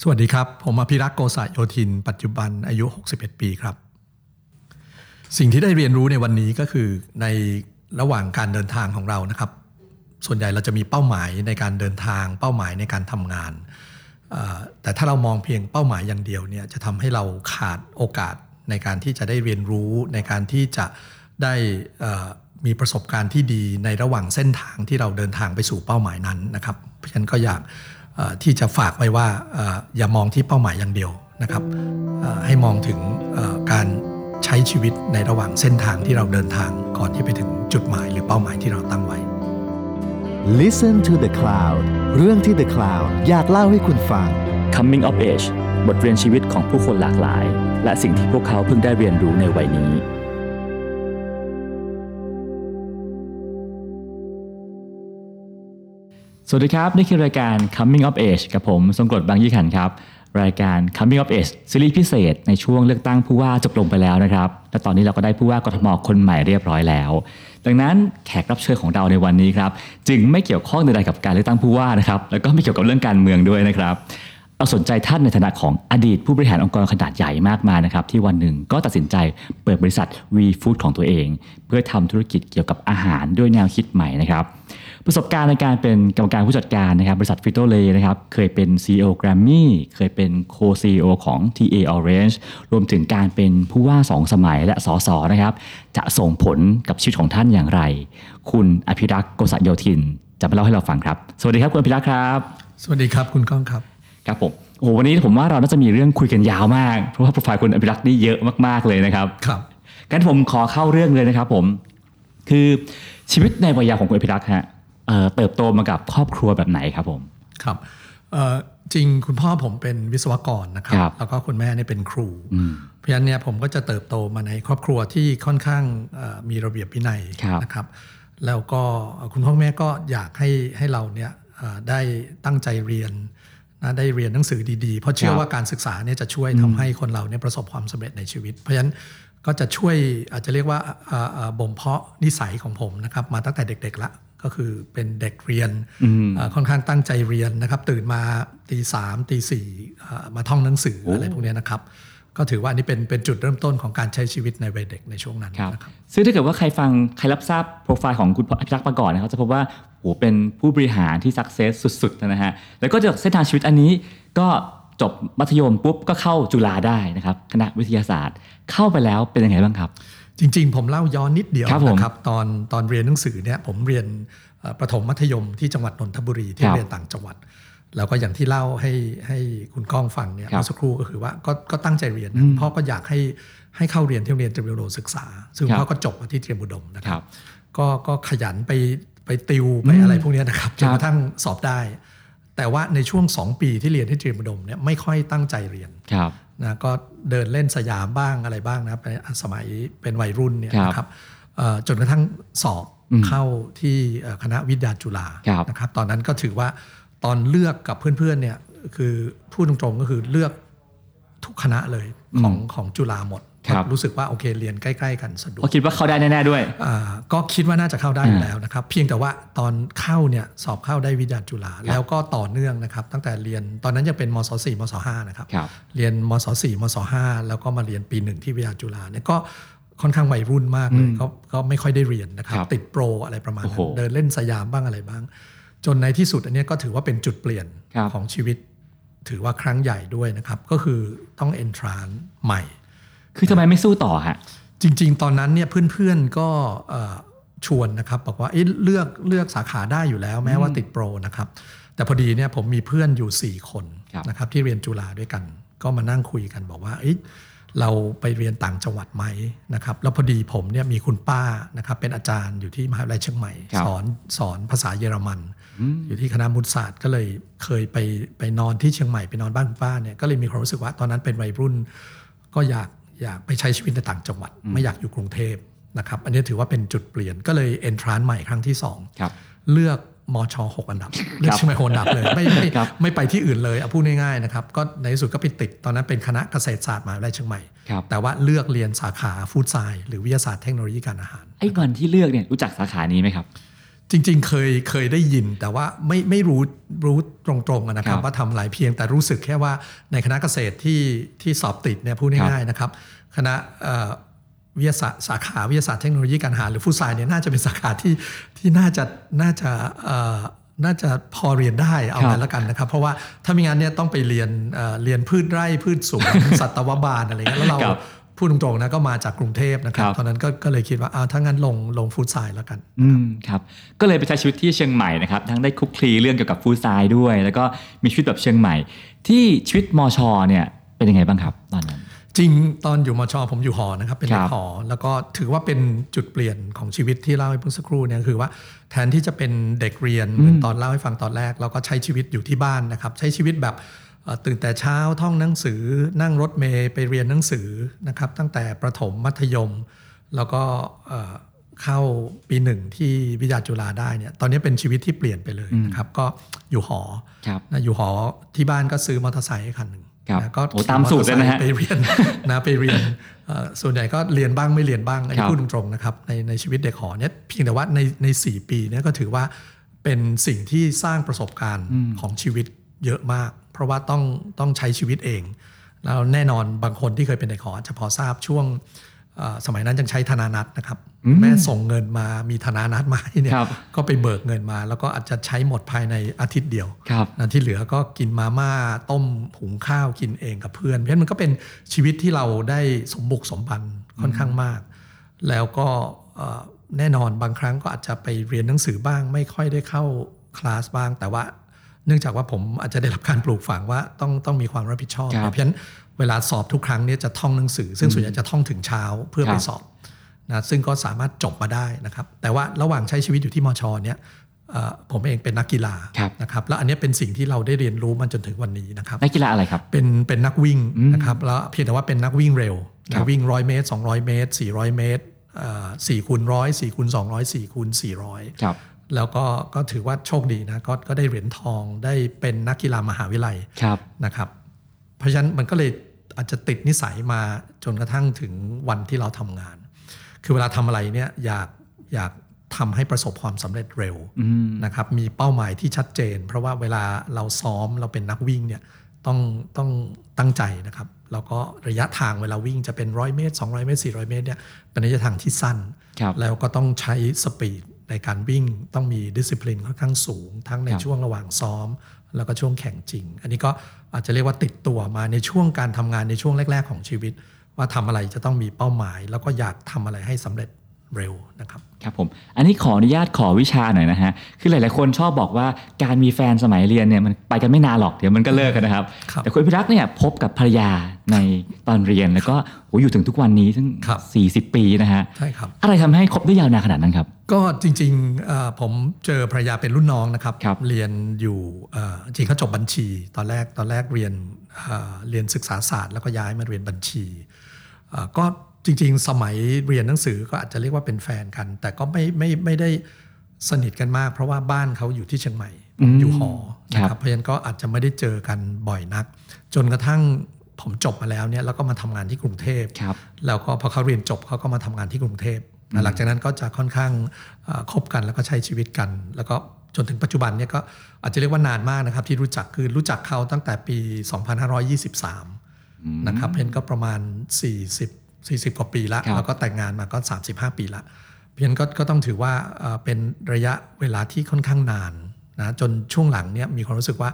สวัสดีครับ ผมอภิรักษ์โกษะโยธิน ปัจจุบันอายุ 61 ปีครับ สิ่งที่ได้เรียนรู้ในวันนี้ก็คือในระหว่างการเดินทางของเรานะครับ ส่วนใหญ่เราจะมีเป้าหมายในการเดินทาง เป้าหมายในการทำงาน แต่ถ้าเรามองเพียงเป้าหมายอย่างเดียวเนี่ยจะทำให้เราขาดโอกาสในการที่จะได้เรียนรู้ในการที่จะได้มีประสบการณ์ที่ดีในระหว่างเส้นทางที่เราเดินทางไปสู่เป้าหมายนั้นนะครับ เพราะฉะนั้นก็อยาก ที่จะฝากไว้ว่าเอ่ออย่ามองที่เป้าหมายอย่างเดียวนะครับเอ่อให้มองถึงเอ่อการใช้ชีวิตในระหว่างเส้นทางที่เราเดินทางก่อนที่ไปถึงจุดหมายหรือเป้าหมายที่เราตั้งไว้ Listen to the Cloud เรื่องที่ The Cloud อยากเล่าให้คุณฟัง Coming of Age บทเรียนชีวิตของผู้คนหลากหลาย และสิ่งที่พวกเขาเพิ่งได้เรียนรู้ในวัยนี้ สวัสดีครับ นี่คือรายการ Coming of Age กับผมทรงกรดบางยี่ขันครับ รายการ Coming of Age ซีรีส์พิเศษในช่วงเลือกตั้งผู้ว่าจบลงไปแล้วนะครับ และตอนนี้เราก็ได้ผู้ว่ากทมคนใหม่เรียบร้อยแล้ว ดังนั้นแขกรับเชิญของเราในวันนี้ครับ จึงไม่เกี่ยวข้องใดๆกับการเลือกตั้งผู้ว่านะครับแล้วก็ไม่เกี่ยวกับเรื่องการเมืองด้วยนะครับเราสนใจท่านในฐานะของอดีตผู้บริหารองค์กรขนาดใหญ่มากมายนะครับที่วันหนึ่งก็ตัดสินใจเปิดบริษัท V Food ของตัวเอง เพื่อทำธุรกิจเกี่ยวกับอาหารด้วยแนวคิดใหม่นะครับ ประสบการณ์ในการเป็นกรรมการผู้จัดการนะครับบริษัท Frito-Lay นะครับเคยเป็น CEO Grammy เคยเป็น Co-CEO ของ TA Orange รวมถึงการเป็นผู้ว่า2สมัยและสสนะครับจะส่งผลกับชีวิตของท่านอย่างไร คุณอภิรักษ์โกษโยธิน จะมาเล่าให้เราฟังครับ สวัสดีครับคุณอภิรักษ์ครับ สวัสดีครับคุณก้องครับครับผมโอ้โหวันนี้ผมว่าเราน่าจะมีเรื่องคุยกันยาวมาก เพราะว่าโปรไฟล์คุณอภิรักษ์นี่เยอะมากๆเลยนะครับครับงั้นผมขอเข้าเรื่องเลยนะครับผมคือชีวิตในวัยเยาว์ของคุณอภิรักษ์ฮะ เอ่อเติบโตมากับครอบครัวแบบไหนครับผม ครับเอ่อจริงคุณพ่อผมเป็นวิศวกรนะครับครับแล้วก็คุณแม่เนี่ยเป็นครู เพราะฉะนั้นเนี่ยผมก็จะเติบโตมาในครอบครัวที่ค่อนข้างเอ่อมีระเบียบวินัยครับนะครับ แล้วก็คุณพ่อแม่ก็อยากให้ให้เราเนี่ยเอ่อได้ตั้งใจเรียนนะได้เรียนหนังสือดีๆ เพราะเชื่อว่าการศึกษาเนี่ยจะช่วยทำให้คนเราเนี่ยประสบความสำเร็จในชีวิต เพราะฉะนั้นก็จะช่วยอาจจะเรียกว่าเอ่อเอ่อบ่มเพาะนิสัยของผมนะครับมาตั้งแต่เด็กๆละ ก็คือเป็นเด็กเรียนเอ่อค่อนข้างตั้งใจเรียนนะครับ ตื่นมาตีสามตีสี่เอ่อมาท่องหนังสืออะไรพวกเนี้ยนะครับ ก็ถือว่าอันนี้เป็นเป็นจุดเริ่มต้นของการใช้ชีวิตในวัยเด็กในช่วงนั้นครับนะครับ ซึ่งถ้าเกิดว่าใครฟังใครรับทราบโปรไฟล์ของคุณอภิรักษ์มาก่อนนะครับจะพบว่าโหเป็นผู้บริหารที่สักเซสสุดๆนะฮะแล้วก็จากเส้นทางชีวิตอันนี้ก็จบมัธยมปุ๊บก็เข้าจุฬาได้นะครับคณะวิทยาศาสตร์ เข้าไปแล้วเป็นยังไงบ้างครับ จริง ๆ ผมเล่าย้อนนิดเดียวครับผมนะครับตอนตอนเรียนหนังสือเนี่ยผมเรียนเอ่อประถมมัธยมที่จังหวัดนนทบุรีที่ครับเรียนต่างจังหวัด แล้วก็อย่างที่เล่าให้ให้คุณก้องฟังเนี่ยครับเมื่อสักครู่ก็คือว่าก็ก็ตั้งใจเรียนนะพ่อก็อยากให้ให้เข้าเรียนที่โรงเรียนเตรียมอุดมศึกษา ซึ่งครับพ่อก็จบมาที่เตรียมอุดมนะคครัรับบก็ก็ขยันไปไปติวไปอะไรพวกเนี้ยนะครับจนกระทั่งสอบได้ แต่ว่าในช่วงสองปีที่เรียนที่เตรียมอุดมเนี่ยไม่ค่อยตั้งใจเรียนครับ นะก็เดินเล่นสยามบ้างอะไรบ้างนะในสมัยเป็นวัยรุ่นเนี่ยครับนะครับเอ่อจนกระทั่งสอบอืมเข้าที่เอ่อคณะวิทยาจุฬาครับนะครับ ตอนนั้นก็ถือว่าตอนเลือกกับเพื่อนๆเนี่ยคือพูดตรงๆก็คือเลือกทุกคณะเลยของของจุฬาหมดค รับรู้สึกว่าโอเคเรียนใกล้ๆ กันสะดวก็กคิดว่าเข้าได้แน่ๆด้วยอ่าก็คิดว่าน่าจะเข้าได้อยู่อ่าแล้วนะครับ เพียงแต่ว่าตอนเข้าเนี่ยสอบเข้าได้วิทยาจุฬาแล้วก็ต่อเนื่องนะครับ ตั้งแต่เรียนตอนนั้นยังเป็นมศ4มศ5นะครับครับ เรียนมศ4มศ5แล้วก็มาเรียนปีหนึ่งที่วิทยาจุฬาเนี่ยก็ค่อนข้างวัยรุ่นมากเลยก็ก็ไม่ค่อยได้เรียนนะครับครับติดโปรอะไรประมาณโอ้นั้โหนเดินเล่นสยามบ้างอะไรบ้าง จนในที่สุดอันเนี้ยก็ถือว่าเป็นจุดเปลี่ยนครับของชีวิต ถือว่าครั้งใหญ่ด้วยนะครับ ก็คือต้องเอนทรานใหม่ คือทำไมไม่สู้ต่อฮะจริง ๆ ตอนนั้นเนี่ยเพื่อนๆก็เอ่อชวนนะครับบอกว่าเอ๊ะเลือกเลือกสาขาได้อยู่แล้ว แม้ว่าติดโปรนะครับแต่พอดีเนี่ยผมมีเพื่อนอยู่ 4 คนครับนะครับที่เรียนจุฬาด้วยกัน ก็มานั่งคุยกันบอกว่าเอ๊ะเราไปเรียนต่างจังหวัดไหมนะครับแล้วพอดีผมเนี่ยมีคุณป้านะครับเป็นอาจารย์อยู่ที่มหาวิทยาลัยเชียงใหม่ครับสอนสอนภาษาเยอรมัน อยู่ที่คณะมุตศาสตร์ก็เลยเคยไปไปนอนที่เชียงใหม่ไปนอนบ้านคุณป้าเนี่ยก็เลยมีความรู้สึกว่าตอนนั้นเป็นวัยรุ่น ก็อยาก อยากไปใช้ชีวิตในต่างจังหวัด ไม่อยากอยู่กรุงเทพนะครับ อันนี้ถือว่าเป็นจุดเปลี่ยนก็เลยเอนทรานใหม่ครั้งที่2ครับเลือกมชหกอันดับเลือกเชียงใหม่หกอันดับเลยไม่ไม่ครับไม่ไปที่อื่นเลยเอาพูดง่ายๆนะครับก็ในที่สุดก็ไปติดตอนนั้นเป็นคณะเกษตรศาสตร์มหาวิทยาลัยเชียงใหม่ครับแต่ว่าเลือกเรียนสาขาฟู้ดไซน์หรือวิทยาศาสตร์เทคโนโลยีการอาหารไอ้วันที่เลือกเนี่ยรู้จักสาขานี้ไหมครับ จริงๆ เคยเคยได้ยิน แต่ว่าไม่ไม่รู้รู้ตรงๆอะนะครับครับ ว่าทำอะไรเพียงแต่รู้สึกแค่ว่าในคณะเกษตรที่ที่สอบติดเนี่ยพูดง่ายๆนะครับ คณะเอ่อวิทยาศาสตร์สาขาวิทยาศาสตร์เทคโนโลยีการอาหารหรือฟู้ดไซน์เนี่ยน่าจะเป็นสาขาที่ที่น่าจะน่าจะเอ่อน่าจะพอเรียนได้เอาครับงั้นแล้วกันนะครับ เพราะว่าถ้าไม่งั้นเนี่ยต้องไปเรียนเอ่อเรียนพืชไร่พืชสวนสัตวบาลอะไรเงี้ยแล้วเราครับ พูดตรงๆนะก็มาจากกรุงเทพนะครับครับ ตอนนั้นก็ก็เลยคิดว่าอ้าวถ้างั้นลงลงฟู้ดไซน์แล้วกันอืมครับก็เลยไปใช้ชีวิตที่เชียงใหม่นะครับ ทั้งได้คลุกคลีเรื่องเกี่ยวกับฟู้ดไซด์ด้วย แล้วก็มีชีวิตแบบเชียงใหม่ ที่ชีวิตมชเนี่ยเป็นยังไงบ้างครับตอนนั้น จริงตอนอยู่มชผมอยู่หอนะครับเป็นเด็ครักบหอ แล้วก็ถือว่าเป็นจุดเปลี่ยนของชีวิตที่เล่าให้เพิ่งสักครู่เนี่ยคือว่าแทนที่จะเป็นเด็กเรียนเหมือนตอนเล่าให้ฟังตอนแรก เราก็ใช้ชีวิตอยู่ที่บ้านนะครับใช้ชีวิตแบบเอ่อ ตื่นแต่เช้าท่องหนังสือนั่งรถเมย์ไปเรียนหนังสือนะครับตั้งแต่ประถมมัธยม แล้วก็เอ่อเข้าปีหนึ่งที่วิทยาจุฬาได้เนี่ยตอนนี้เป็นชีวิตที่เปลี่ยนไปเลยนะครับก็อยู่หอครับนะอยู่หอที่บ้านก็ซื้อมอเตอร์ไซค์ให้คันหนึ่งครับนะก็โอ้ตามสูตรเลยนะฮะไปเรียนนะไปเรียนเอ่อส่วนใหญ่ก็เรียนบ้างไม่เรียนบ้างอันครันี้บพูดตรงๆนะครับในในชีวิตเด็กหอเนี่ยเพียงแต่ว่าในในสี่ปีเนี่ยก็ถือว่าเป็นสิ่งที่สร้างประสบการณ์ของชีวิตเยอะมากเพ ราะว่าต้องต้องใช้ชีวิตเอง แล้วแน่นอนบางคนที่เคยเป็นเด็กหออาจจะพอทราบช่วงเอ่อสมัยนั้นยังใช้ธนานัตนะครับ แม่ส่งเงินมามีธนานัตมาให้เนี่ยครับก็ไปเบิกเงินมา แล้วก็อาจจะใช้หมดภายในอาทิตย์เดียวครับนะที่เหลือก็กินมาม่าต้มหุงข้าวกินเองกับเพื่อน เพราะฉะนั้นมันก็เป็นชีวิตที่เราได้สมบุกสมบันค่อนข้างมาก แล้วก็เอ่อแน่นอนบางครั้งก็อาจจะไปเรียนหนังสือบ้าง ไม่ค่อยได้เข้าคลาสบ้าง แต่ว่า เนื่องจากว่าผมอาจจะได้รับการปลูกฝังว่าต้องต้องมีความรับผิดชอบครับเพราะฉะนั้นเวลาสอบทุกครั้งเนี่ยจะท่องหนังสือ ซึ่งส่วนใหญ่จะท่องถึงเช้าเพื่อครัไปบสอบนะซึ่งก็สามารถจบมาได้นะครับ แต่ว่าระหว่างใช้ชีวิตอยู่ที่มชเนี่ยเอ่อผมเองเป็นนักกีฬาครับนะครับแล้วอันเนี้ยเป็นสิ่งที่เราได้เรียนรู้มันจนถึงวันนี้นะครับนักกีฬาอะไรครับเป็นเป็นนักวิ่งนะครับแล้วเพียงแต่ว่าเป็นนักวิ่งเร็วครันับกวิ่งร้อยเมตร200 เมตร 400 เมตรสี่คูณร้อยสี่คูณสองร้อยสี่คูณสี่ร้อยครับ แล้วก็ก็ถือว่าโชคดีนะก็ก็ได้เหรียญทองได้เป็นนักกีฬามหาวิทยาลัยครับนะครับ เพราะฉะนั้นมันก็เลยอาจจะติดนิสัยมาจนกระทั่งถึงวันที่เราทำงาน คือเวลาทำอะไรเนี่ยอยากอยากทำให้ประสบความสำเร็จเร็วนะครับ มีเป้าหมายที่ชัดเจน เพราะว่าเวลาเราซ้อมเราเป็นนักวิ่งเนี่ยต้องต้องตั้งใจนะครับ แล้วก็ระยะทางเวลาวิ่งจะเป็นร้อยเมตร200 เมตร 400 เมตรเนี่ยเป็นระยะทางที่สั้นครับแล้วก็ต้องใช้สปีด ในการวิ่งต้องมีดิสซิ p ลินค่อนข้างสูง ทั้งในครับช่วงระหว่างซ้อม แล้วก็ช่วงแข่งจริง อันนี้ก็อาจจะเรียกว่าติดตัวมาในช่วงการทำงานในช่วงแรก ๆ ของชีวิต ว่าทำอะไรจะต้องมีเป้าหมาย แล้วก็อยากทำอะไรให้สำเร็จ เร็วนะครับครับผมอันนี้ขออนุญาตขอวิชาหน่อยนะฮะคือหลายๆคนชอบบอกว่าการมีแฟนสมัยเรียนเนี่ยมันไปกันไม่นานหรอกเดี๋ยวมันก็เลิกกันนะครับครับแต่คุณพิรักษ์เนี่ยพบกับภรรยาในตอนเรียนแล้วก็โหอยู่ถึงทุกวันนี้ซึ่งครับ40 ปีนะฮะใช่ครับอะไรทำให้คบได้ยาวนานขนาดนั้นครับ ก็จริงๆเอ่อผมเจอภรรยาเป็นรุ่นน้องนะครับครับเรียนอยู่เอ่อจริงเขาจบบัญชี ตอนแรกตอนแรกเรียนเอ่อเรียนศึกษาศาสตร์แล้วก็ย้ายมาเรียนบัญชีเอ่อก็ จริง ๆ สมัยเรียนหนังสือก็อาจจะเรียกว่าเป็นแฟนกัน แต่ก็ไม่ไม่ไม่ได้สนิทกันมาก เพราะว่าบ้านเขาอยู่ที่เชียงใหม่ผมอยู่หอนะคครัรับบเพราะฉะนั้นก็อาจจะไม่ได้เจอกันบ่อยนัก จนกระทั่งผมจบมาแล้วเนี่ยแล้วก็มาทำงานที่กรุงเทพครับแล้วก็พอเขาเรียนจบเขาก็มาทำงานที่กรุงเทพนะหลังจากนั้นก็จะค่อนข้างเอ่อคบกันแล้วก็ใช้ชีวิตกัน แล้วก็จนถึงปัจจุบันเนี่ยก็อาจจะเรียกว่านานมากนะครับ ที่รู้จักคือรู้จักเขาตั้งแต่ปี 2523นะครับเพนก็ประมาณ 40 40กว่าปีละครับแล้วก็แต่งงานมาก็ 35 ปีละเพนก็ก็ต้องถือว่าเอ่อเป็นระยะเวลาที่ค่อนข้างนานนะจนช่วงหลังเนี่ยมีความรู้สึกว่า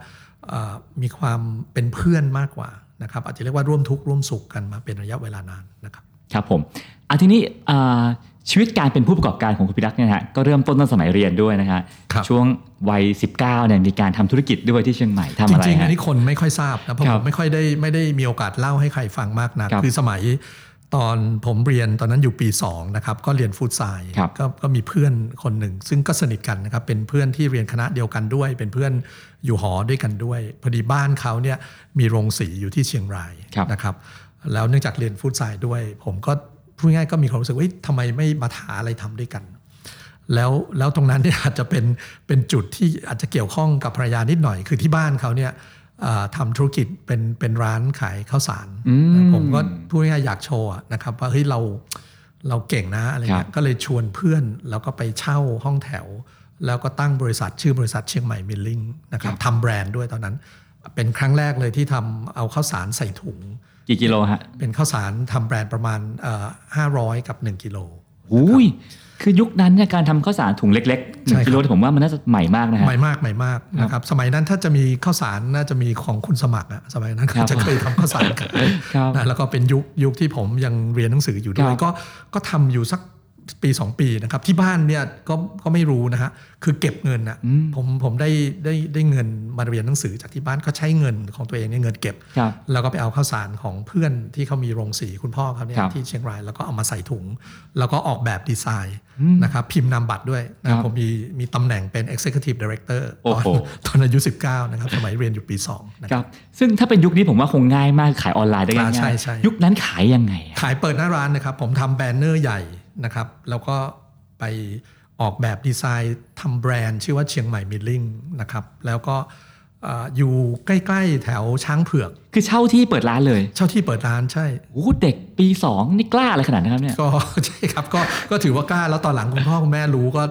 เอ่อมีความเป็นเพื่อนมากกว่านะครับอาจจะเรียกว่าร่วมทุกข์ร่วมสุขกันมาเป็นระยะเวลานานนะครับครับผมอะทีนี้อ่าชีวิตการเป็นผู้ประกอบการของคุณพิรักษ์เนี่ยนะฮะก็เริ่มต้นตั้งสมัยเรียนด้วยนะฮะครับช่วงวัย 19เนี่ยมีการทำธุรกิจด้วยที่เชียงใหม่ทำจอะไรริงๆอัฮะนนี้คนไม่ค่อยทราบนะเพราะครัผบมไม่ค่อยได้ไม่ได้มีโอกาสเล่าให้ใครฟังมากนักครับคือสมัย ตอนผมเรียนตอนนั้นอยู่ปี2นะครับก็เรียนฟู้ดไซน์ครับก็ก็มีเพื่อนคนหนึ่ง ซึ่งก็สนิทกันนะครับเป็นเพื่อนที่เรียนคณะเดียวกันด้วย เป็นเพื่อนอยู่หอด้วยกันด้วย พอดีบ้านเขาเนี่ยมีโรงสีอยู่ที่เชียงรายครับนะครับแล้วเนื่องจากเรียนฟู้ดไซน์ด้วย ผมก็พูดง่ายๆก็มีความรู้สึกว่าเฮ้ยทำไมไม่มาหาอะไรทำด้วยกัน แล้วแล้วตรงนั้นเนี่ยอาจจะเป็นเป็นจุดที่อาจจะเกี่ยวข้องกับภรรยานิดหน่อย คือที่บ้านเขาเนี่ยเอ่อ ทำธุรกิจเป็นเป็นร้านขายข้าวสารอืมผมก็พูดง่ายๆอยากโชว์อะนะครับว่าเฮ้ยเราเราเก่งนะอะไรครัเงี้บยก็เลยชวนเพื่อนแล้วก็ไปเช่าห้องแถว แล้วก็ตั้งบริษัทชื่อบริษัทเชียงใหม่มิลลิ่งนะครับทำแบรนด์ด้วยตอนนั้น เป็นครั้งแรกเลยที่ทำเอาข้าวสารใส่ถุง กี่กิโลฮะเป็นข้าวสารทำแบรนด์ประมาณห้าร้อยกับ 1 กิโลอุ้ย คือยุคนั้นเนี่ยการทำข้าวสารถุงเล็กๆหใช่นึ่งครับกิโลที่ผมว่ามันน่าจะใหม่มากนะฮะใหม่มากใหม่มากนะครับสมัยนั้นถ้าจะมีข้าวสารน่าจะมีของคุณสมัครอะสมัยนั้นครับจะเคยทำข้าวสารขายครับนะแล้วก็เป็นยุคยุคที่ผมยังเรียนหนังสืออยู่ด้วคยรับก็ก็ทำอยู่สัก ปี 2 ปีนะครับ ที่บ้านเนี่ยก็ก็ไม่รู้นะฮะคือเก็บเงินอะผมผมได้ได้ได้เงินมาเรียนหนังสือจากที่บ้านก็ใช้เงินของตัวเองเนี่ยเงินเก็บครับแล้วก็ไปเอาข้าวสารของเพื่อนที่เขามีโรงสีคุณพ่อเขาเนี่ยครับที่เชียงรายแล้วก็เอามาใส่ถุง แล้วก็ออกแบบดีไซน์นะครับพิมพ์นามบัตรด้วยนะครับผมมีมีตำแหน่งเป็น Executive Director โอ้ตอนโหตอนอายุ 19 นะครับสมัยเรียนอยู่ปี 2 นะคครัรับบซึ่งถ้าเป็นยุคนี้ผมว่าคงง่ายมากขายออนไลน์ได้ง่ายอ่าๆใช่ใช่ยุคนั้นขายยังไงอะขายเปิดหน้าร้านนะครับผมทำแบนเนอร์ใหญ่ นะครับ แล้วก็ไปออกแบบดีไซน์ทำแบรนด์ ชื่อว่าเชียงใหม่มิลลิ่งนะครับ แล้วก็เอ่ออยู่ใกล้ๆแถวช้างเผือก คือเช่าที่เปิดร้านเลย เช่าที่เปิดร้านใช่โอ้โหเด็กปีสองนี่กล้าอะไรขนาดนั้นครับเนี่ย ก็ใช่ครับก็ก็ถือว่ากล้าแล้วตอนหลังคุณพ่อคุณแม่รู้ก็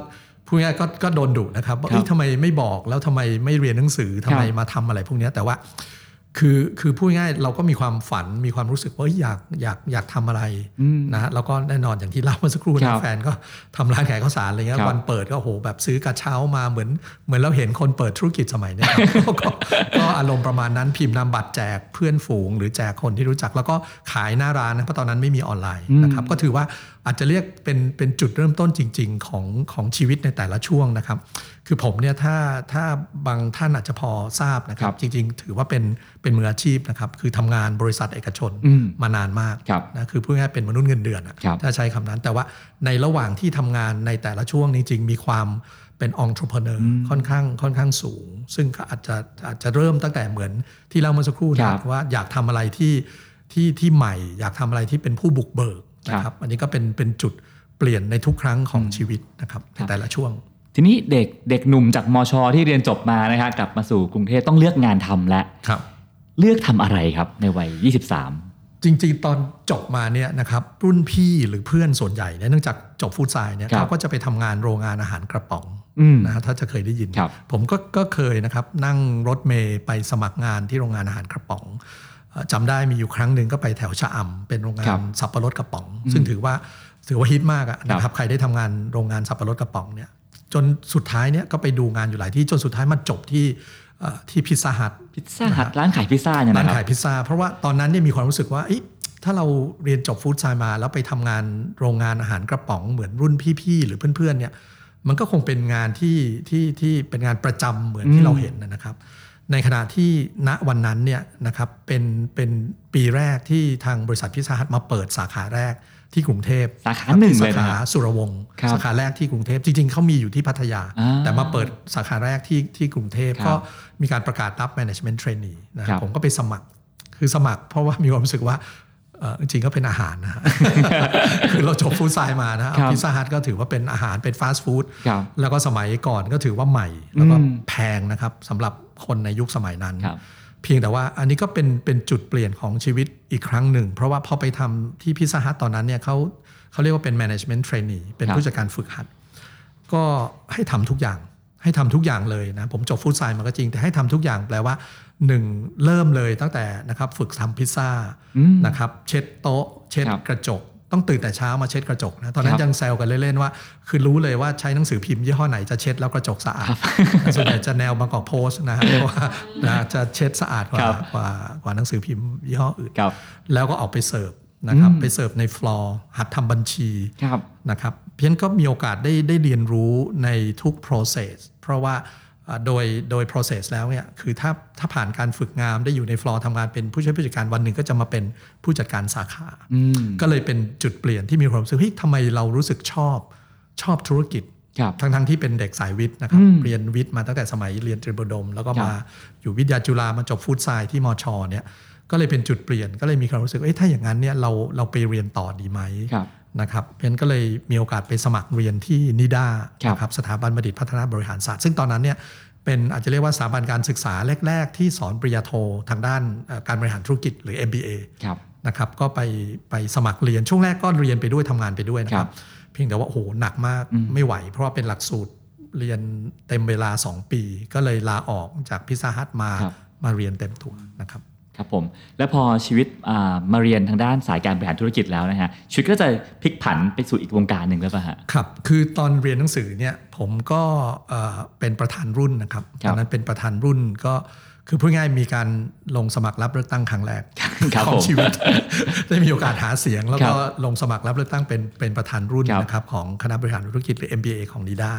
พูดง่ายๆก็ก็โดนดุนะครับว่าครับเอ้ยทำไมไม่บอกแล้วทำไมไม่เรียนหนังสือทำไมครับมาทำอะไรพวกเนี้ยแต่ว่า คือคือพูดง่ายๆเราก็มีความฝันมีความรู้สึกว่าเอ้ยอยากอยากอยากทำอะไรนะฮะแล้วก็แน่นอนอย่างที่เล่าเมื่อสักครู่ครันะบแฟนก็ทำร้านขายข้าวสารอะไรเงี้ยครับวันเปิดก็โอ้โหแบบซื้อกระเช้ามาเหมือน เหมือนเราเห็นคนเปิดธุรกิจสมัยเนี้ยครับก็ก็อารมณ์ประมาณนั้นพิมพ์นำบัตรแจกเพื่อนฝูง หรือแจกคนที่รู้จักแล้วก็ขายหน้าร้านนะเพราะตอนนั้นไม่มีออนไลน์นะครับก็ถือว่า อาจจะเรียกเป็นเป็นจุดเริ่มต้นจริง ๆ ของของชีวิตในแต่ละช่วงนะครับ คือผมเนี่ยถ้าถ้าบางท่านอาจจะพอทราบนะครัครับบจริง ๆ ถือว่าเป็นเป็นมืออาชีพนะครับ คือทำงานบริษัทเอกชนอืมมานานมากครับนะคือพูดง่ายๆเป็นมนุษย์เงินเดือนอะครับถ้าใช้คำนั้น แต่ว่าในระหว่างที่ทำงานในแต่ละช่วงจริง ๆ มีความเป็นองค์ประกอบค่อนข้างค่อนข้างสูง ซึ่งก็อาจจะอาจจะเริ่มตั้งแต่เหมือนที่เราเมื่อสักครู่ครันะบว่าอยากทำอะไรที่ที่ที่ใหม่ อยากทำอะไรที่เป็นผู้บุกเบิก นะคครัรับบอันนี้ก็เป็นเป็นจุดเปลี่ยนในทุกครั้งของชีวิตนะครับในแต่ละช่วง ทีนี้เด็กเด็กหนุ่มจากมช ที่เรียนจบมานะครับกลับมาสู่กรุงเทพต้องเลือกงานทำแล้วครับเลือกทำอะไรครับในวัย 23จริงๆ ตอนจบมาเนี่ยนะครับรุ่นพี่หรือเพื่อนส่วนใหญ่เนี่ยเนื่องจากจบฟู้ดไซน์เนี่ยครับเขาก็จะไปทำงานโรงงานอาหารกระป๋องอืมนะฮะถ้าจะเคยได้ยินครับผมก็ก็เคยนะครับนั่งรถเมย์ไปสมัครงานที่โรงงานอาหารกระป๋องเอ่อ จำได้มีอยู่ครั้งหนึ่งก็ไปแถวชะอำเป็นโรงงาครันบสับปะรดกระป๋อง ซึ่งถือว่าถือว่าฮิตมากอะนะครับใครได้ทำงานโรงงานสับปะรดกระป๋องเนี่ยจนสุดท้ายเนี่ยก็ไปดูงานอยู่หลายที่จนสุดท้ายมาจบที่เอ่อที่พิซซ่าฮัทพิซซ่าฮัทร้านขายพิซซ่าเนี่ยร้านนะคขารัยบพิซซ่าเพราะว่าตอนนั้นเนี่ยมีความรู้สึกว่าเอ๊ะถ้าเราเรียนจบฟู้ดไซน์มา แล้วไปทำงานโรงงานอาหารกระป๋องเหมือนรุ่นพี่ๆหรือเพื่อนๆเนี่ยมันก็คงเป็นงานที่ที่ที่เป็นงานประจำเหมือนที่เราเห็นนะครับ ในขณะที่ณวันนั้นเนี่ยนะครับเป็นเป็นปีแรกที่ทางบริษัทพิซซ่าฮัทมาเปิดสาขาแรกที่กรุงเทพสาขาหนึ่งเลยสานะขาสุรวงศ์ครับสาขาแรกที่กรุงเทพจริง ๆเขามีอยู่ที่พัทยาอ่าแต่มาเปิดสาขาแรกที่ที่กรุงเทพครับก็มีการประกาศรับ management trainee นะคครัรับบผมก็ไปสมัครคือสมัครเพราะว่ามีความรู้สึกว่าเอ่อจริงๆก็เป็นอาหารนะฮะคือเราจบฟู้ดไซน์มานะครัพิบซซ่าฮัทก็ถือว่าเป็นอาหารเป็นฟาสต์ฟู้ดครับแล้วก็สมัยก่อนก็ถือว่าใหม่ แล้วก็อืมแพงนะครับสำหรับ คนในยุคสมัยนั้นครับเพียงแต่ว่าอันนี้ก็เป็นเป็นจุดเปลี่ยนของชีวิตอีกครั้งหนึ่ง เพราะว่าพอไปทำที่พิซซ่าฮัทตอนนั้นเนี่ยเขาเขาเรียกว่าเป็น management trainee เป็นครับผู้จัดการฝึกหัด ก็ให้ทำทุกอย่างให้ทำทุกอย่างเลยนะ ผมจบฟู้ดไซน์มาก็จริง แต่ให้ทำทุกอย่างแปลว่าหนึ่งเริ่มเลยตั้งแต่นะครับฝึกทำพิซซ่าอืมนะครับเช็ดโต๊ะ เช็ดครับกระจก ต้องตื่นแต่เช้ามาเช็ดกระจกนะตอนนั้ครับยังแซวกันเล่นๆว่า คือรู้เลยว่าใช้หนังสือพิมพ์ยี่ห้อไหนจะเช็ดแล้วกระจกสะอาดแต่ส่วนใหญ่จะแนว Bangkok Post นะฮะเพราะว่านะจะเช็ดสะอาดกว่าครับกว่ากว่าหนังสือพิมพ์ยี่ห้ออื่นครับแล้วก็ออกไปเสิร์ฟนะครับอืมไปเสิร์ฟในฟลอร์หัดทำบัญชีครับนะครับเพียนก็มีโอกาสได้ได้เรียนรู้ในทุก process เพราะว่าอ่า โดยโดย process แล้วเนี่ยคือถ้าถ้าผ่านการฝึกงานได้อยู่ในฟลอร์ทำงานเป็นผู้ช่วยผู้จัดการวันหนึ่งก็จะมาเป็นผู้จัดการสาขาอืมก็เลยเป็นจุดเปลี่ยนที่มีความรู้สึกเฮ้ยทำไมเรารู้สึกชอบชอบธุรกิจครับทั้งทั้งที่เป็นเด็กสายวิทย์นะครับอืมเรียนวิทย์มาตั้งแต่สมัยเรียนตรีบดม แล้วก็ครับมาอยู่วิทยาจุฬามาจบฟู้ดไซน์ที่มชเนี่ยก็เลยเป็นจุดเปลี่ยนก็เลยมีความรู้สึกเอ้ยถ้าอย่างนั้นเนี่ยเราเราไปเรียนต่อดีไหมครับ นะครับเพนก็เลยมีโอกาสไปสมัครเรียนที่นิด้าครับนะครับสถาบันบัณฑิตพัฒนาบริหารศาสตร์ ซึ่งตอนนั้นเนี่ยเป็นอาจจะเรียกว่าสถาบันการศึกษาแรก ๆ ที่สอนปริญญาโททางด้านเอ่อการบริหารธุรกิจหรือ MBA ครับนะครับก็ไปไปสมัครเรียนช่วงแรกก็เรียนไปด้วยทำงานไปด้วยนะคครัรับบเพียงแต่ว่าโอ้โหหนักมากอืมไม่ไหว เพราะว่าเป็นหลักสูตรเรียนเต็มเวลา 2 ปี ก็เลยลาออกจากพิซซ่าฮัทมาครับมาเรียนเต็มตัวนะครับ ครับผมแล้วพอชีวิตอ่ามาเรียนทางด้านสายการบริหารธุรกิจแล้วนะฮะชีวิตก็จะพลิกผันไปสู่อีกวงการหนึ่งแล้วป่ะฮะครับคือตอนเรียนหนังสือเนี่ยผมก็เอ่อเป็นประธานรุ่นนะครับคตรับอนนั้นเป็นประธานรุ่นก็คือพูดง่ายๆมีการลงสมัครรับเลือกตั้งครั้งแรกครับของผมชีวิต ได้มีโอกาสหาเสียง แล้วก็ครับลงสมัครรับเลือกตั้งเป็นเป็นประธานรุ่นครับนะครับของคณะบริหารธุรกิจหรือ MBA ของนิด้า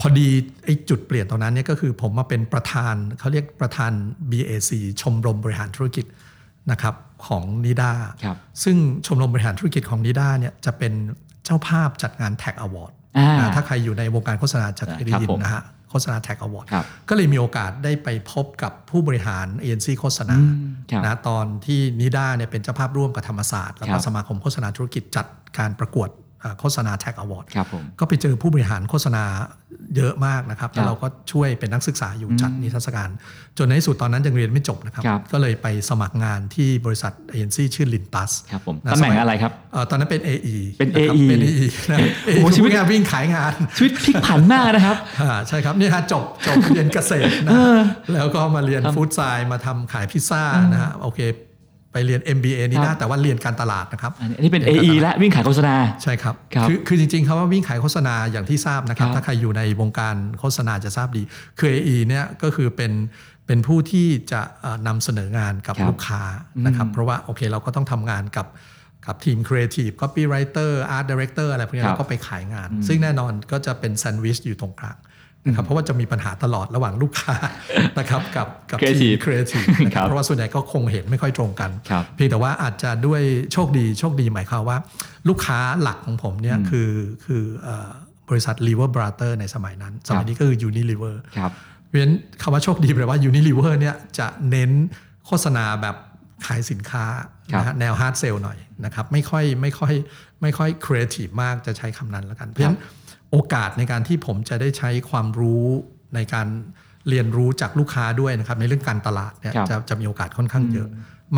พอดีไอ้จุดเปลี่ยนตรงนั้นเนี่ยก็คือผมมาเป็นประธานเขาเรียกประธาน BAC ชมรมบริหารธุรกิจนะครับของนิด้าครับซึ่งชมรมบริหารธุรกิจของนิด้าเนี่ยจะเป็นเจ้าภาพจัดงาน Tag Award อ่านะถ้าใครอยู่ในวงการโฆษณาจะเคยได้ยินครับผมนะฮะโฆษณา Tag Award ครับก็เลยมีโอกาสได้ไปพบกับผู้บริหารเอ็นซีโฆษณาอืมครับนะตอนที่นิด้าเนี่ยเป็นเจ้าภาพร่วมกับธรรมศาสตร์แล้วคก็รับสมาคมโฆษณาธุรกิจจัดการประกวดเอ่อ โฆษณา Tag Award ครับผมก็ไปเจอผู้บริหารโฆษณาเยอะมากนะครับครับแล้วเราก็ช่วยเป็นนักศึกษาอยู่จัดนิทรรศการ จนในที่สุดตอนนั้นยังเรียนไม่จบนะครับครับ ก็เลยไปสมัครงานที่บริษัทเอ็นซีชื่อลินตัสครับผมนะตำแหน่งสมัยอะไรครับเอ่อตอนนั้นเป็น AE เป็นะครับ AE เป็น AE นะโอ้ AE โหคือชีวิตผู้งานวิ่งขายงาน ชีวิตพลิกผันมากนะครับอ่าใช่ครับนี่ฮะจบจบเรียนเกษตรนะแล้วก็มาเรียนฟู้ดไซน์มาทำขายพิซซ่านะฮะโอเค ไปเรียน MBA นี่ครันะบแต่ว่าเรียนการตลาดนะครับอันนี้อันนี้เป็น AE และวิ่งขายโฆษณา ใช่ครับครับคือจริงๆคำว่าวิ่งขายโฆษณาอย่างที่ทราบนะครับครับ ถ้าใครอยู่ในวงการโฆษณาจะทราบดี คือ AE เนี่ยก็คือเป็นเป็นผู้ที่จะเอ่อนำเสนองานกับครับลูกค้านะครับ เพราะว่าโอเคเราก็ต้องทำงานกับกับทีมครีเอทีฟ copywriter art director อะไรพวกนี้ครับเราก็ไปขายงาน ซึ่งแน่นอนก็จะเป็นแซนด์วิชอยู่ตรงกลาง นะครับเพราะว่าจะมีปัญหาตลอดระหว่างลูกค้านะครับกับกับทีม Creative ครีเอทีฟนะคครัรับบเพราะว่าส่วนใหญ่ก็คงเห็นไม่ค่อยตรงกันครับเพียงแต่ว่าอาจจะด้วยโชคดีโชคดีหมายความว่า ลูกค้าหลักของผมเนี่ยคือคือเอ่อบริษัท Lever Brothers ในสมัยนั้น สมัยนี้ก็คือ Unilever ครับเพราะฉะนั้นคำว่าโชคดีแปลว่า Unilever เนี่ยจะเน้นโฆษณาแบบขายสินค้าครับนะฮะแนว hard sell หน่อยนะครับไม่ค่อยไม่ค่อยไม่ค่อยครีเอทีฟมากจะใช้คำนั้นแล้วกัน เพราะฉะนั้น โอกาสในการที่ผมจะได้ใช้ความรู้ในการเรียนรู้จากลูกค้าด้วยนะครับในเรื่องการตลาดเนี่ยครับจะจะมีโอกาสค่อนข้างเยอะ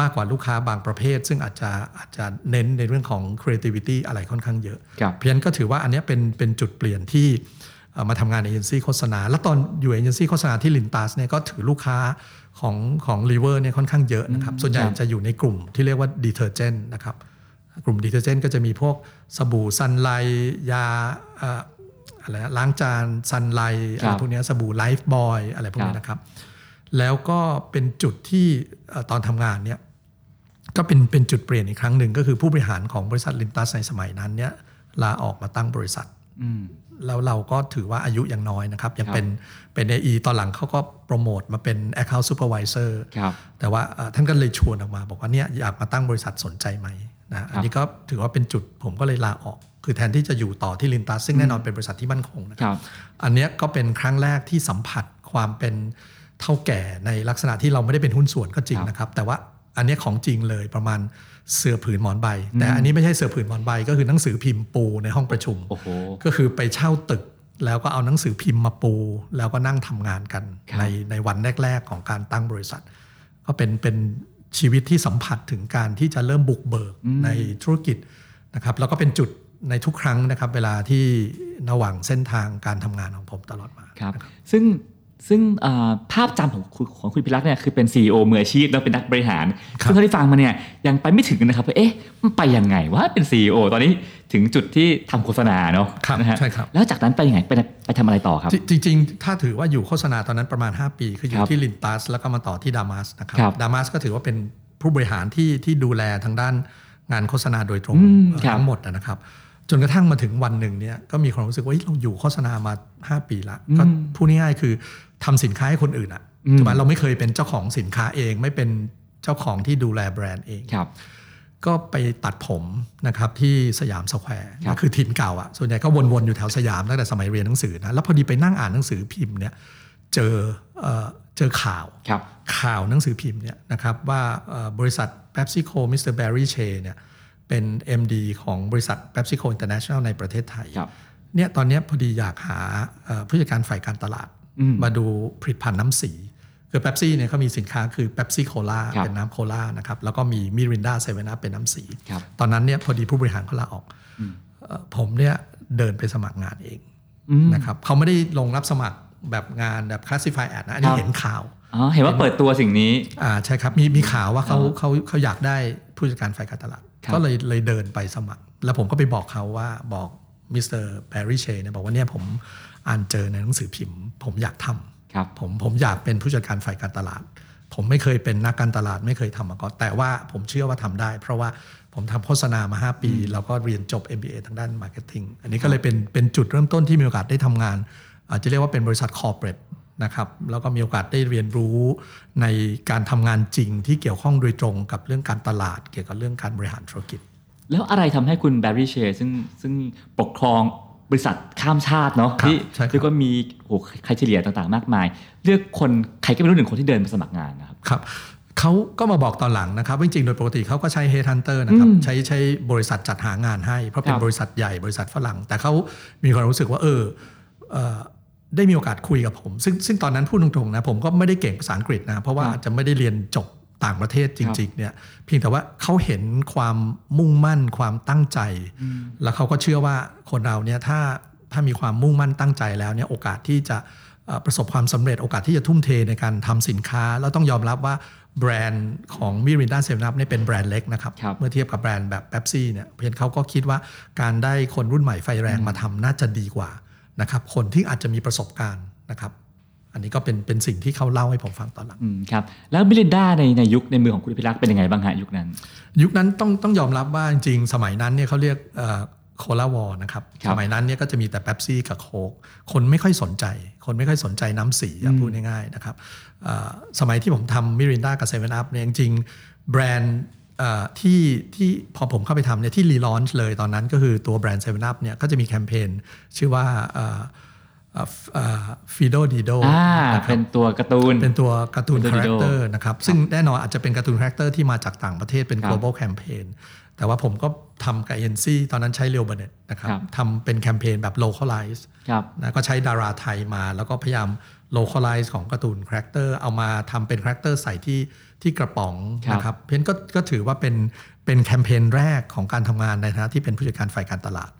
มากกว่าลูกค้าบางประเภท ซึ่งอาจจะอาจจะเน้นในเรื่องของ creativity อะไรค่อนข้างเยอะครับเพราะฉะนั้นก็ถือว่าอันเนี้ยเป็นเป็นจุดเปลี่ยนที่เอ่อมาทำงานในเอเจนซี่โฆษณา แล้วตอนอยู่เอเจนซี่โฆษณาที่ Lintas เนี่ยก็ถือลูกค้าของของลีเวอร์เนี่ยค่อนข้างเยอะนะครับ ส่วนใหญ่ครับจะอยู่ในกลุ่มที่เรียกว่า detergent นะครับ กลุ่ม detergent ก็จะมีพวกสบู่ Sunlight ยาเอ่ออะไรนะล้างจาน Sunlight อะไรพวกเนี้ยสบู่ Lifebuoy อะไรพวกนี้นะครับ แล้วก็เป็นจุดที่เอ่อตอนทำงานเนี่ยก็เป็นเป็นจุดเปลี่ยนอีกครั้งหนึ่งก็คือผู้บริหารของบริษัทลินตัสในสมัยนั้นเนี่ยลาออกมาตั้งบริษัทอืมแล้วเราก็ถือว่าอายุยังน้อยนะครับ ยังครับเป็นเป็น AE ตอนหลังเขาก็โปรโมทมาเป็น Account Supervisor ครับแต่ว่าเอ่อท่านก็เลยชวนออกมา บอกว่าเนี่ยอยากมาตั้งบริษัทสนใจไหมนะอันนี้ก็ถือว่าเป็นจุดผมก็เลยลาออก คือแทนที่จะอยู่ต่อที่ลินตัสซึ่งแน่นอนเป็นบริษัทที่มั่นคงนะคครับรับ อันเนี้ยก็เป็นครั้งแรกที่สัมผัสความเป็นเท่าแก่ในลักษณะที่เราไม่ได้เป็นหุ้นส่วนก็จริงครับนะครับ แต่ว่าอันเนี้ยของจริงเลยประมาณเสือผืนหมอนใบ แต่อันนี้ไม่ใช่เสือผืนหมอนใบ ก็คือหนังสือพิมพ์ปูในห้องประชุมโอ้โหก็คือไปเช่าตึกแล้วก็เอาหนังสือพิมพ์มาปู แล้วก็นั่งทำงานกันครับในในวันแรก ๆ ของการตั้งบริษัท ก็เป็นเป็นชีวิตที่สัมผัสถึงการที่จะเริ่มบุกเบิกในธุรกิจนะครับแล้วก็เป็นจุด ในทุกครั้งนะครับ เวลาที่ระหว่างเส้นทางการทำงานของผมตลอดมาครับซึ่งซึ่งเอ่อภาพจำของคุณของคุณพิรักษ์เนี่ยคือเป็น CEO มืออาชีพแล้วเป็นนักบริหารครับซึ่งเท่าที่ฟังมาเนี่ยยังไปไม่ถึงนะครับว่าเอ๊ะมันไปยังไงว่าเป็น CEO ตอนนี้ถึงจุดที่ทำโฆษณาเนาะครับนะฮะใช่ครับแล้วจากนั้นไปยังไงไปไปทำอะไรต่อครับ จริง ๆ ถ้าถือว่าอยู่โฆษณาตอนนั้นประมาณ 5 ปี คืออคยู่รับที่ลินตัสแล้วก็มาต่อที่ดามัสนะครับครับดามัสก็ถือว่าเป็นผู้บริหารที่ที่ดูแลทางด้านงานโฆษณาโดยตรงอืมเอ่อครับทั้งหมดนะครับ จนกระทั่งมาถึงวันหนึ่งเนี่ยก็มีความรู้สึกว่าเฮ้ยเราอยู่โฆษณามา 5 ปีละก็พูดง่ายๆคือทำสินค้าให้คนอื่นอะอืมถูกไหมเราไม่เคยเป็นเจ้าของสินค้าเอง ไม่เป็นเจ้าของที่ดูแลแบรนด์เองครับก็ไปตัดผมนะครับที่สยามสแควร์ครับคือถิ่นเก่าอะส่วนใหญ่ก็วนๆอยู่แถวสยามตั้งแต่สมัยเรียนหนังสือนะแล้วพอดีไปนั่งอ่านหนังสือพิมพ์เนี่ยเจอเอ่อเจอข่าวครับข่าวหนังสือพิมพ์เนี่ยนะครับว่าเอ่อบริษัท PepsiCo Mr. Barry Che เนี่ย เป็น MD ของบริษัท PepsiCo International ในประเทศไทยครับเนี่ยตอนเนี้ยพอดีอยากหาเอ่อผู้จัดการฝ่ายการตลาดอืมมาดูผลิตภัณฑ์น้ำสีคือเ e ปซี่เนี่ยเขามีสินค้าคือเ e ปซี่โคลาครับเป็นน้ำโคลานะครับแล้วก็มีมิรินดาเซเว่นเป็นน้ำสีครับตอนนั้นเนี่ยพอดีผู้บริหารเขาลาออกเอ่อผมเนี่ยเดินไปสมัครงานเองอืมนะครับเขาไม่ได้ลงรับสมัครแบบงานแบบ classified ad นะ อันนี้ครับเห็นข่าวอ๋อเห็นว่าเปิดตัวสิ่งนี้อ่าใช่ครับมีมีข่าวว่าเขาอ๋อเขาเขาอยากได้ผู้จัดการฝ่ายการตลาดครับ ก็เลยเลยเดินไปสมัคร แล้วผมก็ไปบอกเขาว่าบอกมิสเตอร์แบร์รี่เชเนี่ยบอกว่าเนี่ยผมอ่านเจอในหนังสือพิมพ์ ผมอยากทำครับผมผมอยากเป็นผู้จัดการฝ่ายการตลาด ผมไม่เคยเป็นนักการตลาดไม่เคยทำมาก่อนแต่ว่าผมเชื่อว่าทำได้ เพราะว่าผมทำโฆษณามา 5 ปี แล้วก็เรียนจบ MBA ทางด้าน Marketing อันนี้ก็เลยเป็นเป็นจุดเริ่มต้นที่มีโอกาสได้ทำงานอาจจะเรียกว่าเป็นบริษัทคอร์เปรส นะครับแล้วก็มีโอกาสได้เรียนรู้ในการทำงานจริงที่เกี่ยวข้องโดยตรงกับเรื่องการตลาด เกี่ยวกับเรื่องการบริหารธุรกิจ แล้วอะไรทำให้คุณแบร์รี่เชซึ่งซึ่งปกครองบริษัทข้ามชาติเนาะครับที่ใช่ครับเรียกว่ามีโอ้โหใครเฉลี่ยต่างๆ มากมาย เลือกคนใครก็ไม่รู้หนึ่งคนที่เดินมาสมัครงานนะครับครับเขาก็มาบอกตอนหลังนะครับว่าจริงๆ โดยปกติเขาก็ใช้ Headhunter นะครับอืมใช้ใช้บริษัทจัดหางานให้ เพราะเป็คนรับบริษัทใหญ่บริษัทฝรั่ง แต่เขามีความรู้สึกว่าเออเอ่อ ได้มีโอกาสคุยกับผม ซึ่งซึ่งตอนนั้นพูดตรงๆนะผมก็ไม่ได้เก่งภาษาอังกฤษนะ เพราะว่าครับอาจจะไม่ได้เรียนจบต่างประเทศจริงๆเนี่ยเพียงแต่ว่าเขาเห็นความมุ่งมั่นความตั้งใจ แล้วเขาก็เชื่อว่าคนเราเนี่ยถ้าถ้ามีความมุ่งมั่นตั้งใจแล้วเนี่ยโอกาสที่จะเอ่อประสบความสำเร็จโอกาสที่จะทุ่มเทในการทำสินค้า แล้วต้องยอมรับว่าแบรนด์ของมิรินดาเซเว่นอัพเนี่ยเป็นแบรนด์เล็กนะครับครับเมื่อเทียบกับแบรนด์แบบเ e ปซี่เนี่ยเพียงเขาก็คิดว่าการได้คนรุ่นใหม่ไฟแรงมาทำน่าจะดีกว่า นะครับคนที่อาจจะมีประสบการณ์นะครับอันนี้ก็เป็นเป็นสิ่งที่เขาเล่าให้ผมฟังตอนหลังอืมครับแล้วมิรินดาในในยุคในมือของคุณพิรักษ์เป็นยังไงบ้างฮะยุคนั้น ยุคนั้นต้องต้องยอมรับว่าจริงๆ สมัยนั้นเนี่ยเขาเรียกCola War นะครับครับสมัยนั้นเนี่ยก็จะมีแต่เ e ปซี่กับโค้กคนไม่ค่อยสนใจ คนไม่ค่อยสนใจน้ำสีอะพูดง่ายๆนะครับเอ่อสมัยที่ผมทำมิรินดากับเซเว่นอัพเนี่ยจริงๆแบรนด์เอ่อ ที่ที่พอผมเข้าไปทำเนี่ยที่ relaunch เลยตอนนั้นก็คือตัวแบรนด์เซเว่นอัพเนี่ยก็จะมีแคมเปญชื่อว่าฟิโดดิโดอ่านะครับเป็นตัวการ์ตูน เป็นตัวการ์ตูนเป็นคาตัวแรค Dido เตอร์นะครับ ซึ่งแน่นอนอาจจะเป็นการ์ตูนคาแรคเตอร์ที่มาจากต่างประเทศเป็นครับ global campaign แต่ว่าผมก็ทำกับเอเจนซี่ตอนนั้นใช้ลีโอเบอร์เนทท์นะครับครับทำเป็นแคมเปญแบบ localize ครับนะก็ใช้ดาราไทยมา แล้วก็พยายาม localize ของการ์ตูนคาแรคเตอร์เอามาทำเป็นคาแรคเตอร์ใส่ที่ ที่กระป๋องครับนะครับเพราะฉะนั้นก็ก็ถือว่าเป็นเป็นแคมเปญแรกของการทำงานในฐานะที่เป็นผู้จัดการฝ่ายการตลาด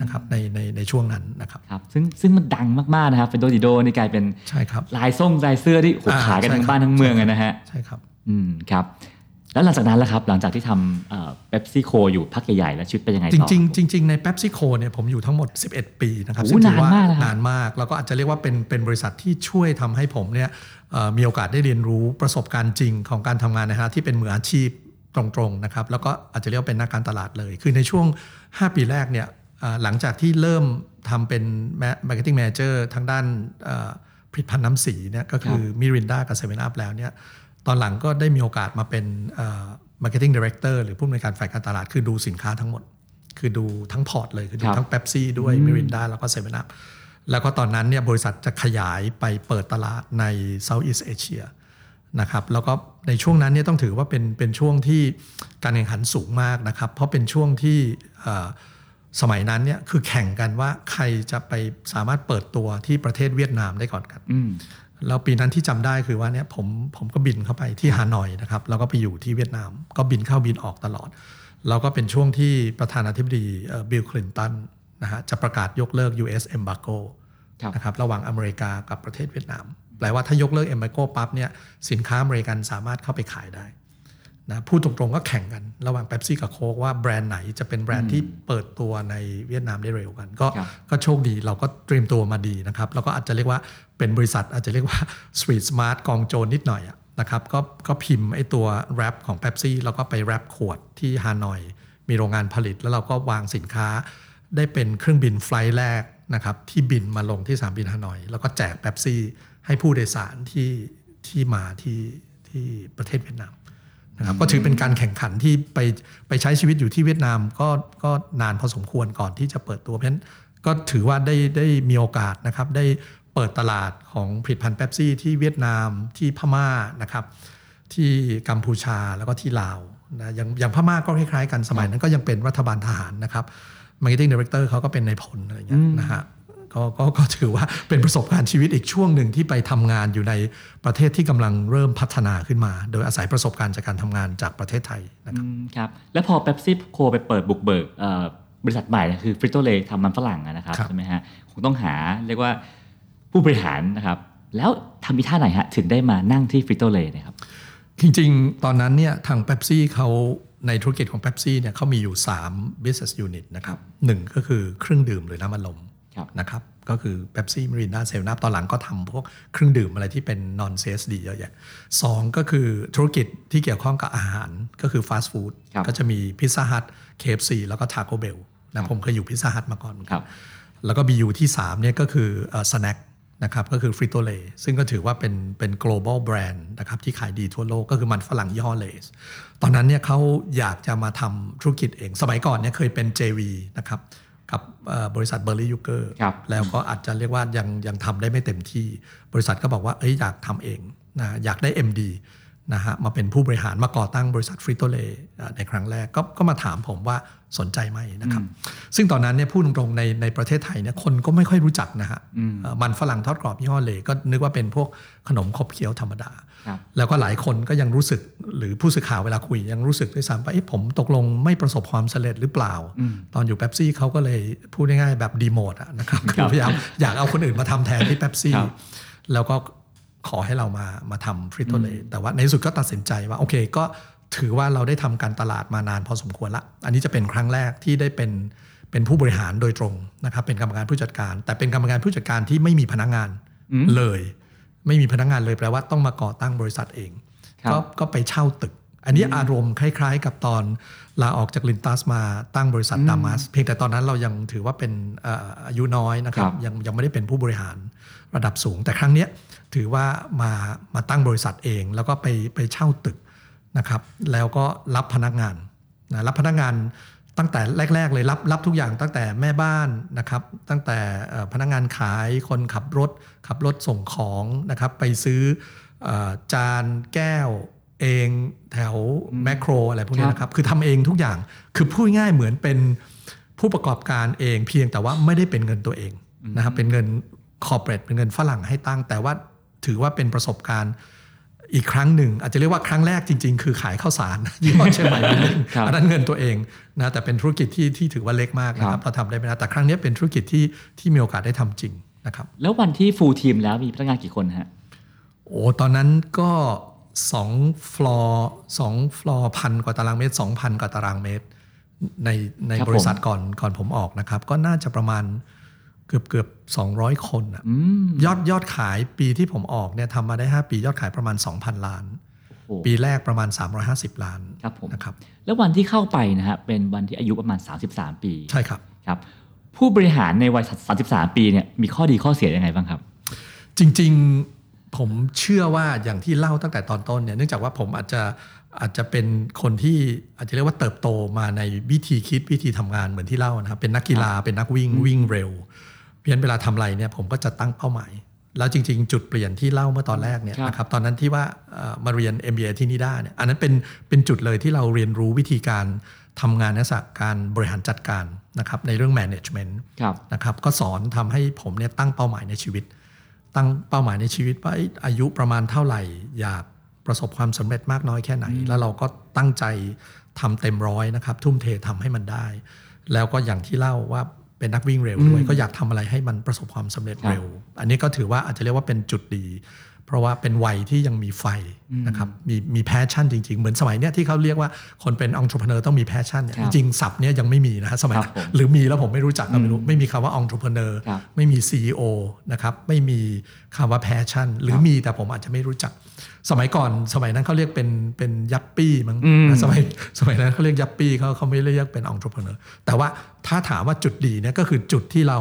นะครับในในในช่วงนั้นนะครับครับซึ่งซึ่งมันดังมาก ๆ นะครับเป็นโดดิโดนี่กลายเป็นใช่ครับลายส่งลายเสื้อที่โอ้โหอ่าขายกันใช่ทั้งครับบ้านทั้งเมืองเลยนะฮะใช่ครับอืมครับ แล้วหลังจากนั้นล่ะครับหลังจากที่ทำเเป๊ปซี่โคอยู่พักใหญ่ๆแล้วชีวิตเป็นยังไงจต่อริงๆจริงๆใน PepsiCo เนี่ยผมอยู่ทั้งหมด 11 ปีนะครับโอ้ซึ่งถือว่านานมากนะครับนานมากแล้วก็อาจจะเรียกว่าเป็นเป็นบริษัทที่ช่วยทำให้ผมเนี่ยเอ่อมีโอกาสได้เรียนรู้ประสบการณ์จริงของการทำงานในฐานะที่เป็นมืออาชีพตรงๆนะครับแล้วก็อาจจะเรียกว่าเป็นนักการตลาดเลย คือในช่วง 5 ปีแรกเนี่ยเอ่อหลังจากที่เริ่มทำเป็น Marketing Manager ทางด้านเอ่อผลิตภัณฑ์น้ำสีเนี่ยก็คือมิรินดากับเซเว่นอัพแล้วเนี่ย ตอนหลังก็ได้มีโอกาสมาเป็นเอ่อ Marketing Director หรือผู้อำนวยการฝ่ายการตลาดคือดูสินค้าทั้งหมด คือดูทั้งพอร์ตเลย คือดูครับทั้งเ e ปซี่ด้วยมิรินดาแล้วก็เซเว่นอัพแล้วก็ตอนนั้นเนี่ยบริษัทจะขยายไปเปิดตลาดใน Southeast Asia นะครับแล้วก็ในช่วงนั้นเนี่ยต้องถือว่าเป็นเป็นช่วงที่การแข่งขันสูงมากนะครับ เพราะเป็นช่วงที่เอ่อสมัยนั้นเนี่ยคือแข่งกันว่าใครจะไปสามารถเปิดตัวที่ประเทศเวียดนามได้ก่อนกันอืม แล้วปีนั้นที่จำได้คือว่าเนี่ยผมผมก็บินเข้าไปที่ฮานอยนะครับแล้วก็ไปอยู่ที่เวียดนาม ก็บินเข้าบินออกตลอด แล้วก็เป็นช่วงที่ประธานาธิบดีบิลคลินตันนะฮะจะประกาศยกเลิก US embargo ครับนะครับระหว่างอเมริกากับประเทศเวียดนาม แปลว่าถ้ายกเลิก embargo ปั๊บเนี่ยสินค้าอเมริกันสามารถเข้าไปขายได้ นะพูดตรงๆก็แข่งกันระหว่างเ e ปซี่กับโค้กว่าแบรนด์ไหนจะเป็นแบรนด์ที่เปิดตัวในเวียดนามได้เร็วกัน ก็ครับก็โชคดีเราก็เตรียมตัวมาดีนะครับ แล้วก็อาจจะเรียกว่าเป็นบริษัทอาจจะเรียกว่า Street Smart กองโจรนิดหน่อยอะนะครับก็ก็พิมพ์ไอ้ตัวแรปของ p ปซี่แล้วก็ไปแรปขวดที่ฮานอย มีโรงงานผลิตแล้วเราก็วางสินค้า ได้เป็นเครื่องบินไฟล์แรกนะครับที่บินมาลงที่สนามบินฮานอย แล้วก็แจก p ปซี่ให้ผู้โดยสารที่ที่มาที่ที่ประเทศเวียดนาม นะครับก็ถือเป็นการแข่งขันที่ไปไปใช้ชีวิตอยู่ที่เวียดนามก็ก็นานพอสมควรก่อนที่จะเปิดตัวเพราะฉะนั้นก็ถือว่าได้ได้มีโอกาสนะครับได้เปิดตลาดของผลิตภัณฑ์เ e ปซี่ที่เวียดนามที่พม่านะครับที่กัมพูชาแล้วก็ที่ลาวนะอย่างอย่างพม่าก็คล้ายๆกันสมัยนั้นก็ยังเป็นรัฐบาลทหารนะครับ Marketing Director เขาก็เป็นในายพลอะไรอย่างเงี้ยนะฮะ ก็ก็ก็ถือว่าเป็นประสบการณ์ชีวิตอีกช่วงหนึ่งที่ไปทำงานอยู่ในประเทศที่กำลังเริ่มพัฒนาขึ้นมา โดยอาศัยประสบการณ์จากการทำงานจากประเทศไทยนะครับอืมครับ แล้วพอเป๊ปซี่โคไปเปิดบุกเบิกเอ่อบริษัทใหม่นะคือฟริโตเลทำมันฝรั่งอะนะครับครับใช่ไหมฮะคงต้องหาเรียกว่าผู้บริหารนะครับ แล้วทำอีท่าไหนฮะถึงได้มานั่งที่ฟริโตเลนะครับจริงๆ ตอนนั้นเนี่ยทาง p e p ซี่เขาในธุรกิจของ p e p ซี่เนี่ยเขามีอยู่ 3 business unit นะครับหนึ่งก็คือเครื่องดื่มหรือน้ำอัดลมครับ นะครับก็คือ p e p ซี่มิรินดาเซเว่นอัพตอนหลังก็ทำพวกเครื่องดื่มอะไรที่เป็น non CSD เยอะแยะสองก็คือธุรกิจที่เกี่ยวข้องกับอาหารก็คือฟาสต์ฟู้ดครับก็จะมีพิซซ่าฮัท KFC แล้วก็ Taco Bell นะผมเคยอยู่พิซซ่าฮัทมาก่อนเหมือนกัรับแล้วก็ BU ที่3เนี่ยก็คือ snack นะครับก็คือฟริโตเลซึ่งก็ถือว่าเป็นเป็น global brand นะครับที่ขายดีทั่วโลกก็คือมันฝรั่งยี่ห้อเลย์ตอนนั้นเนี่ยเขาอยากจะมาทำธุรกิจเอง สมัยก่อนเนี่ยเคยเป็น JV นะครับ กับเอ่อบริษัทเบอร์รี่ยูเกอร์ครับแล้วก็อาจจะเรียกว่ายังยังทำได้ไม่เต็มที่ บริษัทก็บอกว่าเอ้ยอยากทำเองนะอยากได้ MD นะฮะมาเป็นผู้บริหารมาก่อตั้งบริษัทฟริโตเลในครั้งแรกก็ก็มาถามผมว่าสนใจไหมนะครับ ซึ่งตอนนั้นเนี่ยพูดตรงๆในในประเทศไทยเนี่ยคนก็ไม่ค่อยรู้จักนะฮะเอ่อมันฝรั่งทอดกรอบยี่ห้อเลย์ก็นึกว่าเป็นพวกขนมขบเคี้ยวธรรมดาครับแล้วก็หลายคนก็ยังรู้สึกหรือผู้สื่อข่าวเวลาคุยยังรู้สึกด้วยซ้ำว่าเอ๊ะผมตกลงไม่ประสบความสำเร็จหรือเปล่า ตอนอยู่เ e p ซี่เขาก็เลยพูดง่ายๆแบบดีโมดอะนะครับครับพยายามอยากเอาคนอื่นมาทำแทนที่เ e p ซี่ครับแล้วก็ ขอให้เรามามาทำฟริโตเลแต่ว่าในที่สุดก็ตัดสินใจว่าโอเคก็ถือว่าเราได้ทำการตลาดมานานพอสมควรละ อันนี้จะเป็นครั้งแรกที่ได้เป็นเป็นผู้บริหารโดยตรงนะครับ เป็นกรรมการผู้จัดการ แต่เป็นกรรมการผู้จัดการที่ไม่มีพนักงานเลย ไม่มีพนักงานเลยแปลว่าต้องมาก่อตั้งบริษัทเองครับก็ก็ไปเช่าตึก อันนี้อารมณ์คล้าย ๆ กับตอนลาออกจากลินตัสมาตั้งบริษัทดามัสเพียงแต่ตอนนั้นเรายังถือว่าเป็นเอ่ออายุน้อยนะครับครับ ยังยังไม่ได้เป็นผู้บริหารระดับสูง แต่ครั้งเนี้ย ถือว่ามามาตั้งบริษัทเอง แล้วก็ไปไปเช่าตึกนะครับ แล้วก็รับพนักงานนะรับพนักงานตั้งแต่แรก ๆ เลยรับรับทุกอย่างตั้งแต่แม่บ้านนะครับ ตั้งแต่เอ่อพนักงานขายคนขับรถ ขับรถส่งของนะครับ ไปซื้อเออจานแก้วเองแถวแมคโครอะไรพวกนี้นะครับ คือทำเองทุกอย่างคือพูดง่ายเหมือนเป็นผู้ประกอบการเองเพียงแต่ว่าไม่ได้เป็นเงินตัวเองนะครับเป็นเงินคอร์เปรสเป็นเงินฝรั่งให้ตั้ง แต่ว่า ถือว่าเป็นประสบการณ์อีกครั้งหนึ่ง อาจจะเรียกว่าครั้งแรกจริง ๆ คือขายข้าวสารยี่ห้อเชียงใหม่วิลลิ่งครับอันนั้นเงินตัวเองนะแต่เป็นธุรกิจที่ที่ถือว่าเล็กมากนะครับครับเราทำได้ไม่นานแต่ครั้งนี้เป็นธุรกิจที่ที่มีโอกาสได้ทำจริงนะครับแล้ววันที่ full team แล้วมีพนักงานกี่คนฮะโอ้ตอนนั้นก็สองฟลอร์สองฟลอร์พันกว่าตารางเมตรสองพันกว่าตารางเมตร ในในครับบริษัทผมก่อนก่อนผมออกนะครับ ก็น่าจะประมาณ เกือบเกือบสองร้อยคนอะอืมยอดยอดขายปีที่ผมออกเนี่ยทำมาได้ 5 ปียอดขายประมาณ 2,000 ล้านโอ้โหปีแรกประมาณ 350 ล้านครับผมนะครับแล้ววันที่เข้าไปนะฮะเป็นวันที่อายุประมาณ 33 ปีใช่ครับครับ ผู้บริหารในวัย 33 ปีเนี่ยมีข้อดีข้อเสียยังไงบ้างครับ จริงๆผมเชื่อว่าอย่างที่เล่าตั้งแต่ตอนต้นเนี่ยเนื่องจากว่าผมอาจจะอาจจะเป็นคนที่อาจจะเรียกว่าเติบโตมาในวิธีคิดวิธีทำงานเหมือนที่เล่านะครับเป็นนักกีฬาเป็นนักวิ่งวิ่งเร็ว เพียงเวลาทำอะไรเนี่ยผมก็จะตั้งเป้าหมาย แล้วจริง ๆ จุดเปลี่ยนที่เล่าเมื่อตอนแรกเนี่ยครับนะครับตอนนั้นที่ว่าเอ่อมาเรียน MBA ที่นิด้าเนี่ยอันนั้นเป็นเป็นจุดเลยที่เราเรียนรู้วิธีการทำงานในลักษณะการบริหารจัดการนะครับในเรื่อง management ครับนะครับก็สอนทำให้ผมเนี่ยตั้งเป้าหมายในชีวิต ตั้งเป้าหมายในชีวิตว่าเอ้ยอายุประมาณเท่าไหร่ อยากประสบความสำเร็จมากน้อยแค่ไหน แล้วเราก็ตั้งใจทำเต็มร้อยนะครับทุ่มเททำให้มันได้ แล้วก็อย่างที่เล่าว่า เป็นนักวิ่งเร็วด้วยก็อยากทำอะไรให้มันประสบความสำเร็จเร็ว อันนี้ก็ถือว่าอาจจะเรียกว่าเป็นจุดดี เพราะว่าเป็นวัยที่ยังมีไฟนะครับมีมี passion จริง ๆ เหมือนสมัยเนี้ยที่เขาเรียกว่าคนเป็นองค์ประกอบต้องมี passion เนี่ยครับจริงๆศัพท์เนี้ยยังไม่มีนะฮะสมัยครับผมหรือมีแล้วผมไม่รู้จักก็ไม่รู้ไม่มีคำว่า entrepreneur ครับไม่มี CEO นะครับไม่มีคำว่า passion หรือมีแต่ผมอาจจะไม่รู้จัก สมัยก่อนสมัยนั้นเขาเรียกเป็นเป็น yuppie มั้งอืมนะสมัยสมัยนั้นเขาเรียกยัปปี้เขาเขาไม่เรียกเป็น entrepreneur แต่ว่าถ้าถามว่าจุดดีเนี่ยก็คือจุดที่เรา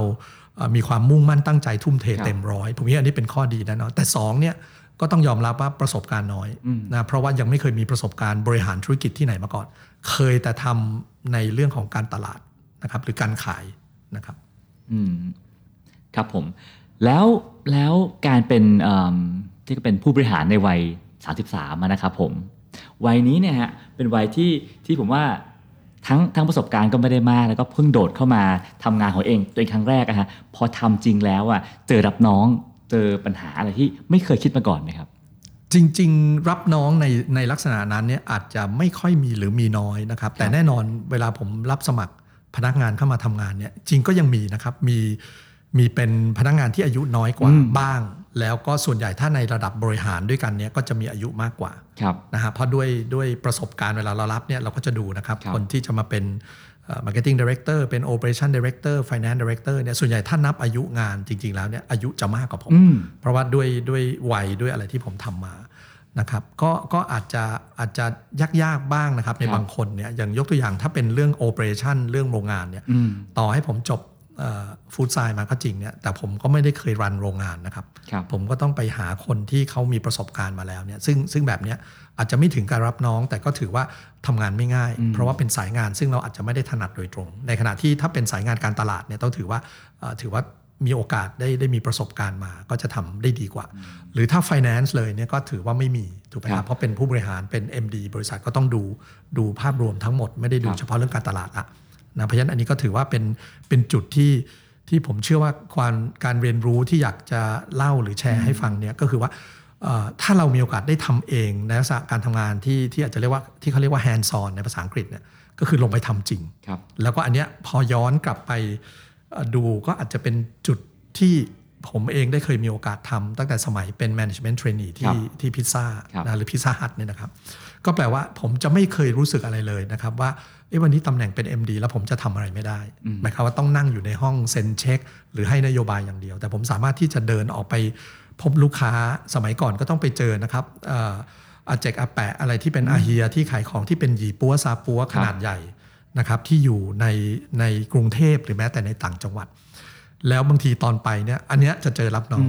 เอ่อมีความมุ่งมั่นตั้งใจทุ่มเทครับเต็มร้อยผมว่าอันนี้เป็นข้อดีแน่นอนแต่สองเนี่ยก็ต้องยอมรับว่าประสบการณ์น้อยนะเพราะว่ายังไม่เคยมีประสบการณ์บริหารธุรกิจที่ไหนมาก่อน เคยแต่ทำในเรื่องของการตลาดนะครับหรือการขายนะครับอืมครับผมแล้วแล้วการเป็นเอิ่ม ที่เป็นผู้บริหารในวัย 33อะนะครับผม วัยนี้เนี่ยฮะเป็นวัยที่ที่ผมว่าทั้งทั้งประสบการณ์ก็ไม่ได้มาก แล้วก็เพิ่งโดดเข้ามาทำงานของเองตัวเองครั้งแรกอะฮะพอทำจริงแล้วอะเจอรับน้องเจอปัญหาอะไรที่ไม่เคยคิดมาก่อนไหมครับ จริง ๆ รับน้องในในลักษณะนั้นเนี่ยอาจจะไม่ค่อยมีหรือมีน้อยนะครับ แต่แน่นอนเวลาผมรับสมัครพนักงานเข้ามาทำงานเนี่ยจริงก็ยังมีนะครับมีมีเป็นพนักงานที่อายุน้อยกว่าอืมบ้าง แล้วก็ส่วนใหญ่ถ้าในระดับบริหารด้วยกันเนี่ยก็จะมีอายุมากกว่าครับนะฮะเพราะด้วยด้วยประสบการณ์เวลาเรารับเนี่ยเราก็จะดูนะครับครับคนที่จะมาเป็นเอ่อ marketing director เป็น operation director finance director เนี่ยส่วนใหญ่ถ้านับอายุงานจริง ๆ แล้วเนี่ยอายุจะมากกว่าผมอืมเพราะว่าด้วยด้วยวัยด้วยอะไรที่ผมทำมานะครับก็ก็อาจจะอาจจะยากยากๆบ้างนะครับในครับบางคนเนี่ยอย่างยกตัวอย่างถ้าเป็นเรื่อง operation เรื่องโรงงานเนี่ยอืมต่อให้ผมจบ ฟู้ดไซน์มาก็จริงเนี่ยแต่ผมก็ไม่ได้เคยรันโรงงานนะครับครับผมก็ต้องไปหาคนที่เขามีประสบการณ์มาแล้วเนี่ยซึ่งซึ่งแบบเนี้ยอาจจะไม่ถึงการรับน้อง แต่ก็ถือว่าทำงานไม่ง่ายอืมเพราะว่าเป็นสายงานซึ่งเราอาจจะไม่ได้ถนัดโดยตรง ในขณะที่ถ้าเป็นสายงานการตลาดเนี่ยต้องถือว่าเอ่อถือว่ามีโอกาสได้ได้มีประสบการณ์มาก็จะทำได้ดีกว่า หรือถ้า finance เลยเนี่ยก็ถือว่าไม่มีถูกไหมคครัรับบเพราะเป็นผู้บริหารเป็น MD บริษัทก็ต้องดูดูภาพรวมทั้งหมดไม่ได้ดูครับเฉพาะเรื่องการตลาดละ นะเพราะฉะนั้นอันนี้ก็ถือว่าเป็นเป็นจุดที่ที่ผมเชื่อว่าความการเรียนรู้ที่อยากจะเล่าหรือแชร์ให้ฟังเนี่ยก็คือว่าเอ่อถ้าเรามีโอกาสได้ทำเองในลักษณะการทำงานที่ที่อาจจะเรียกว่าที่เขาเรียกว่า hands on ในภาษาอังกฤษเนี่ยก็คือลงไปทำจริงครับแล้วก็อันเนี้ยพอย้อนกลับไปเอ่อดูก็อาจจะเป็นจุดที่ผมเองได้เคยมีโอกาสทำตั้งแต่สมัยเป็น management trainee ครัที่บที่พิซซ่าครับนะหรือพิซซ่าฮัทเนี่ยนะครับ ก็แปลว่าผมจะไม่เคยรู้สึกอะไรเลยนะครับว่า เอ้วันนี้ตำแหน่งเป็น MD แล้วผมจะทำอะไรไม่ได้หมายความว่าต้องนั่งอยู่ในห้องเซ็นเช็ค หรือให้นโยบายอย่างเดียว แต่ผมสามารถที่จะเดินออกไปพบลูกค้าสมัยก่อนก็ต้องไปเจอนะครับเอ่ออาเจกอาแปะอะไรที่เป็นอาเฮียที่ขายของที่เป็นหยีปัวซาปัวขนาดใหญ่นะครับที่อยู่ในในกรุงเทพหรือแม้แต่ในต่างจังหวัด แล้วบางทีตอนไปเนี่ยอันเนี้ยจะเจอรับน้อง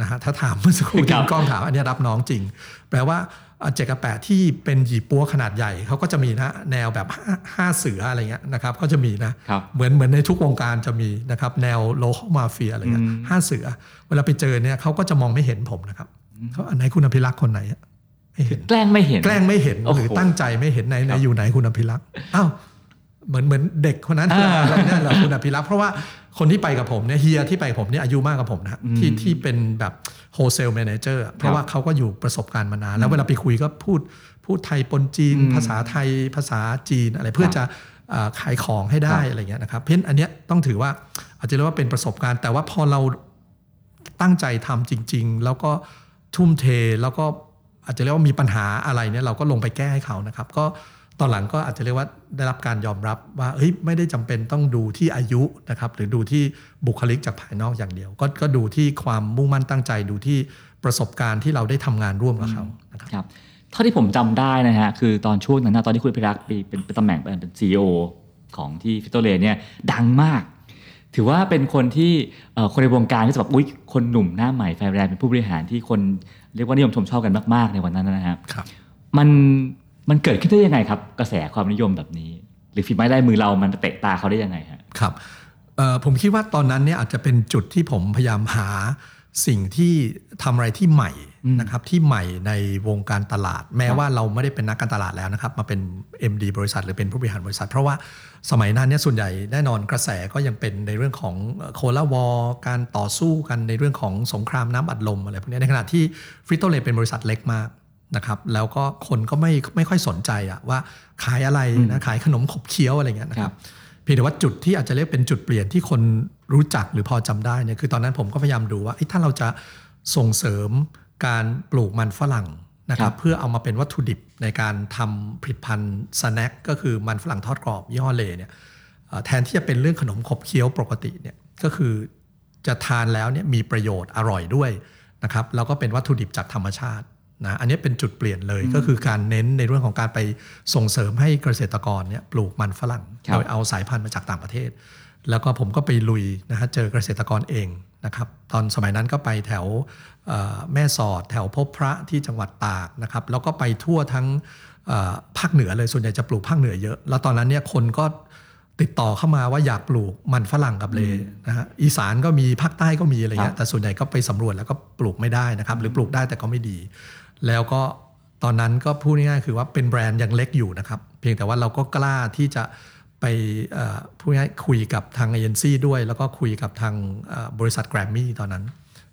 นะฮะถ้าถามเมื่อสักครู่ครัที่บคุณก้องถามอันเนี้ยรับน้องจริง แปลว่าอา เจกอาแปะที่เป็นหยีปัวขนาดใหญ่เขาก็จะมีนะแนวแบบห้าห้าเสืออะไรเงี้ยนะครับก็จะมีนะครับเหมือนเหมือนในทุกวงการจะมีนะครับแนวโลคอลมาเฟียอะไรเงี้ยอืมห้าเสือ เวลาไปเจอเนี่ยเขาก็จะมองไม่เห็นผมนะครับเขาอันไหนคุณอภิรักษ์คนไหนอะไม่เห็นแกล้งไม่เห็น แกล้งไม่เห็นโอ้โหหรือตั้งใจไม่เห็นไหนไหนครับอยู่ไหนคุณอภิรักษ์อ้าวเหมือนเหมือนเด็กคนนั้นอ่าอะไรนั่นเหรอคุณอภิรักษ์เพราะว่าคนที่ไปกับผมเนี่ยเฮียที่ไปกับผมเนี่ยอายุมากกว่าผมนะที่ที่เป็นแบบ โฮเซลแมเนเจอร์เพราะว่าเขาก็อยู่ประสบการณ์มานาน แล้วเวลาไปคุยก็พูดพูดไทยปนจีนอืมภาษาไทยภาษาจีนอะไรเพื่อครับจะเอ่อขายของให้ได้ครับอะไรเงี้ยนะครับ เพราะฉะนั้นอันเนี้ยต้องถือว่าอาจจะเรียกว่าเป็นประสบการณ์ แต่ว่าพอเราตั้งใจทำจริง ๆ แล้วก็ทุ่มเทแล้วก็อาจจะเรียกว่ามีปัญหาอะไรเนี่ยเราก็ลงไปแก้ให้เขานะครับ ก็ ตอนหลังก็อาจจะเรียกว่าได้รับการยอมรับว่าเฮ้ยไม่ได้จำเป็นต้องดูที่อายุนะครับหรือดูที่บุคลิกจากภายนอกอย่างเดียว ก็ก็ดูที่ความมุ่งมั่นตั้งใจดูที่ประสบการณ์ที่เราได้ทำงานร่วมกับเขานะครับครับเท่าที่ผมจำได้นะฮะคือตอนช่วงนั้นนะตอนที่คุณพิรักษ์ไปเป็นเป็นตำแหน่งเป็น CEO ของที่ฟิโตเลเนี่ยดังมาก ถือว่าเป็นคนที่เอ่อคนในวงการที่จะแบบอุ้ยคนหนุ่มหน้าใหม่ไฟแรงเป็นผู้บริหารที่คนเรียกว่านิยมชมชอบกันมาก ๆ ในวันนั้นนะครับครับมัน มันเกิดขึ้นได้ยังไงครับ กระแสความนิยมแบบนี้ หรือฝีไม้ลายมือเรามันเตะตาเขาได้ยังไงฮะครับเอ่อผมคิดว่าตอนนั้นเนี่ยอาจจะเป็นจุดที่ผมพยายามหาสิ่งที่ทำอะไรที่ใหม่นะครับที่ใหม่ในวงการตลาด แม้ว่าเราไม่ได้เป็นนักการตลาดแล้วนะครับมาเป็น MD บริษัทหรือเป็นผู้บริหารบริษัท เพราะว่าสมัยนั้นเนี่ยส่วนใหญ่แน่นอนกระแสก็ยังเป็นในเรื่องของโคลาวอการต่อสู้กันในเรื่องของสงครามน้ำอัดลมอะไรพวกนี้ในขณะที่ฟริโตเลเป็นบริษัทเล็กมาก นะครับแล้วก็คนก็ไม่ไม่ค่อยสนใจอะว่าขายอะไรนะขายขนมขบเคี้ยวอะไรเงี้ยนะคครัรับบเพียงแต่ว่าจุดที่อาจจะเรียกเป็นจุดเปลี่ยนที่คนรู้จักหรือพอจำได้เนี่ยคือตอนนั้นผมก็พยายามดูว่าเอ๊ะถ้าเราจะส่งเสริมการปลูกมันฝรั่งนะคครัรับบเพื่อเอามาเป็นวัตถุดิบในการทำผลิตภัณฑ์สแน็คก็คือมันฝรั่งทอดกรอบยี่ห้อเลเนี่ยเอ่อแทนที่จะเป็นเรื่องขนมขบเคี้ยวปกติเนี่ยก็คือจะทานแล้วเนี่ยมีประโยชน์อร่อยด้วยนะครับแล้วก็เป็นวัตถุดิบจากธรรมชาติ นะอันนี้เป็นจุดเปลี่ยนเลยก็คือการเน้นในเรื่องของการไปส่งเสริมให้เกษตรกรเนี่ยปลูกมันฝรั่งครับโดยเอาสายพันธุ์มาจากต่างประเทศ แล้วก็ผมก็ไปลุยนะฮะเจอเกษตรกรเองนะครับตอนสมัยนั้นก็ไปแถวเอ่อแม่สอดแถวพบพระที่จังหวัดตากนะครับแล้วก็ไปทั่วทั้งเอ่อภาคเหนือเลยส่วนใหญ่จะปลูกภาคเหนือเยอะ แล้วตอนนั้นเนี่ยคนก็ติดต่อเข้ามาว่าอยากปลูกมันฝรั่งกับเลย์นะฮะอีสานก็มีภาคใต้ก็มีอะไรเงี้ครับแต่ส่วนใหญ่ก็ไปสำรวจแล้วก็ปลูกไม่ได้นะครับ หรือปลูกได้แต่ก็ไม่ดี แล้วก็ตอนนั้นก็พูดง่ายๆคือว่าเป็นแบรนด์ยังเล็กอยู่นะครับ เพียงแต่ว่าเราก็กล้าที่จะไปเอ่อพูดง่ายๆคุยกับทางเอเจนซี่ด้วย แล้วก็คุยกับทางเอ่อบริษัทแกรมมี่ตอนนั้น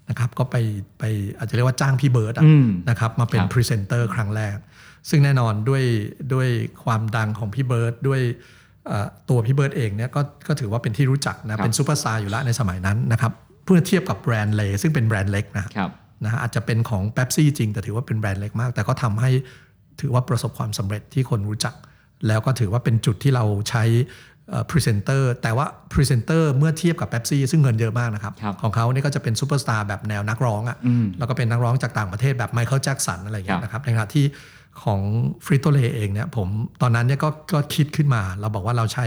นะครับก็ไปไปอาจจะเรียกว่าจ้างพี่เบิร์ดอะอืมนะครับมาเป็นครับพรีเซนเตอร์ครั้งแรก ซึ่งแน่นอนด้วยด้วยความดังของพี่เบิร์ดด้วยเอ่อตัวพี่เบิร์ดเองเนี่ยก็ก็ถือว่าเป็นที่รู้จักนะครับเป็นซูเปอร์สตาร์อยู่แล้วในสมัยนั้นนะครับเมื่อเทียบกับแบรนด์เลย์ซึ่งเป็นแบรนด์เล็กนะครับ นะฮะอาจจะเป็นของเ e ปซี่จริง แต่ถือว่าเป็นแบรนด์เล็กมาก แต่ก็ทำให้ถือว่าประสบความสำเร็จที่คนรู้จัก แล้วก็ถือว่าเป็นจุดที่เราใช้พรีเซนเตอร์แต่ว่าพรีเซนเตอร์เมื่อเทียบกับเ e ปซี่ซึ่งเงินเยอะมากนะครับครับของเขาเนี่ยก็จะเป็นซูเปอร์สตาร์แบบแนวนักร้องอะอืมแล้วก็เป็นนักร้องจากต่างประเทศแบบไมเคิลแจ็ k สันอะไรอย่างเงี้ครับนะครับในขณะที่ของ Frito-Lay เองเนี่ยผมตอนนั้นเนี่ยก็ก็คิดขึ้นมา เราบอกว่าเราใช้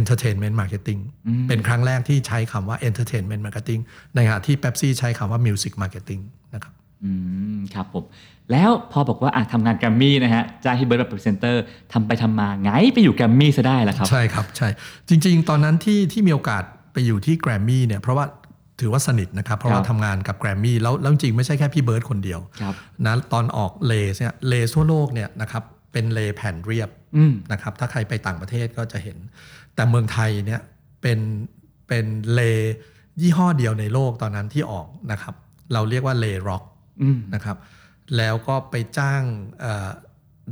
entertainment marketing เป็นครั้งแรกที่ใช้คำว่า entertainment marketing ในขณะที่เ e ปซี่ใช้คำว่า music marketing นะครับอืมครับผม แล้วพอบอกว่าอะทำงานแกรมมี่นะฮะจ้างพี่เบิร์ดเป็นพรีเซนเตอร์ทำไปทำมาไงไปอยู่แกรมมี่ซะได้แล้วครับ ใช่ครับใช่ จริง ๆ ตอนนั้นที่ที่มีโอกาสไปอยู่ที่แกรมมี่เนี่ยเพราะว่าถือว่าสนิทนะครับ เพราะว่าครับทำงานกับแกรมมี่แล้วแล้วจริงๆไม่ใช่แค่พี่เบิร์ดคนเดียวครับนะตอนออก Lay's เนี่ย Lay's ทั่วโลกเนี่ยนะครับเป็น Lay's แผ่นเรียบอืมนะครับถ้าใครไปต่างประเทศก็จะเห็น แต่เมืองไทยเนี่ยเป็นเป็น Lay's ยี่ห้อเดียวในโลกตอนนั้นที่ออกนะครับ เราเรียกว่า Lay's Rock อืมนะครับ แล้วก็ไปจ้างเอ่อ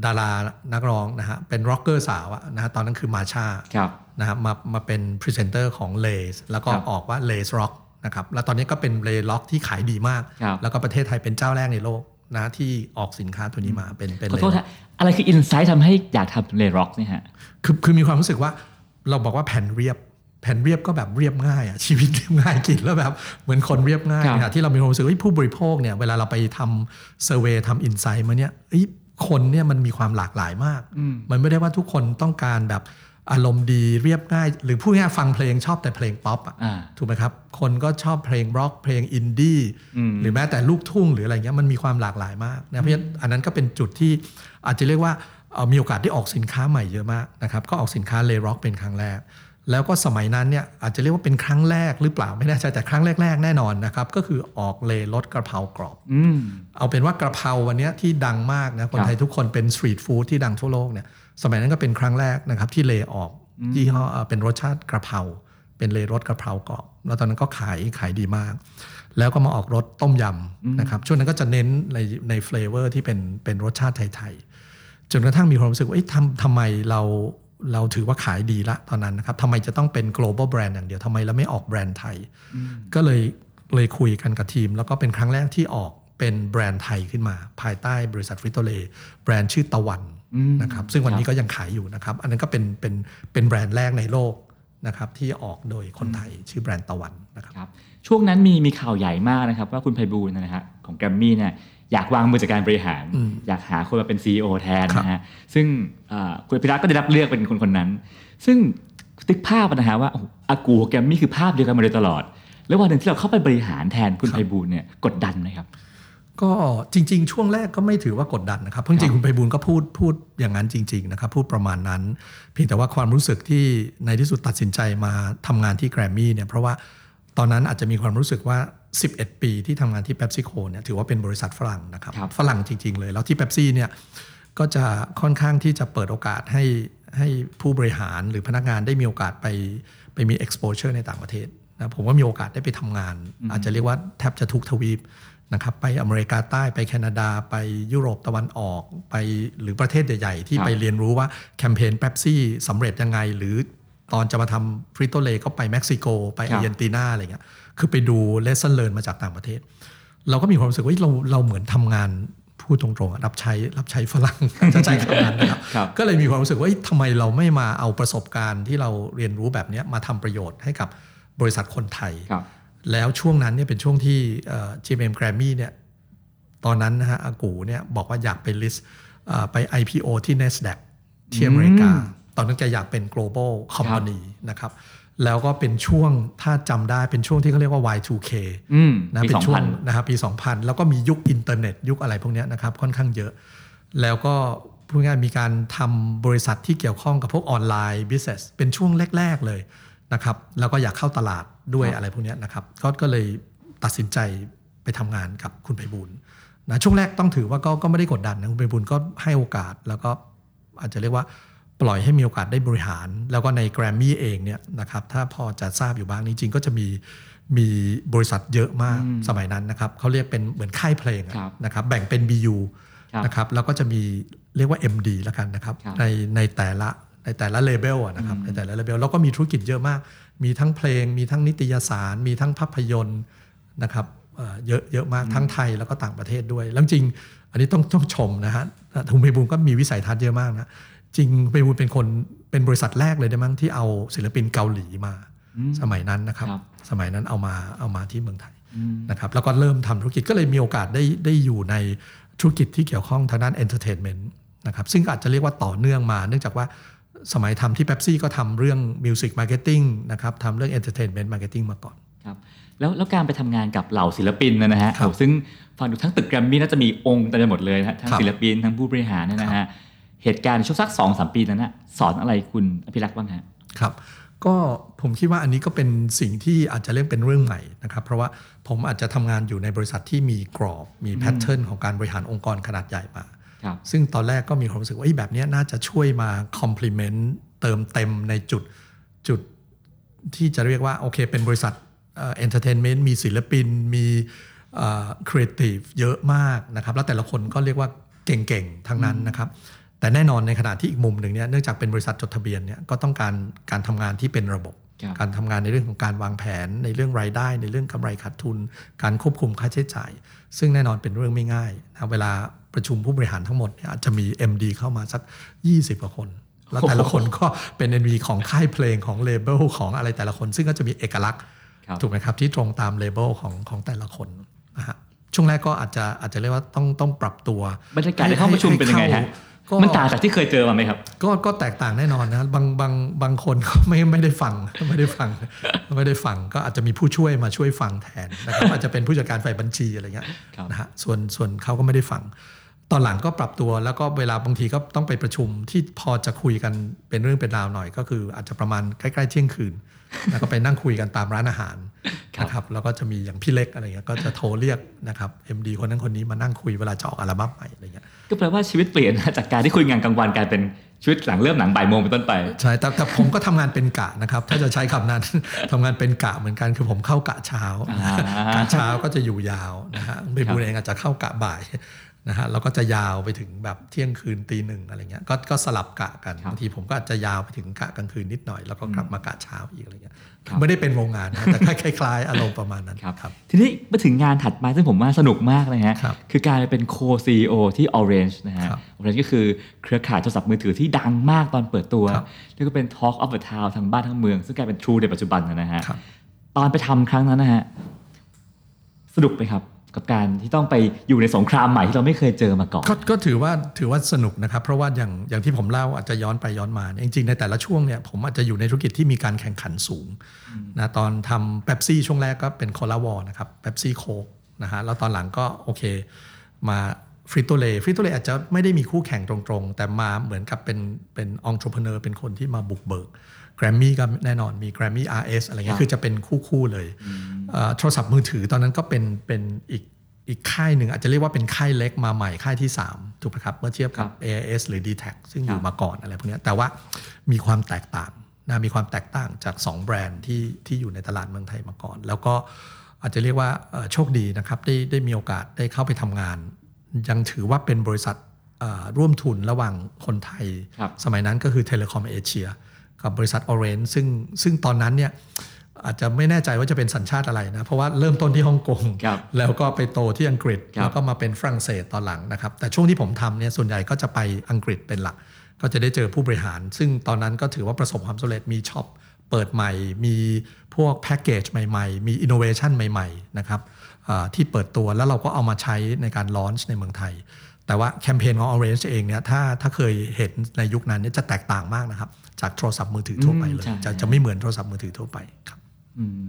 ดารานักร้องนะฮะเป็นร็อกเกอร์สาวอะนะฮะตอนนั้นคือมาชาครับนะครับมามาเป็นพรีเซนเตอร์ของ Lay's แล้วก็ครับออกว่า Lay's Rockนะครับแล้วตอนนี้ก็เป็น Lay's Rock ที่ขายดีมากครับแล้วก็ประเทศไทยเป็นเจ้าแรกในโลกนะที่ออกสินค้าตัวนี้มาเป็นเป็นขอโทษ Lay's ฮะอะไรคือ insight ทำให้อยากทำ Lay's Rock เนี่ยฮะคือคือมีความรู้สึกว่า เราบอกว่าแผ่นเรียบ แผ่นเรียบก็แบบเรียบง่ายอะชีวิตเรียบง่ายกินแล้วแบบเหมือนคนเรียบง่ายครับนะที่เรามีความรู้สึกว่าเฮ้ยผู้บริโภคเนี่ยเวลาเราไปทำ survey ทำ insight มาเนี่ยเอ้ยคนเนี่ยมันมีความหลากหลายมาก มันไม่ได้ว่าทุกคนต้องการแบบอารมณ์ดีเรียบง่าย หรือพูดง่ายๆฟังเพลงชอบแต่เพลงป๊อปอะอ่าถูกไหมครับ คนก็ชอบเพลงร็อกเพลงอินดี้หรือแม้แต่ลูกทุ่งหรืออะไรเงี้ยมันมีความหลากหลายมากนะเพราะฉะนั้นอันนั้นก็เป็นจุดที่อาจจะเรียกว่าเอ่อ มีโอกาสได้ออกสินค้าใหม่เยอะมากนะครับก็ออกสินค้า Lay's Rock เป็นครั้งแรก แล้วก็สมัยนั้นเนี่ยอาจจะเรียกว่าเป็นครั้งแรกหรือเปล่าไม่แน่ใจแต่ครั้งแรก ๆ แน่นอนนะครับก็คือออก Lay's รสกระเพรากรอบอืมเอาเป็นว่ากระเพราวันเนี้ยที่ดังมากนะคนครับไทยทุกคนเป็นสตรีทฟู้ดที่ดังทั่วโลกเนี่ยสมัยนั้นก็เป็นครั้งแรกนะครับที่ Lay's ออกยี่ห้อเอ่อเป็นรสชาติกระเพราเป็น Lay's รสกระเพรากรอบแล้วตอนนั้นก็ขายขายดีมาก แล้วก็มาออกรสต้มยำนะครับช่วงนั้นก็จะเน้นในใน flavor ที่เป็นเป็นรสชาติไทยๆ จนกระทั่งมีความรู้สึกว่าเอ๊ะทำทำไมเราเราถือว่าขายดีละตอนนั้นนะครับทำไมจะต้องเป็น global brand อย่างเดียวทำไมเราไม่ออกแบรนด์ไทย ก็เลยเลยคุยกันกับทีม แล้วก็เป็นครั้งแรกที่ออกเป็นแบรนด์ไทยขึ้นมา ภายใต้บริษัท Frito-Layแบรนด์ชื่อตะวันนะครับซึ่งวันนี้ก็ยังขายอยู่นะครับ อันนั้นก็เป็นเป็นเป็นแบรนด์แรกในโลกนะครับที่ออกโดยคนไทยชื่อแบรนด์ตะวันนะครับครับช่วงนั้นมีมีข่าวใหญ่มากนะครับ ว่าคุณไพบูลย์นะฮะของแกรมมี่เนี่ย อยากวางมือจากการบริหาร อยากหาคนมาเป็น CEO แทนนะฮะซึ่งอ่าคุณพิรักก็ได้รับเลือกเป็นคนคนนั้น ซึ่งติ๊กภาพนะฮะว่าโอ้โหอากูกับแกรมมี่คือภาพเดียวกันมาโดยตลอด แล้ววันหนึ่งที่เราเข้าไปบริหารแทนคุณไพบูลย์เนี่ยกดดันไหมครับ ก็จริง ๆ ช่วงแรกก็ไม่ถือว่ากดดันนะครับเพราะจริงๆคุณไพบูลย์ก็พูดพูดอย่างนั้นจริง ๆ นะครับ พูดประมาณนั้น เพียงแต่ว่าความรู้สึกที่ในที่สุดตัดสินใจมาทำงานที่แกรมมี่เนี่ยเพราะว่าตอนนั้นอาจจะมีความรู้สึกว่า 11 ปีที่ทำงานที่เ e ปซี่โคเนี่ยถือว่าเป็นบริษัทฝรั่งนะครับครับฝรั่งจริง ๆ เลย แล้วที่เ e ปซี่เนี่ยก็จะค่อนข้างที่จะเปิดโอกาสให้ให้ผู้บริหารหรือพนักงานได้มีโอกาสไปไปมี exposure ในต่างประเทศนะผมว่ามีโอกาสได้ไปทำงาน อาจจะเรียกว่าแทบจะทุกทวีปนะครับไปอเมริกาใต้ไปแคนาดา ไปยุโรปตะวันออกไปหรือประเทศใหญ่ๆ ที่ครับไปเรียนรู้ว่าแคมเปญเ e ปซี่สำเร็จยังไง หรือตอนจะมาทำ Frito-Lay ก็ไปเม็กซิโก ไปครัอาบร์เจนตินาอะไรเงี้ย คือไปดู lesson learned มาจากต่างประเทศ เราก็มีความรู้สึกว่าเฮ้ยเราเราเหมือนทำงานพูดตรงๆอะรับใช้รับใช้ฝรั่งจะใช้คำนั้นนะครับครับก็เลยมีความรู้สึกว่าเอ้ยทำไมเราไม่มาเอาประสบการณ์ที่เราเรียนรู้แบบเนี้ยมาทำประโยชน์ให้กับบริษัทคนไทยครับแล้วช่วงนั้นเนี่ยเป็นช่วงที่เอ่อ GMM Grammy เนี่ยตอนนั้นนะฮะอากูเนี่ยบอกว่าอยากไป list เอ่อไป IPO ที่ NASDAQ ที่อเมริกา ตอนนั้นแกอยากเป็น global company นะครับ แล้วก็เป็นช่วงถ้าจำได้เป็นช่วงที่เขาเรียกว่า Y2K อืมนะปีเป็นช่วง2000นะครับปี 2000 แล้วก็มียุคอินเทอร์เน็ตยุคอะไรพวกเนี้ยนะครับค่อนข้างเยอะ แล้วก็พูดง่ายๆมีการทำบริษัทที่เกี่ยวข้องกับพวกออนไลน์ business เป็นช่วงแรก ๆ เลยนะครับแล้วก็อยากเข้าตลาดด้วยอะไรพวกเนี้ยนะครับก็ก็เลยตัดสินใจไปทำงานกับคุณไพบูลย์นะช่วงแรกต้องถือว่าก็ก็ไม่ได้กดดันนะคุณไพบูลย์ก็ให้โอกาสแล้วก็อาจจะเรียกว่า ปล่อยให้มีโอกาสได้บริหาร แล้วก็ในแกรมมี่เองเนี่ยนะครับถ้าพอจะทราบอยู่บ้างจริงๆก็จะมีมีบริษัทเยอะมากสมัยนั้นนะครับเขาเรียกเป็นเหมือนค่ายเพลงอะครับนะครับแบ่งเป็น BU ครับนะครับแล้วก็จะมีเรียกว่า MD แล้วกันนะครับครับในในแต่ละในแต่ละเลเบลอะนะครับในแต่ละเลเบลแล้วก็มีธุรกิจเยอะมาก มีทั้งเพลง มีทั้งนิตยสาร มีทั้งภาพยนตร์นะครับเอ่อเยอะเยอะมากทั้งไทยแล้วก็ต่างประเทศด้วยแล้วจริง อันนี้ต้องต้องชมนะฮะทุงเพบูลย์ก็มีวิสัยทัศน์เยอะมากนะ จริงเพบูลย์เป็นคนเป็นบริษัทแรกเลยได้มั้งที่เอาศิลปินเกาหลีมาสมัยนั้นนะครับครับสมัยนั้นเอามาเอามาที่เมืองไทยนะครับแล้วก็เริ่มทำธุรกิจก็เลยมีโอกาสได้ได้อยู่ในธุรกิจที่เกี่ยวข้องทางด้าน entertainment นะครับซึ่งอาจจะเรียกว่าต่อเนื่องมา เนื่องจากว่าสมัยทำที่เ e ปซี่ก็ทำเรื่องมิวสิกมาร์เก็ตติ้งนะครับทำเรื่อง entertainment marketing มาก่อนครับแล้วแล้วการไปทำงานกับเหล่าศิลปินนะฮะครับโอ้ซึ่งฟังดูทั้งตึกแกรมมี่น่าจะมีองค์เต็มไปหมดเลยนะฮะทั้งครับศิลปินทั้งผู้บริหารเนี่ยนะฮะ เหตุการณ์ในช่วงสักสองสามปีนั้นนะสอนอะไรคุณอภิรักษ์บ้างฮะครับก็ผมคิดว่าอันนี้ก็เป็นสิ่งที่อาจจะเรียกเป็นเรื่องใหม่นะครับเพราะว่าผมอาจจะทำงานอยู่ในบริษัทที่มีกรอบมี pattern ของการบริหารองค์กรขนาดใหญ่มาครับซึ่งตอนแรกก็มีความรู้สึกว่าเอ้ยแบบเนี้ยน่าจะช่วยมา complement เติมเต็มในจุดจุดที่จะเรียกว่าโอเค เป็นบริษัท entertainment มีศิลปินมีครีเอทีฟเยอะมากนะครับ แล้วแต่ละคนก็เรียกว่าเก่งๆ ทั้งนั้นนะครับ แต่แน่นอนในขณะที่อีกมุมหนึ่งเนี่ยเนื่องจากเป็นบริษัทจดทะเบียนเนี่ยก็ต้องการการทำงานที่เป็นระบบครับการทำงานในเรื่องของการวางแผน ในเรื่องรายได้ ในเรื่องกำไรขาดทุน การควบคุมค่าใช้จ่าย ซึ่งแน่นอนเป็นเรื่องไม่ง่ายนะเวลาประชุมผู้บริหารทั้งหมดเนี่ยอาจจะมี MD เข้ามาสัก 20กว่าคน แล้วแต่ละคนก็เป็น MD ของค่ายเพลงของเลเบลของอะไรแต่ละคน ซึ่งก็จะมีเอกลักษณ์ครับถูกไหมครับที่ตรงตามเลเบลของของแต่ละคนนะฮะช่วงแรกก็อาจจะอาจจะเรียกว่าต้องต้องปรับตัวบรรยากาศในห้องประชุมเป็นยังไงฮะก็ มันต่างจากที่เคยเจอมาไหมครับ ก็ก็แตกต่างแน่นอนนะบางบางบางคนก็ไม่ไม่ได้ฟังไม่ได้ฟังไม่ได้ฟังก็อาจจะมีผู้ช่วยมาช่วยฟังแทนนะครับอาจจะเป็นผู้จัดการฝ่ายบัญชีอะไรเงี้ยครับนะฮะส่วนส่วนเขาก็ไม่ได้ฟัง ตอนหลังก็ปรับตัวแล้วก็เวลาบางทีก็ต้องไปประชุมที่พอจะคุยกันเป็นเรื่องเป็นราวหน่อย ก็คืออาจจะประมาณใกล้ๆเที่ยงคืนแล้วก็ไปนั่งคุยกันตามร้านอาหารครับ นะครับแล้วก็จะมีอย่างพี่เล็กอะไรเงี้ยก็จะโทรเรียกนะครับ MD คนนั้นคนนี้มานั่งคุยเวลาจะออกอัลบั้มใหม่อะไรเงี้ยก็แปลว่าชีวิตเปลี่ยนนะจากการที่คุยงานกลางวันกลายเป็นชีวิตหลังเริ่มหนังบ่ายโมงเป็นต้นไปใช่แต่แต่ผมก็ทำงานเป็นกะนะครับ ถ้าจะใช้คำนั้นทำงานเป็นกะเหมือนกันคือผมเข้ากะเช้าอ่ากะเช้าก็จะอยู่ยาวนะฮะไปบูลเองอาจจะเข้ากะบ่าย นะฮะแล้วก็จะยาวไปถึงแบบเที่ยงคืนตีหนึ่งอะไรเงี้ยก็ก็สลับกะกันครับบางทีผมก็อาจจะยาวไปถึงกะกลางคืนนิดหน่อย แล้วก็กลับมากะเช้าอีกอะไรเงี้ยครับไม่ได้เป็นโรงงานนะแต่คล้ายๆ อารมณ์ประมาณนั้นครับครับ ทีนี้มาถึงงานถัดมาซึ่งผมว่าสนุกมากเลยฮะครับคือการเป็นโคซีโอที่ Orange นะฮะครับ Orange ก็คือเครือข่ายโทรศัพท์มือถือที่ดังมากตอนเปิดตัวครับแล้วก็เป็น Talk of the Town ทั้งบ้านทั้งเมือง ซึ่งกลายเป็น True ในปัจจุบันนะฮะครับตอนไปทำครั้งนั้นนะฮะสนุกไหมครับ กับการที่ต้องไปอยู่ในสงครามใหม่ที่เราไม่เคยเจอมาก่อนก็ก็ถือว่าถือว่าสนุกนะครับ เพราะว่าอย่างอย่างที่ผมเล่าอาจจะย้อนไปย้อนมาเนี่ยจริงๆ ในแต่ละช่วงเนี่ยผมอาจจะอยู่ในธุรกิจที่มีการแข่งขันสูงนะตอนทำเ e ปซี่ช่วงแรกก็เป็นโคลาวอนะครับเ e ปซี่โคกนะฮะแล้วตอนหลังก็โอเค มา Frito-Lay Frito-Lay อาจจะไม่ได้มีคู่แข่งตรงๆ แต่มาเหมือนกับเป็นเป็นองค์ประกอบเป็นคนที่มาบุกเบิกแก รมมี่ก็แน่นอนมี Grammy RS อะไรเงี้ยครัยบคือจะเป็นคู่ๆเลยเอ่อโทรศัพท์มือถือตอนนั้นก็เป็นเป็นอีกอีกค่ายหนึ่งอาจจะเรียกว่าเป็นค่ายเล็กมาใหม่ค่ายที่ 3 ถูกไหมครับ เมื่อเทียบกับ AIS หรือ d t แทซึ่งอยู่มาก่อนอะไรพวกเนี้ยแต่ว่ามีความแตกต่างนะมีความแตกต่างจาก 2 แบรนด์ที่ที่อยู่ในตลาดเมืองไทยมาก่อน แล้วก็อาจจะเรียกว่าเอ่อโชคดีนะครับได้ได้มีโอกาสได้เข้าไปทำงาน ยังถือว่าเป็นบริษัทเอ่อร่วมทุนระหว่างคนไทยครับสมัยนั้นก็คือเทเลคอมเอเชีย กับบริษัท Orange ซึ่งซึ่งตอนนั้นเนี่ยอาจจะไม่แน่ใจว่าจะเป็นสัญชาติอะไรนะ เพราะว่าเริ่มต้นที่ฮ่องกงครับแล้วก็ไปโตที่อังกฤษครับแล้วก็มาเป็นฝรั่งเศสตอนหลังนะครับ แต่ช่วงที่ผมทำเนี่ยส่วนใหญ่ก็จะไปอังกฤษเป็นหลัก ก็จะได้เจอผู้บริหาร ซึ่งตอนนั้นก็ถือว่าประสบความสำเร็จมี shop เปิดใหม่ มีพวกแพ็กเกจใหม่ๆ มีอินโนเวชันใหม่ๆนะครับอ่าที่เปิดตัวแล้วเราก็เอามาใช้ในการ launch ในเมืองไทย แต่ว่าแคมเปญของ Orange เองเนี่ยถ้าถ้าเคยเห็นในยุคนั้นเนี่ยจะแตกต่างมากนะครับ จากโทรศัพท์มือถือทั่วไปเลยอืมใช่จะจะไม่เหมือนโทรศัพท์มือถือทั่วไปครับอืม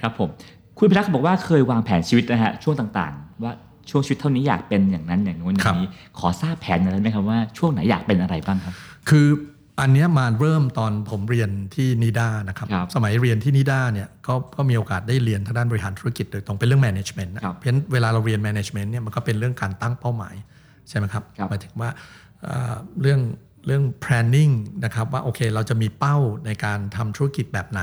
ครับผมคุณอภิรักษ์บอกว่าเคยวางแผนชีวิตนะฮะช่วงต่างๆ ว่าช่วงชีวิตเท่านี้อยากเป็นอย่างนั้นอย่างนู้นอครัย่าบงนี้ ขอทราบแผนหน่อยได้ไหมครับว่าช่วงไหนอยากเป็นอะไรบ้างครับ คืออันเนี้ยมาเริ่มตอนผมเรียนที่นิด้านะครับครับสมัยเรียนที่นิด้าเนี่ยก็ก็มีโอกาสได้เรียนทางด้านบริหารธุรกิจโดยตรงเป็นเรื่อง management นะครับเพราะฉะนั้นเวลาเราเรียน management เนี่ยมันก็เป็นเรื่องการตั้งเป้าหมายใช่ไหมครับครับหมายถึงว่าเอ่อเรื่อง เรื่อง planning นะครับว่าโอเคเราจะมีเป้าในการทำธุรกิจแบบไหน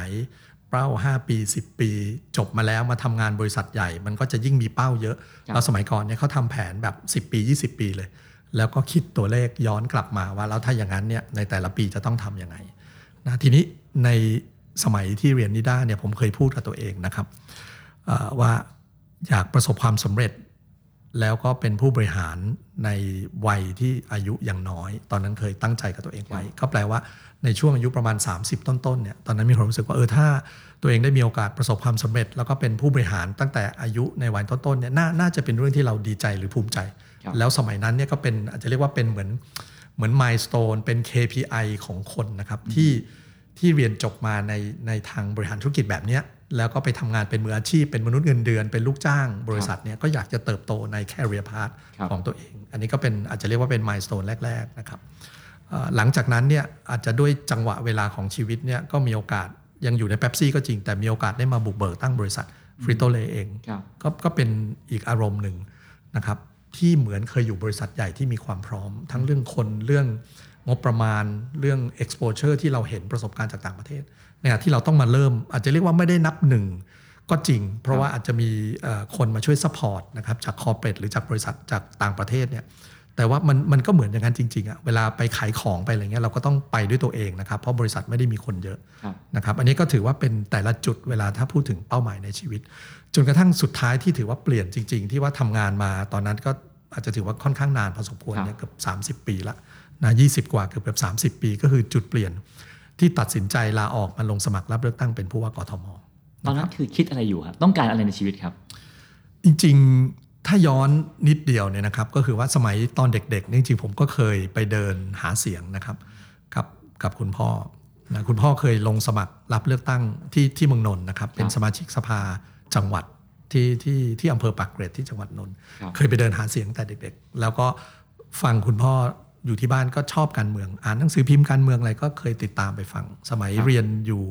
เป้า 5 ปี 10 ปี จบมาแล้วมาทำงานบริษัทใหญ่ มันก็จะยิ่งมีเป้าเยอะครับแล้วสมัยก่อนเนี่ยเขาทำแผนแบบ 10 ปี 20 ปีเลย แล้วก็คิดตัวเลขย้อนกลับมาว่าแล้วถ้าอย่างนั้นเนี่ยในแต่ละปีจะต้องทำยังไงนะทีนี้ในสมัยที่เรียนนิด้าเนี่ยผมเคยพูดกับตัวเองนะครับเอ่อว่าอยากประสบความสำเร็จ แล้วก็เป็นผู้บริหารในวัยที่อายุยังน้อย ตอนนั้นเคยตั้งใจกับตัวเองไว้ ก็แปลว่าในช่วงอายุประมาณ 30 ต้นๆเนี่ยตอนนั้นมีความรู้สึกว่าเออถ้าตัวเองได้มีโอกาสประสบความสำเร็จ แล้วก็เป็นผู้บริหารตั้งแต่อายุในวัยต้นๆเนี่ยนาน่าจะเป็นเรื่องที่เราดีใจหรือภูมิใจครับแล้วสมัยนั้นเนี่ยก็เป็นอาจจะเรียกว่าเป็นเหมือนเหมือนมายสเตนเป็น KPI ของคนนะครับที่ที่เรียนจบมาในในทางบริหารธุรกิจแบบเนี้ย แล้วก็ไปทำงานเป็นมืออาชีพ เป็นมนุษย์เงินเดือน เป็นลูกจ้างบริษัทเนี่ยก็อยากจะเติบโตใน career path ครับของตัวเอง อันนี้ก็เป็นอาจจะเรียกว่าเป็นมายสเตนแรก ๆ นะครับเอ่อหลังจากนั้นเนี่ยอาจจะด้วยจังหวะเวลาของชีวิตเนี่ยก็มีโอกาสยังอยู่ในเ e ปซี่ก็จริง แต่มีโอกาสได้มาบุกเบิกตั้งบริษัทฟริโตเลเองครับก็ก็เป็นอีกอารมณ์หนึ่งนะครับที่เหมือนเคยอยู่บริษัทใหญ่ที่มีความพร้อม ทั้งเรื่องคนเรื่องงบประมาณเรื่อง exposure ที่เราเห็นประสบการณ์จากต่างประเทศ ในขณะที่เราต้องมาเริ่มอาจจะเรียกว่าไม่ได้นับหนึ่งก็จริง เพราะว่าอาจจะมีเอ่อคนมาช่วย support นะครับจาก corporate หรือจากบริษัทจากต่างประเทศเนี่ยแต่ว่ามันมันก็เหมือนอย่างนั้นจริงๆอะเวลาไปขายของไปอะไรเงี้ยเราก็ต้องไปด้วยตัวเองนะครับ เพราะบริษัทไม่ได้มีคนเยอะครับนะครับอันนี้ก็ถือว่าเป็นแต่ละจุดเวลาถ้าพูดถึงเป้าหมายในชีวิต จนกระทั่งสุดท้ายที่ถือว่าเปลี่ยนจริง ๆ ที่ว่าทำงานมาตอนนั้นก็อาจจะถือว่าค่อนข้างนานพอสมควรครับเนี่ยเกือบ30 ปีละนะยีกว่าเกือบเกือบ30ปี ก็คือจุดเปลี่ยน ที่ตัดสินใจลาออกมาลงสมัครรับเลือกตั้งเป็นผู้ว่ากทมตอนนั้นคือคิดอะไรอยู่ครับต้องการอะไรในชีวิตครับ จริงๆถ้าย้อนนิดเดียวเนี่ยนะครับ ก็คือว่าสมัยตอนเด็กๆเนี่ยจริงๆผมก็เคยไปเดินหาเสียงนะครับกับกับคุณพ่อนะคุณพ่อเคยลงสมัครรับเลือกตั้งที่ที่เมืองนนท์นะครับ เป็นสมาชิกสภาจังหวัดที่ที่ที่อำเภอปากเกร็ดที่จังหวัดนนท์ครับเคยไปเดินหาเสียงแต่เด็ก ๆ แล้วก็ฟังคุณพ่อ อยู่ที่บ้านก็ชอบการเมือง อ่านหนังสือพิมพ์การเมืองอะไรก็เคยติดตามไปฟัง สมัยเรียนอยู่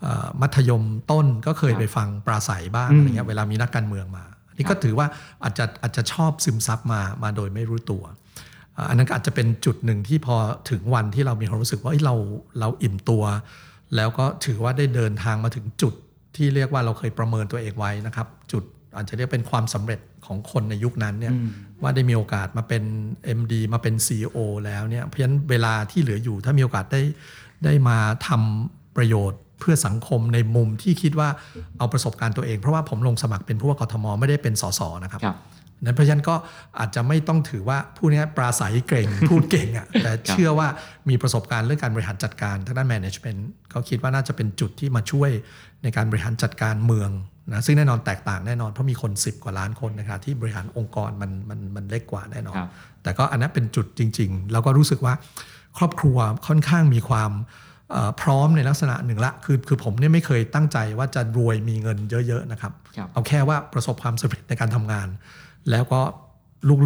เอ่อมัธยมต้นก็เคยไปฟังปราศัยบ้างอะไรเงี้ยเวลามีนักการเมืองมาอันนี่ก็ถือว่าอาจจะอาจจะชอบซึมซับมามาโดยไม่รู้ตัวอ่าอันนั้นก็อาจจะเป็นจุดหนึ่งที่พอถึงวันที่เรามีความรู้สึกว่าเอ้ยเราเราอิ่มตัว แล้วก็ถือว่าได้เดินทางมาถึงจุดที่เรียกว่าเราเคยประเมินตัวเองไว้นะครับ จุด อาจจะเรียกเป็นความสำเร็จของคนในยุคนั้นเนี่ยว่าได้มีโอกาสมาเป็น MD มาเป็น CEO แล้วเนี่ยเพราะฉะนั้นเวลาที่เหลืออยู่ถ้ามีโอกาสได้ได้มาทำประโยชน์เพื่อสังคมในมุมที่คิดว่าเอาประสบการณ์ตัวเอง เพราะว่าผมลงสมัครเป็นผู้ว่ากทมไม่ได้เป็นสสนะครับครับนั้นเพราะฉะนั้นก็อาจจะไม่ต้องถือว่าผู้นี้ปราศัยเก่งพูดเก่งอะ่ะแต่เชื่อว่ามีประสบการณ์เรื่องการบริหารจัดการทางด้าน management ก็คิดว่าน่าจะเป็นจุดที่มาช่วยในการบริหารจัดการเมือง นะซึ่งแน่นอนแตกต่างแน่นอน เพราะมีคน 10 กว่าล้านคนนะครับที่บริหารองค์กรมันมันมันเล็กกว่าแน่นอนครับแต่ก็อันนั้นเป็นจุดจริง ๆ แล้วก็รู้สึกว่าครอบครัวค่อนข้างมีความเอ่อพร้อมในลักษณะหนึ่งละ คือคือผมเนี่ยไม่เคยตั้งใจว่าจะรวยมีเงินเยอะ ๆ นะครับครับเอาแค่ว่าประสบความสำเร็จในการทำงาน แล้วก็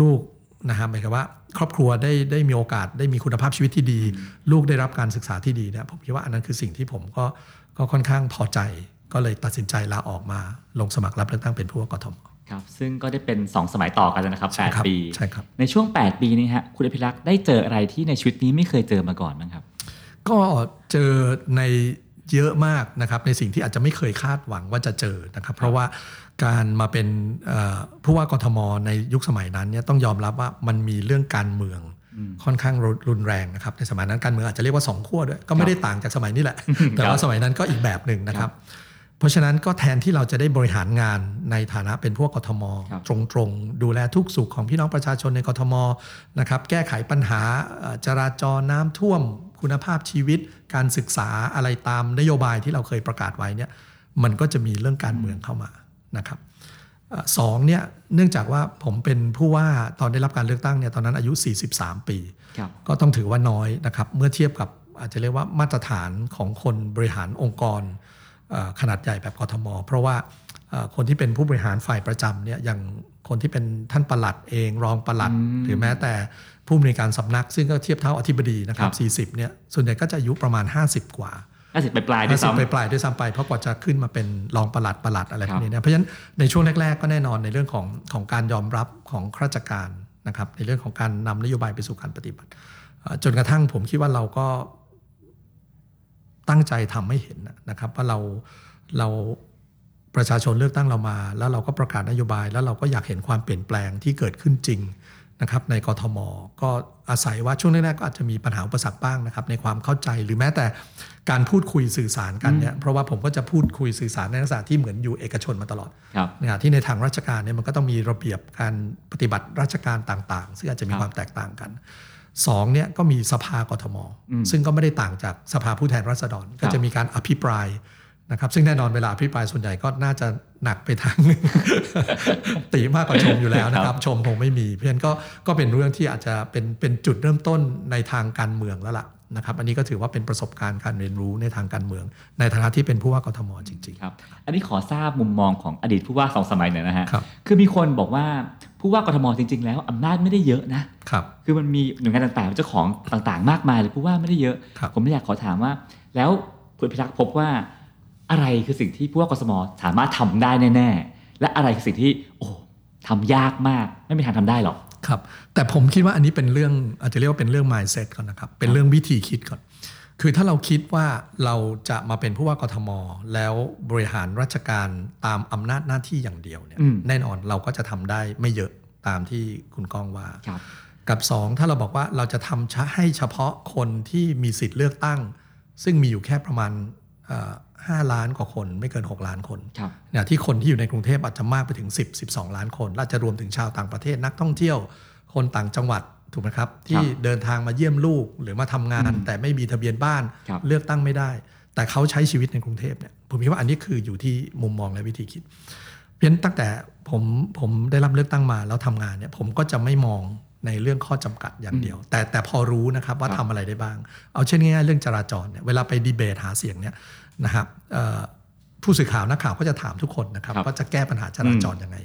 ลูกๆนะครับหมายความว่า ครอบครัวได้ได้มีโอกาสได้มีคุณภาพชีวิตที่ดี ลูกได้รับการศึกษาที่ดีเนี่ยผมคิดว่าอันนั้นคือสิ่งที่ผมก็ก็ค่อนข้างพอใจ ก็เลยตัดสินใจลาออกมาลงสมัครรับเลือกตั้งเป็นผู้ว่ากทมครับซึ่งก็ได้เป็น 2 สมัยต่อกันนะครับใช่ครับ8ปีใช่ครับในช่วง 8 ปีนี้ฮะคุณอภิรักษ์ได้เจออะไรที่ในชีวิตนี้ไม่เคยเจอมาก่อนบ้างครับ ก็เจอในเยอะมากนะครับในสิ่งที่อาจจะไม่เคยคาดหวังว่าจะเจอนะครับ เพราะว่าการมาเป็นเอ่อผู้ว่ากทมในยุคสมัยนั้นเนี่ยต้องยอมรับว่ามันมีเรื่องการเมืองค่อนข้างรุนแรงนะครับในสมัยนั้นการเมืองอาจจะเรียกว่าสองขั้วด้วยก็ไม่ได้ต่างจากสมัยนี้แหละ แต่ว่าสมัยนั้นก็อีกแบบหนึ่งนะครับ เพราะฉะนั้นก็แทนที่เราจะได้บริหารงานในฐานะเป็นพวกกทมครับตรงๆ ดูแลทุกสุขของพี่น้องประชาชนในกทมนะครับแก้ไขปัญหาเอ่อจราจรน้ำท่วม คุณภาพชีวิต การศึกษาอะไรตามนโยบายที่เราเคยประกาศไว้เนี่ยมันก็จะมีเรื่องการเมืองเข้ามานะครับเอ่อสองเนี่ยเนื่องจากว่าผมเป็นผู้ว่าตอนได้รับการเลือกตั้งเนี่ยตอนนั้นอายุ 43 ปีครับก็ต้องถือว่าน้อยนะครับเมื่อเทียบกับอาจจะเรียกว่ามาตรฐานของคนบริหารองค์กรเอ่อ ขนาดใหญ่แบบกทม เพราะว่าเอ่อคนที่เป็นผู้บริหารฝ่ายประจำเนี่ยอย่างคนที่เป็นท่านประหลัดเองรองประหลัด หรือแม้แต่ผู้บริการสำนัก ซึ่งก็เทียบเท่าอธิบดีนะครับ 40เนี่ยส่วนใหญ่ก็จะอายุประมาณ 50 กว่า50ไปปลายๆด้วย50ซ้ำไปปลายๆด้วยซ้ำไปเพราะกว่าจะขึ้นมาเป็นรองประหลัดประหลัดอะไรพวกนี้เนี่ยเพราะฉะนั้นในช่วงแรก ๆ ก็แน่นอนในเรื่องของของการยอมรับของข้าราชการนะครับในเรื่องของการนำนโยบายไปสู่การปฏิบัติเอ่อจนกระทั่งผมคิดว่าเราก็ ตั้งใจทำให้เห็นนะครับว่าเราเราประชาชนเลือกตั้งเรามา แล้วเราก็ประกาศนโยบาย แล้วเราก็อยากเห็นความเปลี่ยนแปลงที่เกิดขึ้นจริงนะครับในกทม ก็อาศัยว่าช่วงแรกๆก็อาจจะมีปัญหาอุปสรรคบ้างนะครับในความเข้าใจหรือแม้แต่การพูดคุยสื่อสารกันเนี่ยเพราะว่าผมก็จะพูดคุยสื่อสารในลักษณะที่เหมือนอยู่เอกชนมาตลอดครับนะที่ในทางราชการเนี่ยมันก็ต้องมีระเบียบการปฏิบัติราชการต่างๆ ซึ่งอาจจะมีครับความแตกต่างกัน สองเนี่ยก็มีสภากทม ซึ่งก็ไม่ได้ต่างจากสภาผู้แทนราษฎร ก็จะมีการอภิปรายนะครับซึ่งแน่นอนเวลาอภิปรายส่วนใหญ่ก็น่าจะหนักไปทาง ตีมากกว่าชมอยู่แล้วนะครับ ชมคงไม่มี เพราะฉะนั้นก็ก็เป็นเรื่องที่อาจจะเป็นเป็นจุดเริ่มต้นในทางการเมืองแล้วล่ะ นะครับอันนี้ก็ถือว่าเป็นประสบการณ์การเรียนรู้ในทางการเมือง ในฐานะที่เป็นผู้ว่ากทมจริงครับอันนี้ขอทราบมุมมองของอดีตผู้ว่าสองสมัยหน่อยนะฮะครับคือมีคนบอกว่าผู้ว่ากทมจริง ๆ แล้วอำนาจไม่ได้เยอะนะๆครับคือมันมีหน่วยงานต่างๆเจ้าของต่างๆ มากมายเลยผู้ว่าไม่ได้เยอะครับผมเลยอยากขอถามว่า แล้วคุณพิทักษ์พบว่าอะไรคือสิ่งที่ผู้ว่ากทมสามารถทำได้แน่ ๆ และอะไรคือสิ่งที่โอ้ทำยากมากไม่มีทางทำได้หรอก ครับแต่ผมคิดว่าอันนี้เป็นเรื่องอาจจะเรียกว่าเป็นเรื่อง mindset ก่อนนะครับ เป็นเรื่องวิธีคิดก่อน คือถ้าเราคิดว่าเราจะมาเป็นผู้ว่ากทม แล้วบริหารราชการตามอำนาจหน้าที่อย่างเดียวเนี่ยอืมแน่นอนเราก็จะทำได้ไม่เยอะตามที่คุณก้องว่าครับกับสองถ้าเราบอกว่าเราจะทำให้เฉพาะคนที่มีสิทธิ์เลือกตั้ง ซึ่งมีอยู่แค่ประมาณ ห้าล้านกว่าคนไม่เกิน 6 ล้านคนครับเนี่ยที่คนที่อยู่ในกรุงเทพอาจจะมากไปถึง 10 12 ล้านคนและจะรวมถึงชาวต่างประเทศนักท่องเที่ยว คนต่างจังหวัดถูกไหมครับที่เดินทางมาเยี่ยมลูกหรือมาทำงาน แต่ไม่มีทะเบียนบ้านครับเลือกตั้งไม่ได้ แต่เขาใช้ชีวิตในกรุงเทพเนี่ยผมคิดว่าอันนี้คืออยู่ที่มุมมองและวิธีคิด เพราะฉะนั้นตั้งแต่ผมผมได้รับเลือกตั้งมาแล้วทำงานเนี่ยผมก็จะไม่มอง ในเรื่องข้อจำกัดอย่างเดียว แต่แต่พอรู้นะครับว่าครับทำอะไรได้บ้าง เอาเช่นง่ายๆเรื่องจราจรเนี่ยเวลาไปดีเบตหาเสียงเนี่ยนะครับเอ่อผู้สื่อข่าวนักข่าวก็จะถามทุกคนนะครับครับว่าจะแก้ปัญหาจราจรยังไง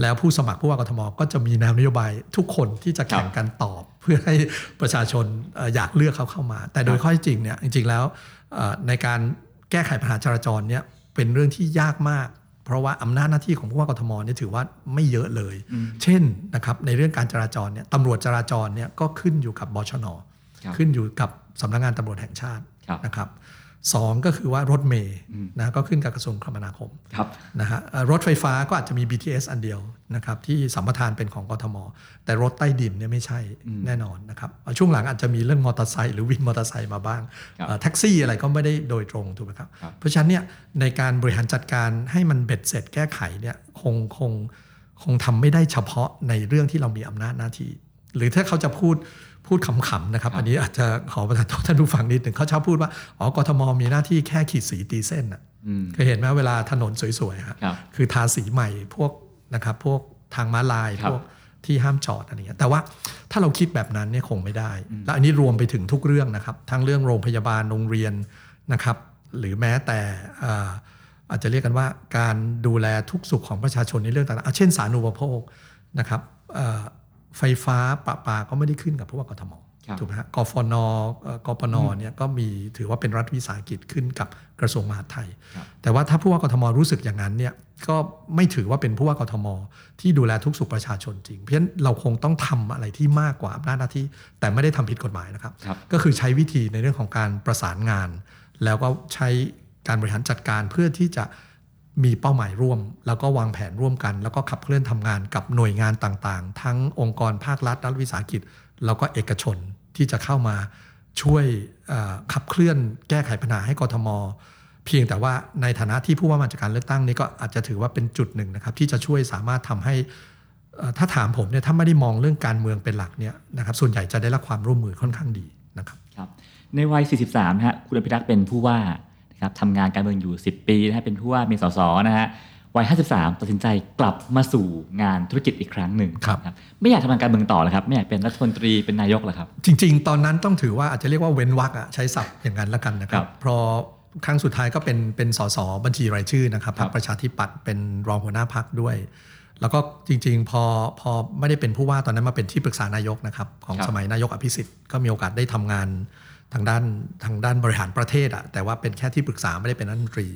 แล้วผู้สมัครผู้ว่ากทมก็จะมีแนวนโยบายทุกคนที่จะแข่งกันตอบ เพื่อให้ประชาชนเอ่ออยากเลือกเขาเข้ามา แต่โดยข้อเท็จจริงเนี่ยจริง ๆ แล้วเอ่อในการแก้ไขปัญหาจราจรเนี่ยเป็นเรื่องที่ยากมาก เพราะว่าอำนาจหน้าที่ของผู้ว่ากทมเนี่ยถือว่าไม่เยอะเลย เช่นนะครับในเรื่องการจราจรเนี่ยตำรวจจราจรเนี่ยก็ขึ้นอยู่กับบชนครับขึ้นอยู่กับสำนักงานตำรวจแห่งชาติครับนะครับ สองก็คือว่ารถเมย์นะก็ขึ้นกับกระทรวงคมนาคมครับนะฮะเอ่อรถไฟฟ้าก็อาจจะมี BTS อันเดียวนะครับที่สัมปทานเป็นของกทม แต่รถใต้ดินเนี่ยไม่ใช่แน่นอนนะครับเอ่อช่วงหลังอาจจะมีเรื่องมอเตอร์ไซค์หรือวินมอเตอร์ไซค์มาบ้างครับเอ่อแท็กซี่อะไรก็ไม่ได้โดยตรงถูกไหมครับครับเพราะฉะนั้นเนี่ยในการบริหารจัดการให้มันเบ็ดเสร็จแก้ไขเนี่ยคงคงคงทำไม่ได้เฉพาะในเรื่องที่เรามีอำนาจหน้าที่ หรือถ้าเขาจะพูด พูดขำๆนะครับ อันนี้อาจจะขอประทานโทษท่านผู้ฟังนิดหนึ่งเขาชอบพูดว่า อ๋อกทมมีหน้าที่แค่ขีดสีตีเส้นน่ะอืมเคยเห็นไหมเวลาถนนสวยๆครับครับคือทาสีใหม่พวกนะครับพวกทางม้าลายครับพวกที่ห้ามจอดอะไรเงี้ยแต่ว่าถ้าเราคิดแบบนั้นเนี่ยคงไม่ได้ และอันนี้รวมไปถึงทุกเรื่องนะครับ ทั้งเรื่องโรงพยาบาลโรงเรียนนะครับ หรือแม้แต่เอ่ออาจจะเรียกกันว่าการดูแลทุกสุขของประชาชนในเรื่องต่างๆอะเช่นสาธารณูปโภคนะครับเอ่อ ไฟฟ้าประปาก็ไม่ได้ขึ้นกับผู้ว่ากทมครับถูกไหมฮะกฟนเอ่อกปนเนี่ยก็มีถือว่าเป็นรัฐวิสาหกิจขึ้นกับกระทรวงมหาดไทยครับแต่ว่าถ้าผู้ว่ากทมรู้สึกอย่างนั้นเนี่ยก็ไม่ถือว่าเป็นผู้ว่ากทม ที่ดูแลทุกสุขประชาชนจริง เพราะฉะนั้นเราคงต้องทำอะไรที่มากกว่าอำนาจหน้าที่ แต่ไม่ได้ทำผิดกฎหมายนะครับครับ ก็คือใช้วิธีในเรื่องของการประสานงาน แล้วก็ใช้การบริหารจัดการเพื่อที่จะ มีเป้าหมายร่วม แล้วก็วางแผนร่วมกัน แล้วก็ขับเคลื่อนทำงานกับหน่วยงานต่างๆ ทั้งองค์กรภาครัฐรัฐวิสาหกิจ แล้วก็เอกชนที่จะเข้ามาช่วยขับเคลื่อนแก้ไขปัญหาให้กทม เพียงแต่ว่าในฐานะที่ผู้ว่ามาจากการเลือกตั้งนี้ก็อาจจะถือว่าเป็นจุดหนึ่งนะครับ ที่จะช่วยสามารถทำให้ถ้าถามผมเนี่ยถ้าไม่ได้มองเรื่องการเมืองเป็นหลักเนี่ยนะครับส่วนใหญ่จะได้รับความร่วมมือค่อนข้างดีนะครับครับในวัย 43ฮะคุณอภิรักษ์เป็นผู้ว่า ครับทำงานการเมืองอยู่ 10 ปีนะฮะเป็นผู้ว่ามีสสนะฮะวัย 53 ตัดสินใจกลับมาสู่งานธุรกิจอีกครั้งหนึ่งครับนะไม่อยากทำงานการเมืองต่อเลยครับ ไม่อยากเป็นรัฐมนตรีเป็นนายกเหรอครับ จริง ๆ ตอนนั้นต้องถือว่าอาจจะเรียกว่าเว้นวรรคอะใช้ศัพท์อย่างนั้นละกันนะครัครับบเพราะครั้งสุดท้ายก็เป็นเป็นสสบัญชีรายชื่อนะครับคพรัรบรคประชาธิปัตย์เป็นรองหัวหน้าพักด้วย แล้วก็จริง ๆ พอพอไม่ได้เป็นผู้ว่าตอนนั้นมาเป็นที่ปรึกษานายกนะครับของครับสมัยนายกอภิสิทธิ์ก็มีโอกาสได้ทำงาน ทางด้านทางด้านบริหารประเทศอะแต่ว่าเป็นแค่ที่ปรึกษาไม่ได้เป็นรัฐมนตรี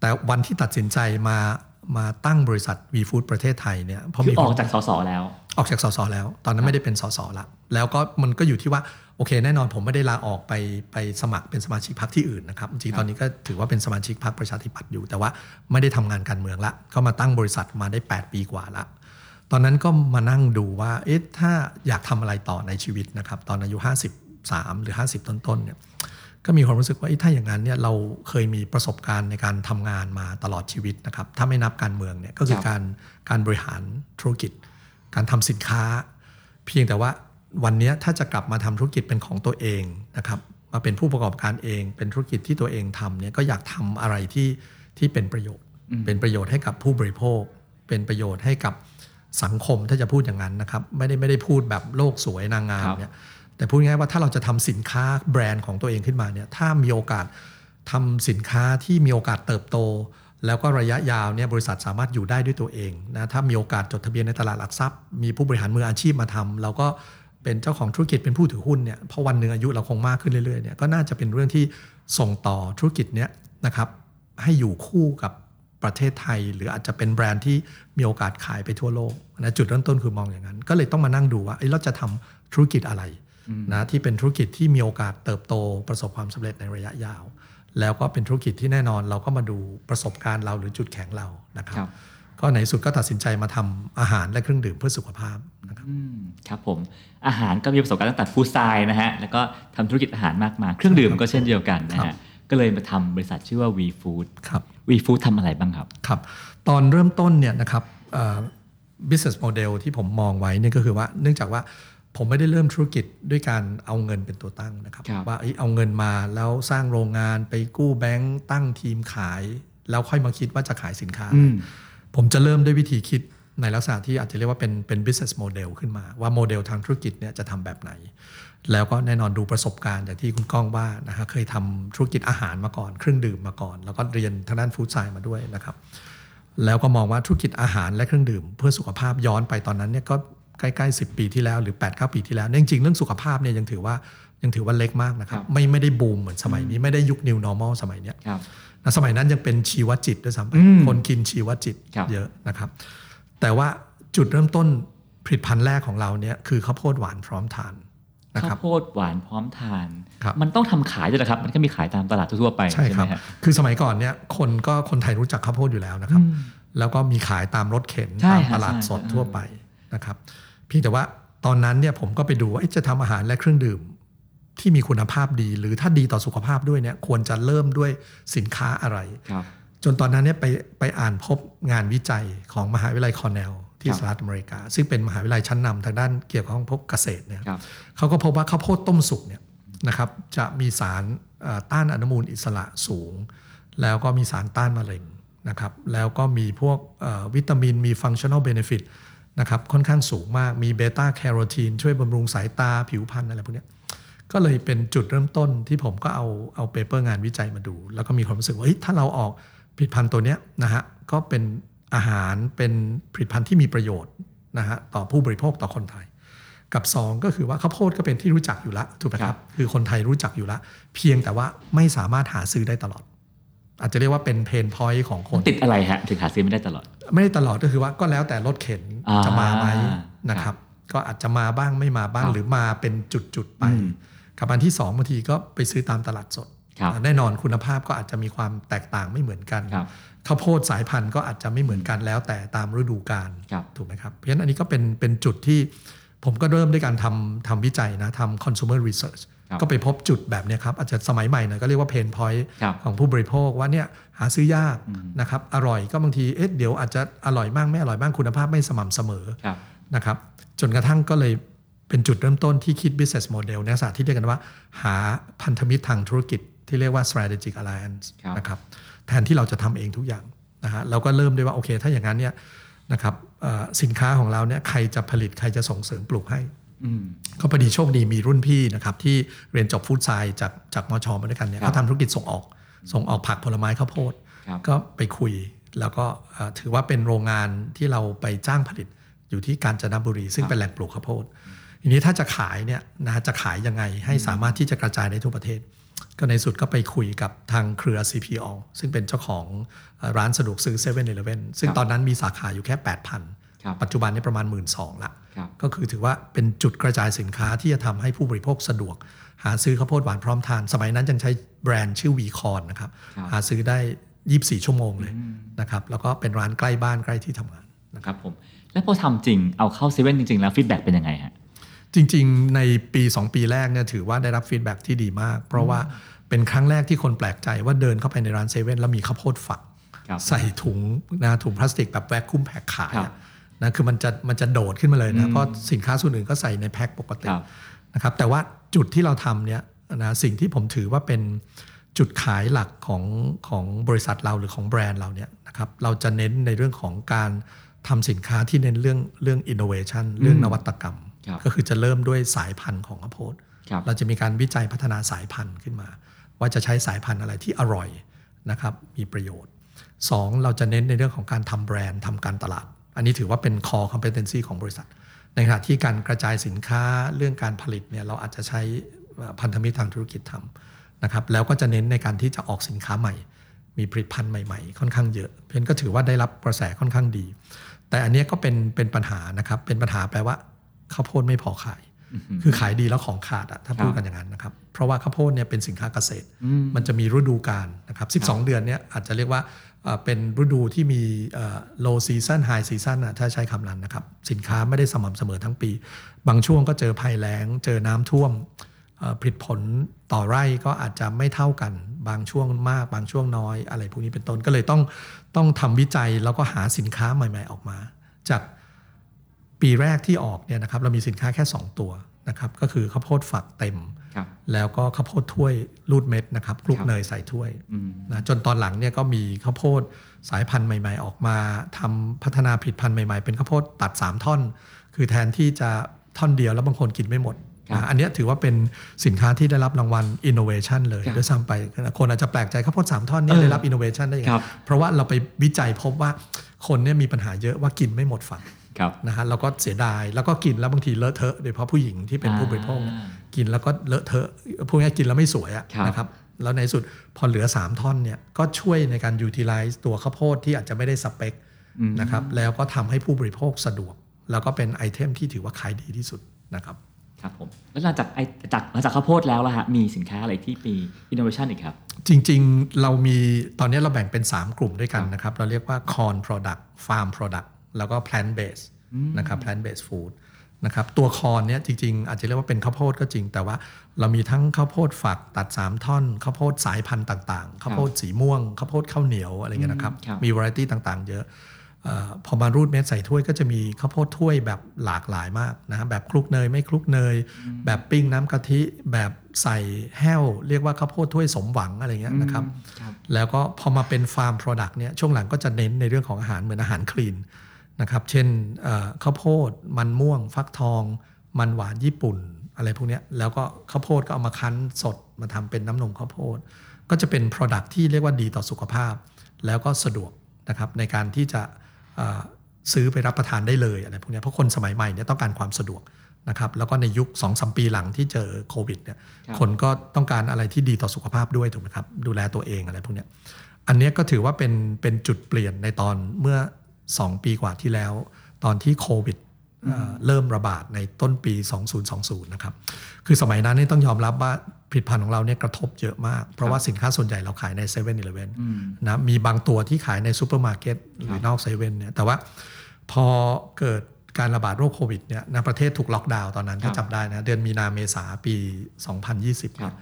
แต่วันที่ตัดสินใจมามาตั้งบริษัทวีฟู้ดประเทศไทยเนี่ยพอคือมีออกจากสสแล้ว ออกจากสสแล้ว ตอนนั้นไม่ได้เป็นสสละแล้วก็มันก็อยู่ที่ว่าโอเค แน่นอนผมไม่ได้ลาออกไปไปสมัครเป็นสมาชิกพรรคที่อื่นนะครับจริงๆตอนนี้ก็ถือว่าเป็นสมาชิกพรรคประชาธิปัตย์อยู่ แต่ว่าไม่ได้ทำงานการเมืองละก็มาตั้งบริษัทมาได้ 8 ปีกว่าละตอนนั้นก็มานั่งดูว่าเอ๊ะถ้าอยากทำอะไรต่อในชีวิตนะครับตอนอายุ 53หรือ 50 ต้นๆเนี่ยก็มีความรู้สึกว่าเอ๊ะถ้าอย่างนั้นเนี่ยเราเคยมีประสบการณ์ในการทำงานมาตลอดชีวิตนะครับ ถ้าไม่นับการเมืองเนี่ยก็คือครับการการบริหารธุรกิจ การทำสินค้า เพียงแต่ว่าวันเนี้ยถ้าจะกลับมาทำธุรกิจเป็นของตัวเองนะครับมาเป็นผู้ประกอบการเอง เป็นธุรกิจที่ตัวเองทำเนี่ยก็อยากทำอะไรที่ที่เป็นประโยชน์ เป็นประโยชน์ให้กับผู้บริโภค เป็นประโยชน์ให้กับสังคมถ้าจะพูดอย่างนั้นนะครับ ไม่ได้ไม่ได้พูดแบบโลกสวยนางงามครับเนี่ย แต่พูดง่ายว่าถ้าเราจะทำสินค้าแบรนด์ของตัวเองขึ้นมาเนี่ยถ้ามีโอกาสทำสินค้าที่มีโอกาสเติบโต แล้วก็ระยะยาวเนี่ยบริษัทสามารถอยู่ได้ด้วยตัวเองนะถ้ามีโอกาสจดทะเบียนในตลาดหลักทรัพย์ มีผู้บริหารมืออาชีพมาทำเราก็เป็นเจ้าของธุรกิจเป็นผู้ถือหุ้นเนี่ยพอวันหนึ่งอายุเราคงมากขึ้นเรื่อยๆเนี่ยก็น่าจะเป็นเรื่องที่ส่งต่อธุรกิจเนี้ยนะครับให้อยู่คู่กับประเทศไทย หรืออาจจะเป็นแบรนด์ที่มีโอกาสขายไปทั่วโลกนะจุดเริ่มต้นคือมองอย่างนั้น ก็เลยต้องมานั่งดูว่าเอ้ยเราจะทำธุรกิจอะไร นะที่เป็นธุรกิจที่มีโอกาสเติบโตประสบความสำเร็จในระยะยาว แล้วก็เป็นธุรกิจที่แน่นอนเราก็มาดูประสบการณ์เราหรือจุดแข็งเรานะครับครับก็ในสุดก็ตัดสินใจมาทำอาหารและเครื่องดื่มเพื่อสุขภาพนะครับอืมครับผมอาหารก็มีประสบการณ์ตั้งแต่ฟู้ดไซน์นะฮะแล้วก็ทำธุรกิจอาหารมากมายเครื่องดื่มก็เช่นเดียวกันนะครัฮะบก็เลยมาทำบริษัทชื่อว่า V Food ครับ V Food ทำอะไรบ้างครับครับ ตอนเริ่มต้นเนี่ยนะครับเอ่อ business model ที่ผมมองไว้เนี่ยก็คือว่าเนื่องจากว่า ผมไม่ได้เริ่มธุรกิจด้วยการเอาเงินเป็นตัวตั้งนะครับครับว่าเอ้ยเอาเงินมาแล้วสร้างโรงงานไปกู้แบงก์ตั้งทีมขาย แล้วค่อยมาคิดว่าจะขายสินค้าอืมผมจะเริ่มด้วยวิธีคิดในลักษณะที่อาจจะเรียกว่าเป็นเป็น business model ขึ้นมา ว่าโมเดลทางธุรกิจเนี่ยจะทำแบบไหน แล้วก็แน่นอนดูประสบการณ์อย่างที่คุณก้องว่านะฮะเคยทำธุรกิจอาหารมาก่อน เครื่องดื่มมาก่อน แล้วก็เรียนทางด้านฟู้ดไซน์มาด้วยนะครับแล้วก็มองว่าธุรกิจอาหารและเครื่องดื่ม เพื่อสุขภาพย้อนไปตอนนั้นเนี่ยก็ ใกล้ๆ10 ปีที่แล้วหรือ8 9ปีที่แล้วเนี่ยจริงๆเรื่องสุขภาพเนี่ยยังถือว่ายังถือว่าเล็กมากนะครับครับ ไม่ไม่ได้บูมเหมือนสมัยนี้ไม่ได้ยุค new normal สมัยเนี้ยครับนะสมัยนั้นยังเป็นชีวจิตด้วยซ้ำไปอืมคนกินชีวจิตครับเยอะนะครับ แต่ว่าจุดเริ่มต้นผลิตภัณฑ์แรกของเราเนี่ยคือข้าวโพดหวานพร้อมทานนะคข้ารัวบโพดหวานพร้อมทานครับมันต้องทำขายด้วยนะครับ มันก็มีขายตามตลาดทั่วๆไปใช่ครับไหมฮะคือสมัยก่อนเนี่ยคนก็คนไทยรู้จักข้าวโพดอยู่แล้วนะครับอืมแล้วก็มีขายตามรถเข็นใช่ตามฮะตลาดใช่สดใช่ทั่วไปนะครับเพียงแต่ว่าตอนนั้นเนี่ยผมก็ไปดูว่าเอ๊ะจะทำอาหารและเครื่องดื่มที่มีคุณภาพดี หรือถ้าดีต่อสุขภาพด้วยเนี่ยควรจะเริ่มด้วยสินค้าอะไรครับจนตอนนั้นเนี่ยไปไปอ่านพบงานวิจัยของมหาวิทยาลัยคอร์เนลที่ครับสหรัฐอเมริกา ซึ่งเป็นมหาวิทยาลัยชั้นนำทางด้านเกี่ยวกับพวกเกษตรเนี่ยครับเขาก็พบว่าข้าวโพดต้มสุกเนี่ยนะครับจะมีสารเอ่อต้านอนุมูลอิสระสูง แล้วก็มีสารต้านมะเร็งนะครับแล้วก็มีพวกเอ่อวิตามินมี functional benefit นะครับค่อนข้างสูงมากมีเบต้าแคโรทีนช่วยบำรุงสายตาผิวพรรณอะไรพวกเนี้ยก็เลยเป็นจุดเริ่มต้นที่ผมก็เอาเอา paper งานวิจัยมาดู แล้วก็มีความรู้สึกว่าเฮ้ยถ้าเราออกผลิตภัณฑ์ตัวเนี้ยนะฮะก็เป็นอาหารเป็นผลิตภัณฑ์ที่มีประโยชน์นะฮะต่อผู้บริโภคต่อคนไทย กับ 2 ก็คือว่าข้าวโพดก็เป็นที่รู้จักอยู่ละถูกไหมคครัรับบคือคนไทยรู้จักอยู่ละ เพียงแต่ว่าไม่สามารถหาซื้อได้ตลอด อาจจะเรียกว่าเป็น pain point ของคนติดอะไรฮะ ถึงหาซื้อไม่ได้ตลอด ไม่ได้ตลอดก็คือว่าก็แล้วแต่รถเข็นอ่าจะมาไหมนะคครัรับบก็อาจจะมาบ้างไม่มาบ้างครับหรือมาเป็นจุดๆไปอืมกับอันที่สองบางทีก็ไปซื้อตามตลาดสดครับแน่นอนคุณภาพก็อาจจะมีความแตกต่างไม่เหมือนกันครับข้าวโพดสายพันธุ์ก็อาจจะไม่เหมือนกันแล้วแต่ตามฤดูกาลครับถูกไหมครับ เพราะฉะนั้นอันนี้ก็เป็นเป็นจุดที่ผมก็เริ่มด้วยการทำทำวิจัยนะทำ consumer research ครับ ก็ไปพบจุดแบบเนี้ยครับอาจจะสมัยใหม่หน่อยก็เรียกว่า pain point ครับของผู้บริโภคว่าเนี่ยหาซื้อยากอืมนะครับอร่อยก็บางทีเอ๊ะเดี๋ยวอาจจะอร่อยบ้างไม่อร่อยบ้างคุณภาพไม่สม่ำเสมอครับนะครับจนกระทั่งก็เลยเป็นจุดเริ่มต้นที่คิด business model ในศาสตร์ที่เรียกกันว่า หาพันธมิตรทางธุรกิจที่เรียกว่า strategic alliance ครับนะครับแทนที่เราจะทำเองทุกอย่างนะฮะเราก็เริ่มด้วยว่าโอเค ถ้าอย่างนั้นเนี่ยนะครับเอ่อสินค้าของเราเนี่ยใครจะผลิตใครจะส่งเสริมปลูกให้อืม ก็พอดีโชคดีมีรุ่นพี่นะครับที่เรียนจบฟู้ดไซน์จากจากมชมาด้วยกันเนี่ยครับเขาทำธุรกิจส่งออก ส่งออกผักผลไม้ข้าวโพดครับก็ไปคุยแล้วก็เอ่อถือว่าเป็นโรงงานที่เราไปจ้างผลิตอยู่ที่กาญจนบุรี ซึ่งเป็นแหล่งปลูกข้าวโพดทีนี้ถ้าจะขายเนี่ยนะจะขายยังไงให้สามารถที่จะกระจายได้ทั่วประเทศ ก็ในสุดก็ไปคุยกับทางเครือ CPO ซึ่งเป็นเจ้าของเอ่อร้านสะดวกซื้อ7 e เ e ่ e อซึ่งครับตอนนั้นมีสาขาอยู่แค่ครับ8,000 ปัจจุบันนี้ประมาณ 1 2ื่นละครับก็คือถือว่าเป็นจุดกระจายสินค้าที่จะทำให้ผู้บริโภคสะดวก หาซื้อข้าวโพดหวานพร้อมทาน สมัยนั้นยังใช้แบรนด์ชื่อ V Corn นะครับครับหาซื้อได้ 24 ชั่วโมงเลยนะครับแล้วก็เป็นร้านใกล้บ้านใกล้ที่ทำงานนะครับผมแล้วพอทำจริงเอาเข้าเซเว่นจริง ๆ แล้ว feedback เป็นยังไงฮะจริง ๆ ในปี 2 ปีแรกเนี่ยถือว่าได้รับ feedback ที่ดีมาก เพราะว่าเป็นครั้งแรกที่คนแปลกใจว่าเดินเข้าไปในร้านเซเว่นแล้วมีข้าวโพดฝักครับใส่ถุงนะถุงพลาสติกแบบ vacuum pack ขายอะครับ นะคือมันจะมันจะโดดขึ้นมาเลยนะเพราะสินค้าส่วนอื่นก็ใส่ในแพ็คปกติครับนะครับแต่ว่าจุดที่เราทำเนี่ยนะสิ่งที่ผมถือว่าเป็นจุดขายหลักของของบริษัทเราหรือของแบรนด์เราเนี่ยนะครับเราจะเน้นในเรื่องของการทำสินค้าที่เน้นเรื่องเรื่อง innovation เรื่องนวัตกรรมครับก็คือจะเริ่มด้วยสายพันธุ์ของข้าวโพดครับเราจะมีการวิจัยพัฒนาสายพันธุ์ขึ้นมา ว่าจะใช้สายพันธุ์อะไรที่อร่อยนะครับมีประโยชน์ 2. เราจะเน้นในเรื่องของการทำแบรนด์ทำการตลาด อันนี้ถือว่าเป็น core competency ของบริษัท ในขณะที่การกระจายสินค้าเรื่องการผลิตเนี่ยเราอาจจะใช้พันธมิตรทางธุรกิจทำนะครับแล้วก็จะเน้นในการที่จะออกสินค้าใหม่ มีผลิตภัณฑ์ใหม่ๆ ค่อนข้างเยอะ เพราะฉะนั้นก็ถือว่าได้รับกระแสค่อนข้างดี แต่อันเนี้ยก็เป็นเป็นปัญหานะครับเป็นปัญหาแปลว่าข้าวโพดไม่พอขายคือขายดีแล้วของขาดอะถ้าพูดกันอย่างนั้นนะครับ เพราะว่าข้าวโพดเนี่ยเป็นสินค้าเกษตร มันจะมีฤดูกาลนะครับ 12 เดือนเนี่ยอาจจะเรียกว่า เป็นฤดูที่มี low season high season อะถ้าใช้คำนั้นนะครับ สินค้าไม่ได้สม่ำเสมอทั้งปี บางช่วงก็เจอภัยแล้ง เจอน้ำท่วมผลิตผลต่อไร่ก็อาจจะไม่เท่ากัน บางช่วงมาก บางช่วงน้อย อะไรพวกนี้เป็นต้นก็เลยต้องต้องทำวิจัยแล้วก็หาสินค้าใหม่ ๆ ออกมา จากปีแรกที่ออกเนี่ยนะครับเรามีสินค้าแค่ 2 ตัวนะครับก็คือข้าวโพดฝักเต็ม แล้วก็ข้าวโพดถ้วยรูดเม็ดนะครับคลุกครับเนยใส่ถ้วยอืมนะจนตอนหลังเนี่ยก็มีข้าวโพดสายพันธุ์ใหม่ ๆ ออกมาทำพัฒนาผลิตภัณฑ์ใหม่ๆ เป็นข้าวโพดตัด 3 ท่อน คือแทนที่จะท่อนเดียวแล้วบางคนกินไม่หมดครับนะอันเนี้ยถือว่าเป็นสินค้าที่ได้รับรางวัล innovation เลยครับด้วยซ้ำไป คนอาจจะแปลกใจข้าวโพดสามท่อนเนี่ยเออได้รับ innovation ได้ยังคไงรับเพราะว่าเราไปวิจัยพบว่าคนเนี่ยมีปัญหาเยอะว่ากินไม่หมดฝักครับนะฮะเราก็เสียดายแล้วก็กินแล้วบางทีเลอะเทอะโดยเฉพาะผู้หญิงที่เป็นผู้บริโภคเนี่ยอ่า กินแล้วก็เลอะเทอะพวกนี้กินแล้วไม่สวยอะครับนะครับแล้วในสุดพอเหลือ 3 ท่อนเนี่ยก็ช่วยในการ utilize ตัวข้าวโพดที่อาจจะไม่ได้สเปคนะครับแล้วก็ทำให้ผู้บริโภคสะดวก แล้วก็เป็น item ที่ถือว่าขายดีที่สุดนะครับครับผมแล้วหลังจากไอจากหลังจากข้าวโพดแล้วล่ะฮะมีสินค้าอะไรที่มีอินโนเวชันอีกคครับ จริงๆเรามีตอนนี้เราแบ่งเป็น 3 กลุ่มด้วยกันครับนะครับ เราเรียกว่า corn product farm product แล้วก็ plant based นะครับ plant based food นะครับตัวคอนเนี่ยจริง ๆ อาจจะเรียกว่าเป็นข้าวโพดก็จริง แต่ว่าเรามีทั้งข้าวโพดฝักตัด 3 ท่อนข้าวโพดสายพันธุ์ต่างๆข้าวโพดสีม่วงข้าวโพดข้าวเหนียวอะไรเงี้ยนะครับครับมีวาไรตี้ต่างๆ เยอะเออพอมารูดเม็ดใส่ถ้วยก็จะมีข้าวโพดถ้วยแบบหลากหลายมากนะฮะแบบคลุกเนยไม่คลุกเนย แบบปิ้งน้ำกะทิ แบบใส่แห้ว เรียกว่าข้าวโพดถ้วยสมหวังอะไรเงี้ยนะครับครับแล้วก็พอมาเป็นฟาร์ม Product เนี่ยช่วงหลังก็จะเน้นในเรื่องของอาหารเหมือนอาหารคลีน นะครับ เช่นเอ่อข้าวโพด มันม่วง ฟักทอง มันหวานญี่ปุ่น อะไรพวกเนี้ยแล้วก็ข้าวโพดก็เอามาคั้นสดมาทำเป็นน้ำนมข้าวโพด ก็จะเป็น Product ที่เรียกว่าดีต่อสุขภาพ แล้วก็สะดวกนะครับในการที่จะเอ่อซื้อไปรับประทานได้เลยอะไรพวกเนี้ยเพราะคนสมัยใหม่เนี่ยต้องการความสะดวกนะครับแล้วก็ในยุค2อสปีหลังที่เจอโควิดเนี่ยครับคนก็ต้องการอะไรที่ดีต่อสุขภาพด้วยถูกไหมครับดูแลตัวเองอะไรพวกเนี้ยอันเนี้ยก็ถือว่าเป็นเป็นจุดเปลี่ยนในตอนเมื่อ 2 ปีกว่าที่แล้ว ตอนที่โควิดเอ่อเริ่มระบาดในต้นปี 2020 นะครับ คือสมัยนั้นนี่ต้องยอมรับว่าผลิตภัณฑ์ของเราเนี่ยกระทบเยอะมาก เพราะว่าสินค้าส่วนใหญ่เราขายใน7 e เ e ่ e อนะมีบางตัวที่ขายในซูเปอร์มาร์เก็ตหรือนอกเซเว่นเนี่ยแต่ว่าพอเกิดการระบาดโรคโควิดเนี่ยนะประเทศถูกล็อกดาวน์ตอนนั้นครัถ้าจำได้นะ เดือนมีนาเมษาปี 2020ครัเนี่บย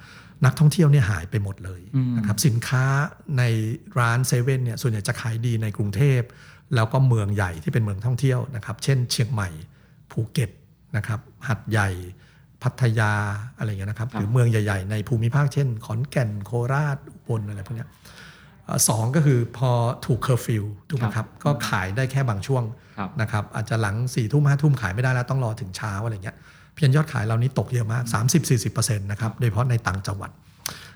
นักท่องเที่ยวเนี่ยหายไปหมดเลยอืมนะครับสินค้าในร้านเซเว่นเนี่ยส่วนใหญ่จะขายดีในกรุงเทพ แล้วก็เมืองใหญ่ที่เป็นเมืองท่องเที่ยวนะครับ เช่น เชียงใหม่ภูเก็ตนะครับหาดใหญ่พัทยาอะไรอย่างเงี้ยนะครับครับหรือเมืองใหญ่ ๆ ในภูมิภาคเช่น ขอนแก่นโคราชอุบลอะไรพวกเนี้ยเอ่อสองก็คือพอถูกเคอร์ฟิวถูกไหมครับ ก็ขายได้แค่บางช่วงครับนะครับอาจจะหลังสี่ทุ่มห้าทุ่มขายไม่ได้แล้วต้องรอถึงเช้าอะไรเงี้ยเพียงยอดขายเรานี้ตกเยอะมาก 30-40%นะครับโดยเฉพาะในต่างจังหวัด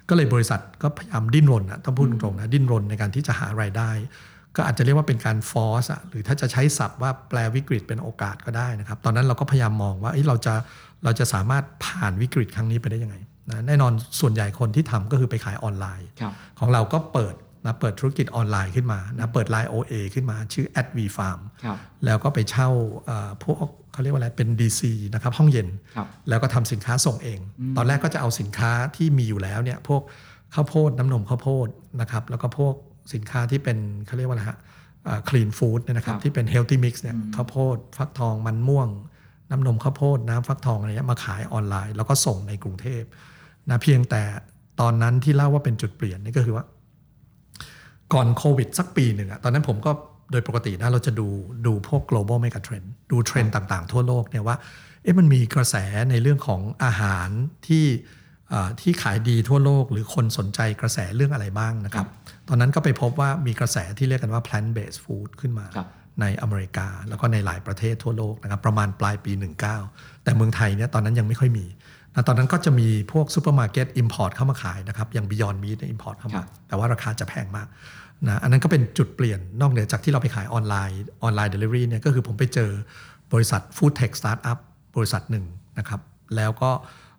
ก็เลยบริษัทก็พยายามดิ้นรนนะต้องพูดตรงๆนะดิ้นรนในการที่จะหารายได้ ก็อาจจะเรียกว่าเป็นการฟอร์สอะหรือถ้าจะใช้ศัพท์ว่าแปลวิกฤตเป็นโอกาสก็ได้นะครับ ตอนนั้นเราก็พยายามมองว่าเอ้ยเราจะเราจะสามารถผ่านวิกฤตครั้งนี้ไปได้ยังไงนะแน่นอนส่วนใหญ่คนที่ทำก็คือไปขายออนไลน์ครับของเราก็เปิดนะเปิดธุรกิจออนไลน์ขึ้นมานะเปิด Line OA ขึ้นมาชื่อ a d v Farm ครับแล้วก็ไปเช่าเอ่อพวกเขาเรียกว่าอะไรเป็น DC นะครับห้องเย็นครับแล้วก็ทำสินค้าส่งเอง ตอนแรกก็จะเอาสินค้าที่มีอยู่แล้วเนี่ยพวกข้าวโพดน้ำนมข้าวโพดนะครับแล้วก็พวก สินค้าที่เป็นเขาเรียกว่าอะไรฮะคลีนฟู้ดเนี่ยนะครัครับบที่เป็นเฮลตี้มิกซ์เนี่ยข้าวโพดฟักทองมันม่วง น้ำนมข้าวโพดน้ำฟักทองอะไรเงี้ยมาขายออนไลน์ แล้วก็ส่งในกรุงเทพนะเพียงแต่ตอนนั้นที่เล่าว่าเป็นจุดเปลี่ยนนี่ก็คือว่า ก่อนโควิดสักปีหนึ่งอะตอนนั้นผมก็โดยปกตินะเราจะดูดูพวก global mega trend ดูเทรนด์ต่างๆ ทั่วโลกเนี่ยว่าเอ๊ะมันมีกระแสในเรื่องของอาหารที่เอ่อที่ขายดีทั่วโลก หรือคนสนใจกระแสเรื่องอะไรบ้างนะครับ ตอนนั้นก็ไปพบว่ามีกระแสที่เรียกกันว่า plant based food ขึ้นมาครับในอเมริกา แล้วก็ในหลายประเทศทั่วโลกนะครับประมาณปลายปี 19 แต่เมืองไทยเนี่ยตอนนั้นยังไม่ค่อยมีนะตอนนั้นก็จะมีพวกซูเปอร์มาร์เก็ต import เข้ามาขายนะครับอย่าง Beyond Meat เนี่ย import เข้ามาครับแต่ว่าราคาจะแพงมากนะอันนั้นก็เป็นจุดเปลี่ยนนอกเหนือจากที่เราไปขายออนไลน์ออนไลน์เดลิเวอรี่เนี่ยก็คือผมไปเจอบริษัท food tech สตาร์ทอัพบริษัทหนึ่งนะครับแล้วก็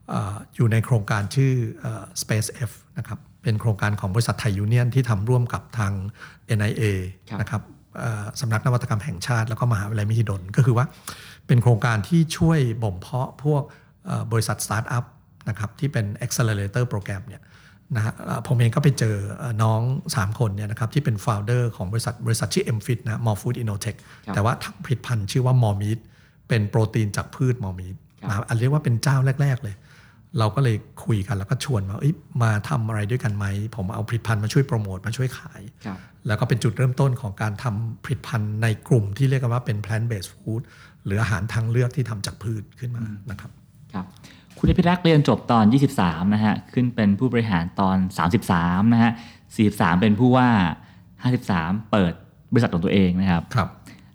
เอ่ออยู่ในโครงการชื่อเอ่อ Space F นะครับ เป็นโครงการของบริษัทไทยยูเนียนที่ทำร่วมกับทาง NIA ครับนะครับเอ่อสำนักนวัตกรรมแห่งชาติ แล้วก็มหาวิทยาลัยมหิดลก็คือว่า เป็นโครงการที่ช่วยบ่มเพาะพวกเอ่อบริษัทสตาร์ทอัพนะครับที่เป็น accelerator program เนี่ยนะฮะเอ่อผมเองก็ไปเจอเอ่อน้อง 3 คนเนี่ยนะครับที่เป็น founder ของบริษัทบริษัทชื่อ MFIT นะ More Food Innotech ครับแต่ว่าทำผลิตภัณฑ์ชื่อว่า More Meat เป็นโปรตีนจากพืช More Meat ครับนะครับอันเรียกว่าเป็นเจ้าแรก ๆ เลย เราก็เลยคุยกันแล้วก็ชวนมาเอ้ยมาทำอะไรด้วยกันไหม ผมเอาผลิตภัณฑ์มาช่วยโปรโมทมาช่วยขายครับแล้วก็เป็นจุดเริ่มต้นของการทำผลิตภัณฑ์ในกลุ่มที่เรียกกันว่าเป็น plant based food หรืออาหารทางเลือกที่ทำจากพืชขึ้นมานะครับครับคุณอภิรักษ์เรียนจบตอน 23 นะฮะ ขึ้นเป็นผู้บริหารตอน 33 นะฮะ 43 เป็นผู้ว่า 53 เปิดบริษัทของตัวเองนะครับครับ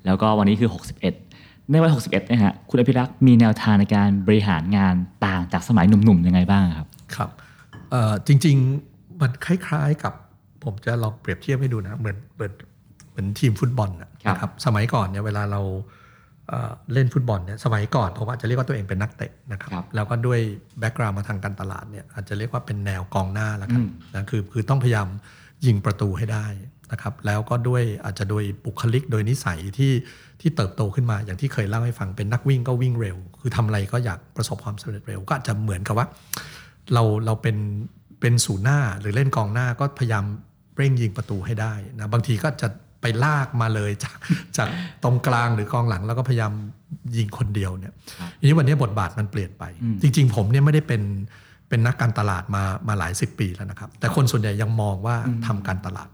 แล้วก็วันนี้คือ 61 ในวัย 61 นะฮะ คุณอภิรักษ์มีแนวทางในการบริหารงานต่างจากสมัยหนุ่มๆ ยังไงบ้างครับ ครับเอ่อจริงๆ มันคล้ายๆกับผมจะลองเปรียบเทียบให้ดูนะ เหมือนเหมือนเหมือนทีมฟุตบอลนะครับนะครับสมัยก่อนเนี่ยเวลาเราเอ่อเล่นฟุตบอลเนี่ย สมัยก่อนผมอาจจะเรียกว่าตัวเองเป็นนักเตะนะครับครับแล้วก็ด้วยแบ็กกราวน์มาทางการตลาดเนี่ยอาจจะเรียกว่าเป็นแนวกองหน้าแล้วกันอืมนะคือคือต้องพยายามยิงประตูให้ได้ นะครับแล้วก็ด้วยอาจจะโดยบุคลิกโดยนิสัยที่ที่เติบโตขึ้นมาอย่างที่เคยเล่าให้ฟังเป็นนักวิ่งก็วิ่งเร็ว คือทำอะไรก็อยากประสบความสำเร็จเร็ว ก็อาจจะเหมือนกับว่า เราเราเป็นเป็นศูนย์หน้าหรือเล่นกองหน้าก็พยายามเร่งยิงประตูให้ได้นะบางทีก็จะไปลากมาเลยจากจากตรงกลางหรือกองหลังแล้วก็พยายามยิงคนเดียวเนี่ยครับทีนี้วันนี้บทบาทมันเปลี่ยนไปอืมจริง ๆ ผมเนี่ยไม่ได้เป็นเป็นนักการตลาดมามาหลายสิบปีแล้วนะครับ แต่คนส่วนใหญ่ยังมองว่าทำการตลาด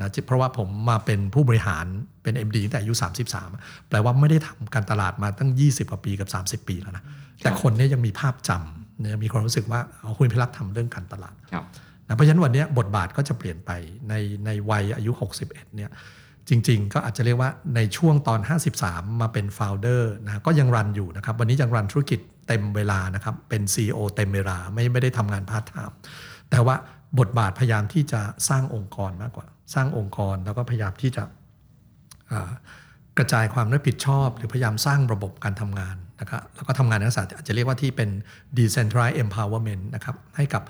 นะเพราะว่าผมมาเป็นผู้บริหารเป็น MD ตั้งแต่อายุ 33 แปลว่าไม่ได้ทำการตลาดมาตั้ง 20กว่าปีกับ 30 ปีแล้วนะ แต่คนเนี่ยยังมีภาพจำเนี่ยมีความรู้สึกว่าอ๋อคุณพิรักษ์ทำเรื่องการตลาดครับนะเพราะฉะนั้นวันเนี้ยบทบาทก็จะเปลี่ยนไปในในวัยอายุ 61 เนี่ยจริง ๆ ก็อาจจะเรียกว่าในช่วงตอน 53 มาเป็น founder นะก็ยัง run อยู่นะครับ วันนี้ยัง run ธุรกิจเต็มเวลานะครับเป็น CEO เต็มเวลาไม่ไม่ได้ทำงานพาร์ทไทม์แต่ว่าบทบาทพยายามที่จะสร้างองค์กรมากกว่า สร้างองค์กรแล้วก็พยายามที่จะอ่ากระจายความรับผิดชอบ หรือพยายามสร้างระบบการทำงานนะครับแล้วก็ทำงานในลักษณะอาจจะเรียกว่าที่เป็น decentralized empowerment นะครับให้กับ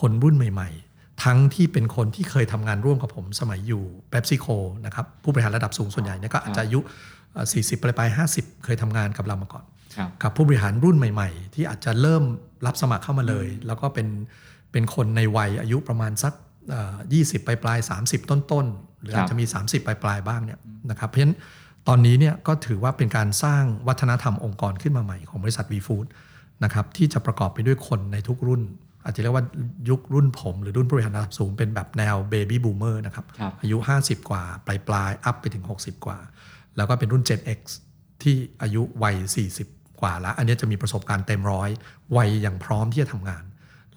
คนรุ่นใหม่ ๆ ทั้งที่เป็นคนที่เคยทำงานร่วมกับผมสมัยอยู่ PepsiCo นะครับผู้บริหารระดับสูงส่วนใหญ่เนี่ยก็อาจจะอายุเอ่อ40 ปลายๆ50 เคยทำงานกับเรามาก่อนครับกับผู้บริหารรุ่นใหม่ ๆ ที่อาจจะเริ่มรับสมัครเข้ามาเลย แล้วก็เป็นเป็นคนในวัยอายุประมาณสัก เอ่อ20ปลายปลายๆ30ต้นๆหรืออาจจะมี 30 ปลายปลายๆบ้างเนี่ยนะครับเพราะฉะนั้นตอนนี้เนี่ยก็ถือว่าเป็นการสร้างวัฒนธรรมองค์กรขึ้นมาใหม่ของบริษัท v f o o d นะครับที่จะประกอบไปด้วยคนในทุกรุ่น อาจจะเรียกว่ายุครุ่นผมหรือรุ่นผู้บริหารระดับสูงเป็นแบบแนวเบบี้บูมเมอร์นะครับครับอายุ 50 กว่า ปลายปลายๆอัพไปถึง 60 กว่า แล้วก็เป็นรุ่น Gen X ที่อายุวัย 40 กว่าแล้ว อันนี้จะมีประสบการณ์เต็มร้อยวัยอย่างพร้อมที่จะทำงาน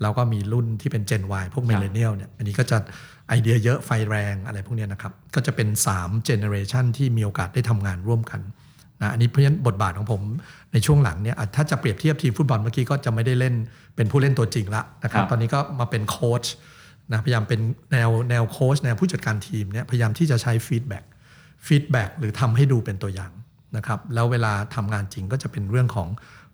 แล้วก็มีรุ่นที่เป็น Gen Y พวก Millennial เนี่ยอันนี้ก็จะไอเดียเยอะไฟแรงอะไรพวกเนี้ยนะครับ ก็จะเป็น 3 Generation ที่มีโอกาสได้ทำงานร่วมกันนะอันนี้เพราะฉะนั้นบทบาทของผมในช่วงหลังเนี่ยอะถ้าจะเปรียบเทียบทีมฟุตบอลเมื่อกี้ก็จะไม่ได้เล่นเป็นผู้เล่นตัวจริงละนะครับครับ ตอนนี้ก็มาเป็นโค้ชนะพยายามเป็นแนวแนวโค้ชแนวผู้จัดการทีมเนี่ยพยายามที่จะใช้ feedback feedback หรือทำให้ดูเป็นตัวอย่างนะครับ แล้วเวลาทำงานจริงก็จะเป็นเรื่องของ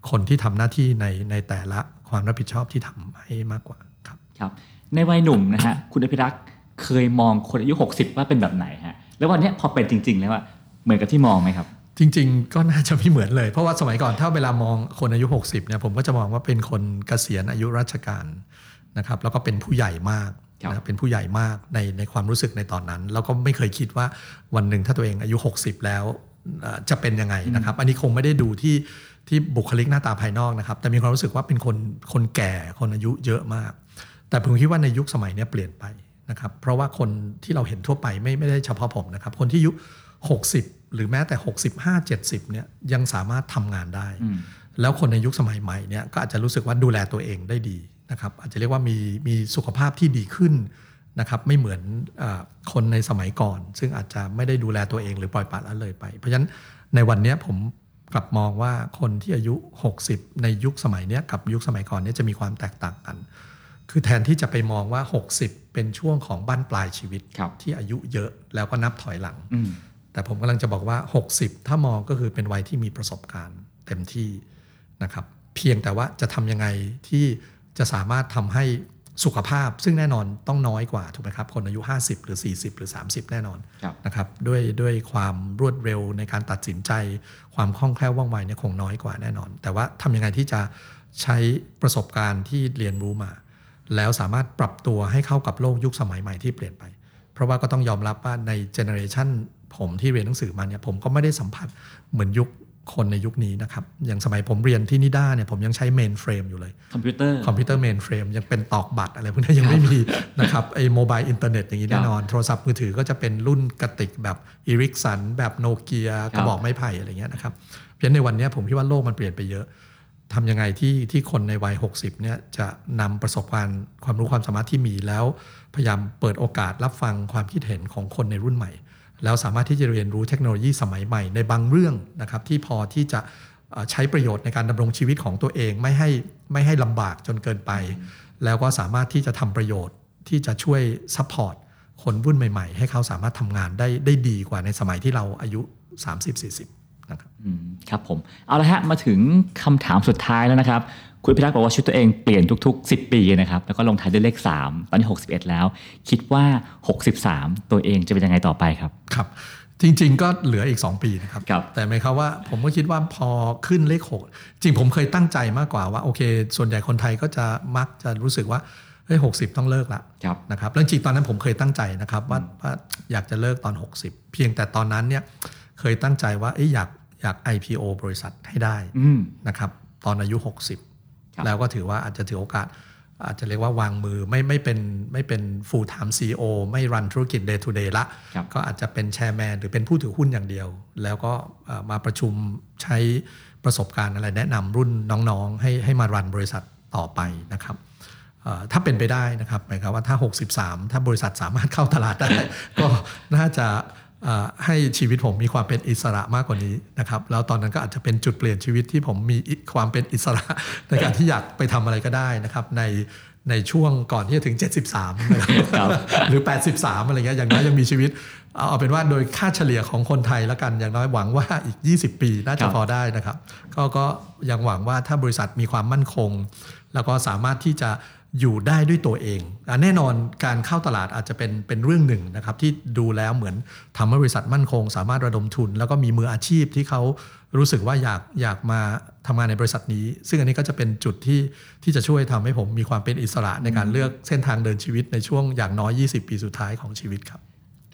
คนที่ทำหน้าที่ในในแต่ละความรับผิดชอบที่ทำให้มากกว่าครับครับ ในวัยหนุ่มนะฮะคุณอภิรักษ์เคยมองคนอายุ 60 ว่าเป็นแบบไหนฮะแล้ววันเนี้ยพอเป็นจริง ๆ แล้วว่าเหมือนกับที่มองไหมครับ จริง ๆ ก็น่าจะไม่เหมือนเลย เพราะว่าสมัยก่อนถ้าเวลามองคนอายุ 60เนี่ยผมก็จะมองว่าเป็นคนเกษียณอายุราชการนะครับแล้วก็เป็นผู้ใหญ่มากครับนะเป็นผู้ใหญ่มากในในความรู้สึกในตอนนั้น แล้วก็ไม่เคยคิดว่าวันหนึ่งถ้าตัวเองอายุ 60 แล้วเอ่อจะเป็นยังไงนะครับ อันนี้คงไม่ได้ดูที่ ที่บุคลิกหน้าตาภายนอกนะครับ แต่มีความรู้สึกว่าเป็นคนคนแก่คนอายุเยอะมาก แต่ผมคิดว่าในยุคสมัยเนี้ยเปลี่ยนไปนะครับ เพราะว่าคนที่เราเห็นทั่วไปไม่ไม่ได้เฉพาะผมนะครับ คนที่อายุ 60 หรือแม้แต่ 65 70เนี่ยยังสามารถทำงานได้อืมแล้วคนในยุคสมัยใหม่เนี่ยก็อาจจะรู้สึกว่าดูแลตัวเองได้ดีนะครับ อาจจะเรียกว่ามีมีสุขภาพที่ดีขึ้นนะครับไม่เหมือนอาคนในสมัยก่อน ซึ่งอาจจะไม่ได้ดูแลตัวเองหรือปล่อยปละละเลยไป เพราะฉะนั้นในวันเนี้ยผม กลับมองว่าคนที่อายุ 60 ในยุคสมัยเนี้ยกับยุคสมัยก่อนเนี้จะมีความแตกต่างกัน คือแทนที่จะไปมองว่า 60 เป็นช่วงของบั้นปลายชีวิตครับที่อายุเยอะแล้วก็นับถอยหลังอืมแต่ผมกำลังจะบอกว่า 60 ถ้ามองก็คือเป็นวัยที่มีประสบการณ์เต็มที่นะครับ เพียงแต่ว่าจะทำยังไงที่จะสามารถทำให้ สุขภาพซึ่งแน่นอนต้องน้อยกว่าถูกไหมครับ คนอายุ 50 หรือ 40 หรือ 30 แน่นอนครับนะครับด้วยด้วยความรวดเร็วในการตัดสินใจ ความคล่องแคล่วว่องไวเนี่ยคงน้อยกว่าแน่นอน แต่ว่าทำยังไงที่จะใช้ประสบการณ์ที่เรียนรู้มา แล้วสามารถปรับตัวให้เข้ากับโลกยุคสมัยใหม่ที่เปลี่ยนไป เพราะว่าก็ต้องยอมรับว่าใน generation ผมที่เรียนหนังสือมาเนี่ยผมก็ไม่ได้สัมผัสเหมือนยุค คนในยุคนี้นะครับ อย่างสมัยผมเรียนที่นิด้าเนี่ยผมยังใช้ mainframe อยู่เลย คอมพิวเตอร์คอมพิวเตอร์ mainframe ยังเป็นตอกบัตรอะไรพวกนี้ยังไม่มีนะครับไอ้ mobile internet อย่างนี้แน่นอน โทรศัพท์มือถือก็จะเป็นรุ่นกระติกแบบอีริกสันแบบโนเกียกระบอกไม้ไผ่อะไรเงี้ยนะครับ เพราะฉะนั้นในวันนี้ผมคิดว่าโลกมันเปลี่ยนไปเยอะทำยังไงที่ที่คนในวัย 60เนี่ยจะนำประสบการณ์ความรู้ความสามารถที่มีแล้ว พยายามเปิดโอกาสรับฟังความคิดเห็นของคนในรุ่นใหม่ แล้วสามารถที่จะเรียนรู้เทคโนโลยีสมัยใหม่ ในบางเรื่องนะครับที่พอที่จะใช้ประโยชน์ในการดำรงชีวิตของตัวเองไม่ให้ไม่ให้ลำบากจนเกินไป แล้วก็สามารถที่จะทำประโยชน์ที่จะช่วย supportคนรุ่นใหม่ๆ ให้เขาสามารถทำงานได้ได้ดีกว่าในสมัยที่เราอายุ 30-40นะครับครับผม เอาละฮะ มาถึงคำถามสุดท้ายแล้วนะครับ คุณพิทักษ์บอกว่าชีวิตตัวเองเปลี่ยนทุก ๆ 10 ปีนะครับ แล้วก็ลงท้ายด้วยเลข 3 ตอนนี้ 61 แล้ว คิดว่า 63 ตัวเองจะเป็นยังไงต่อไปครับ ครับ จริง ๆ ก็เหลืออีก 2 ปีนะครับครับแต่หมายความว่าผมก็คิดว่าพอขึ้นเลข 6 จริงผมเคยตั้งใจมากกว่าว่าโอเค ส่วนใหญ่คนไทยก็จะมักจะรู้สึกว่าเฮ้ยหกต้องเลิกละครับนะครับแล้วจริงๆตอนนั้นผมเคยตั้งใจนะครับว่าว่าอยากจะเลิกตอน 60 เพียงแต่ตอนนั้นเนี่ยเคยตั้งใจว่าเอ้ยอยากอยาก IPO บริษัทให้ได้อืมนะครับตอนอายุครับ60 แล้วก็ถือว่าอาจจะถือโอกาส อาจจะเรียกว่าวางมือไม่ไม่เป็นไม่เป็น full time CEO ไม่รันธุรกิจ day to day ละครับก็อาจจะเป็นแชร์แมนหรือเป็นผู้ถือหุ้นอย่างเดียว แล้วก็เอ่อมาประชุมใช้ประสบการณ์อะไรแนะนำรุ่นน้องๆ ให้ให้มารันบริษัทต่อไปนะครับเอ่อถ้าเป็นไปได้นะครับหมายความว่าถ้า 63 ถ้าบริษัทสามารถเข้าตลาดได้ ก็น่าจะเอ่อ ให้ชีวิตผมมีความเป็นอิสระมากกว่านี้นะครับแล้วตอนนั้นก็อาจจะเป็นจุดเปลี่ยนชีวิตที่ผมมีอิความเป็นอิสระในการที่อยากไปทำอะไรก็ได้นะครับในในช่วงก่อนที่จะถึง 73นะครับหรือ 83 อะไรเงี้ยอย่างน้อยยังมีชีวิต เอาเอาเป็นว่าโดยค่าเฉลี่ยของคนไทยแล้วกัน อย่างน้อยหวังว่าอีก 20 ปีน่าคจะรับพอได้นะครับ ก็ก็ยังหวังว่าถ้าบริษัทมีความมั่นคง แล้วก็สามารถที่จะ อยู่ได้ด้วยตัวเองอแน่นอนการเข้าตลาดอาจจะเป็นเป็นเรื่องหนึ่งนะครับที่ดูแล้วเหมือนทำให้บริษัทมั่นคง สามารถระดมทุน แล้วก็มีมืออาชีพที่เขารู้สึกว่าอยากอยากมาทำงานในบริษัทนี้ ซึ่งอันนี้ก็จะเป็นจุดที่ที่จะช่วยทำให้ผมมีความเป็นอิสระในการเลือกเส้นทางเดินชีวิตในช่วงอย่างน้อย 20 ปีสุดท้ายของชีวิตครับ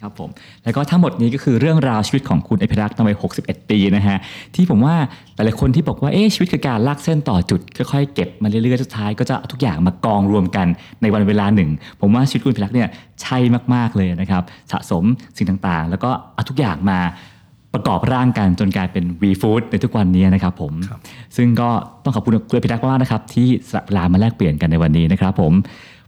ครับผมแล้วก็ทั้งหมดนี้ก็คือเรื่องราวชีวิตของคุณอภิรักษ์ตั้งวัย61 ปีนะฮะที่ผมว่าหลายๆคนที่บอกว่าเอ๊ะชีวิตคือการลากเส้นต่อจุดค่อยๆเก็บมาเรื่อยๆสุดท้ายก็จะเอาทุกอย่างมากองรวมกันในวันเวลาหนึ่ง ผมว่าชีวิตคุณอภิรักษ์เนี่ยใช่มากๆเลยนะครับสะสมสิ่งต่างๆ แล้วก็เอาทุกอย่างมาประกอบร่างกันจนกลายเป็น V Food ในทุกวันนี้นะครับผมครับซึ่งก็ต้องขอบคุณคุณอภิรักษ์มากๆนะครับที่สละเวลามาแลกเปลี่ยนกันในวันนี้นะครับผม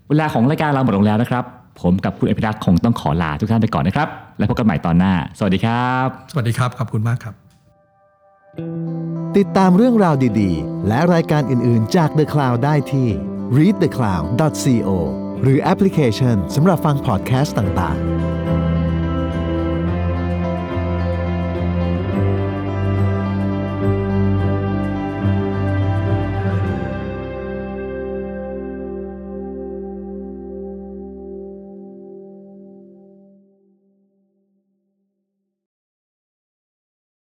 เวลาของรายการเราหมดลงแล้วนะครับ ผมกับคุณอภิรักษ์คงต้องขอลาทุกท่านไปก่อนนะครับ แล้วพบกันใหม่ตอนหน้า สวัสดีครับ สวัสดีครับ ขอบคุณมากครับ ติดตามเรื่องราวดีๆ และรายการอื่นๆจาก The Cloud ได้ที่ readthecloud.co หรือแอปพลิเคชันสำหรับฟังพอดแคสต์ต่างๆ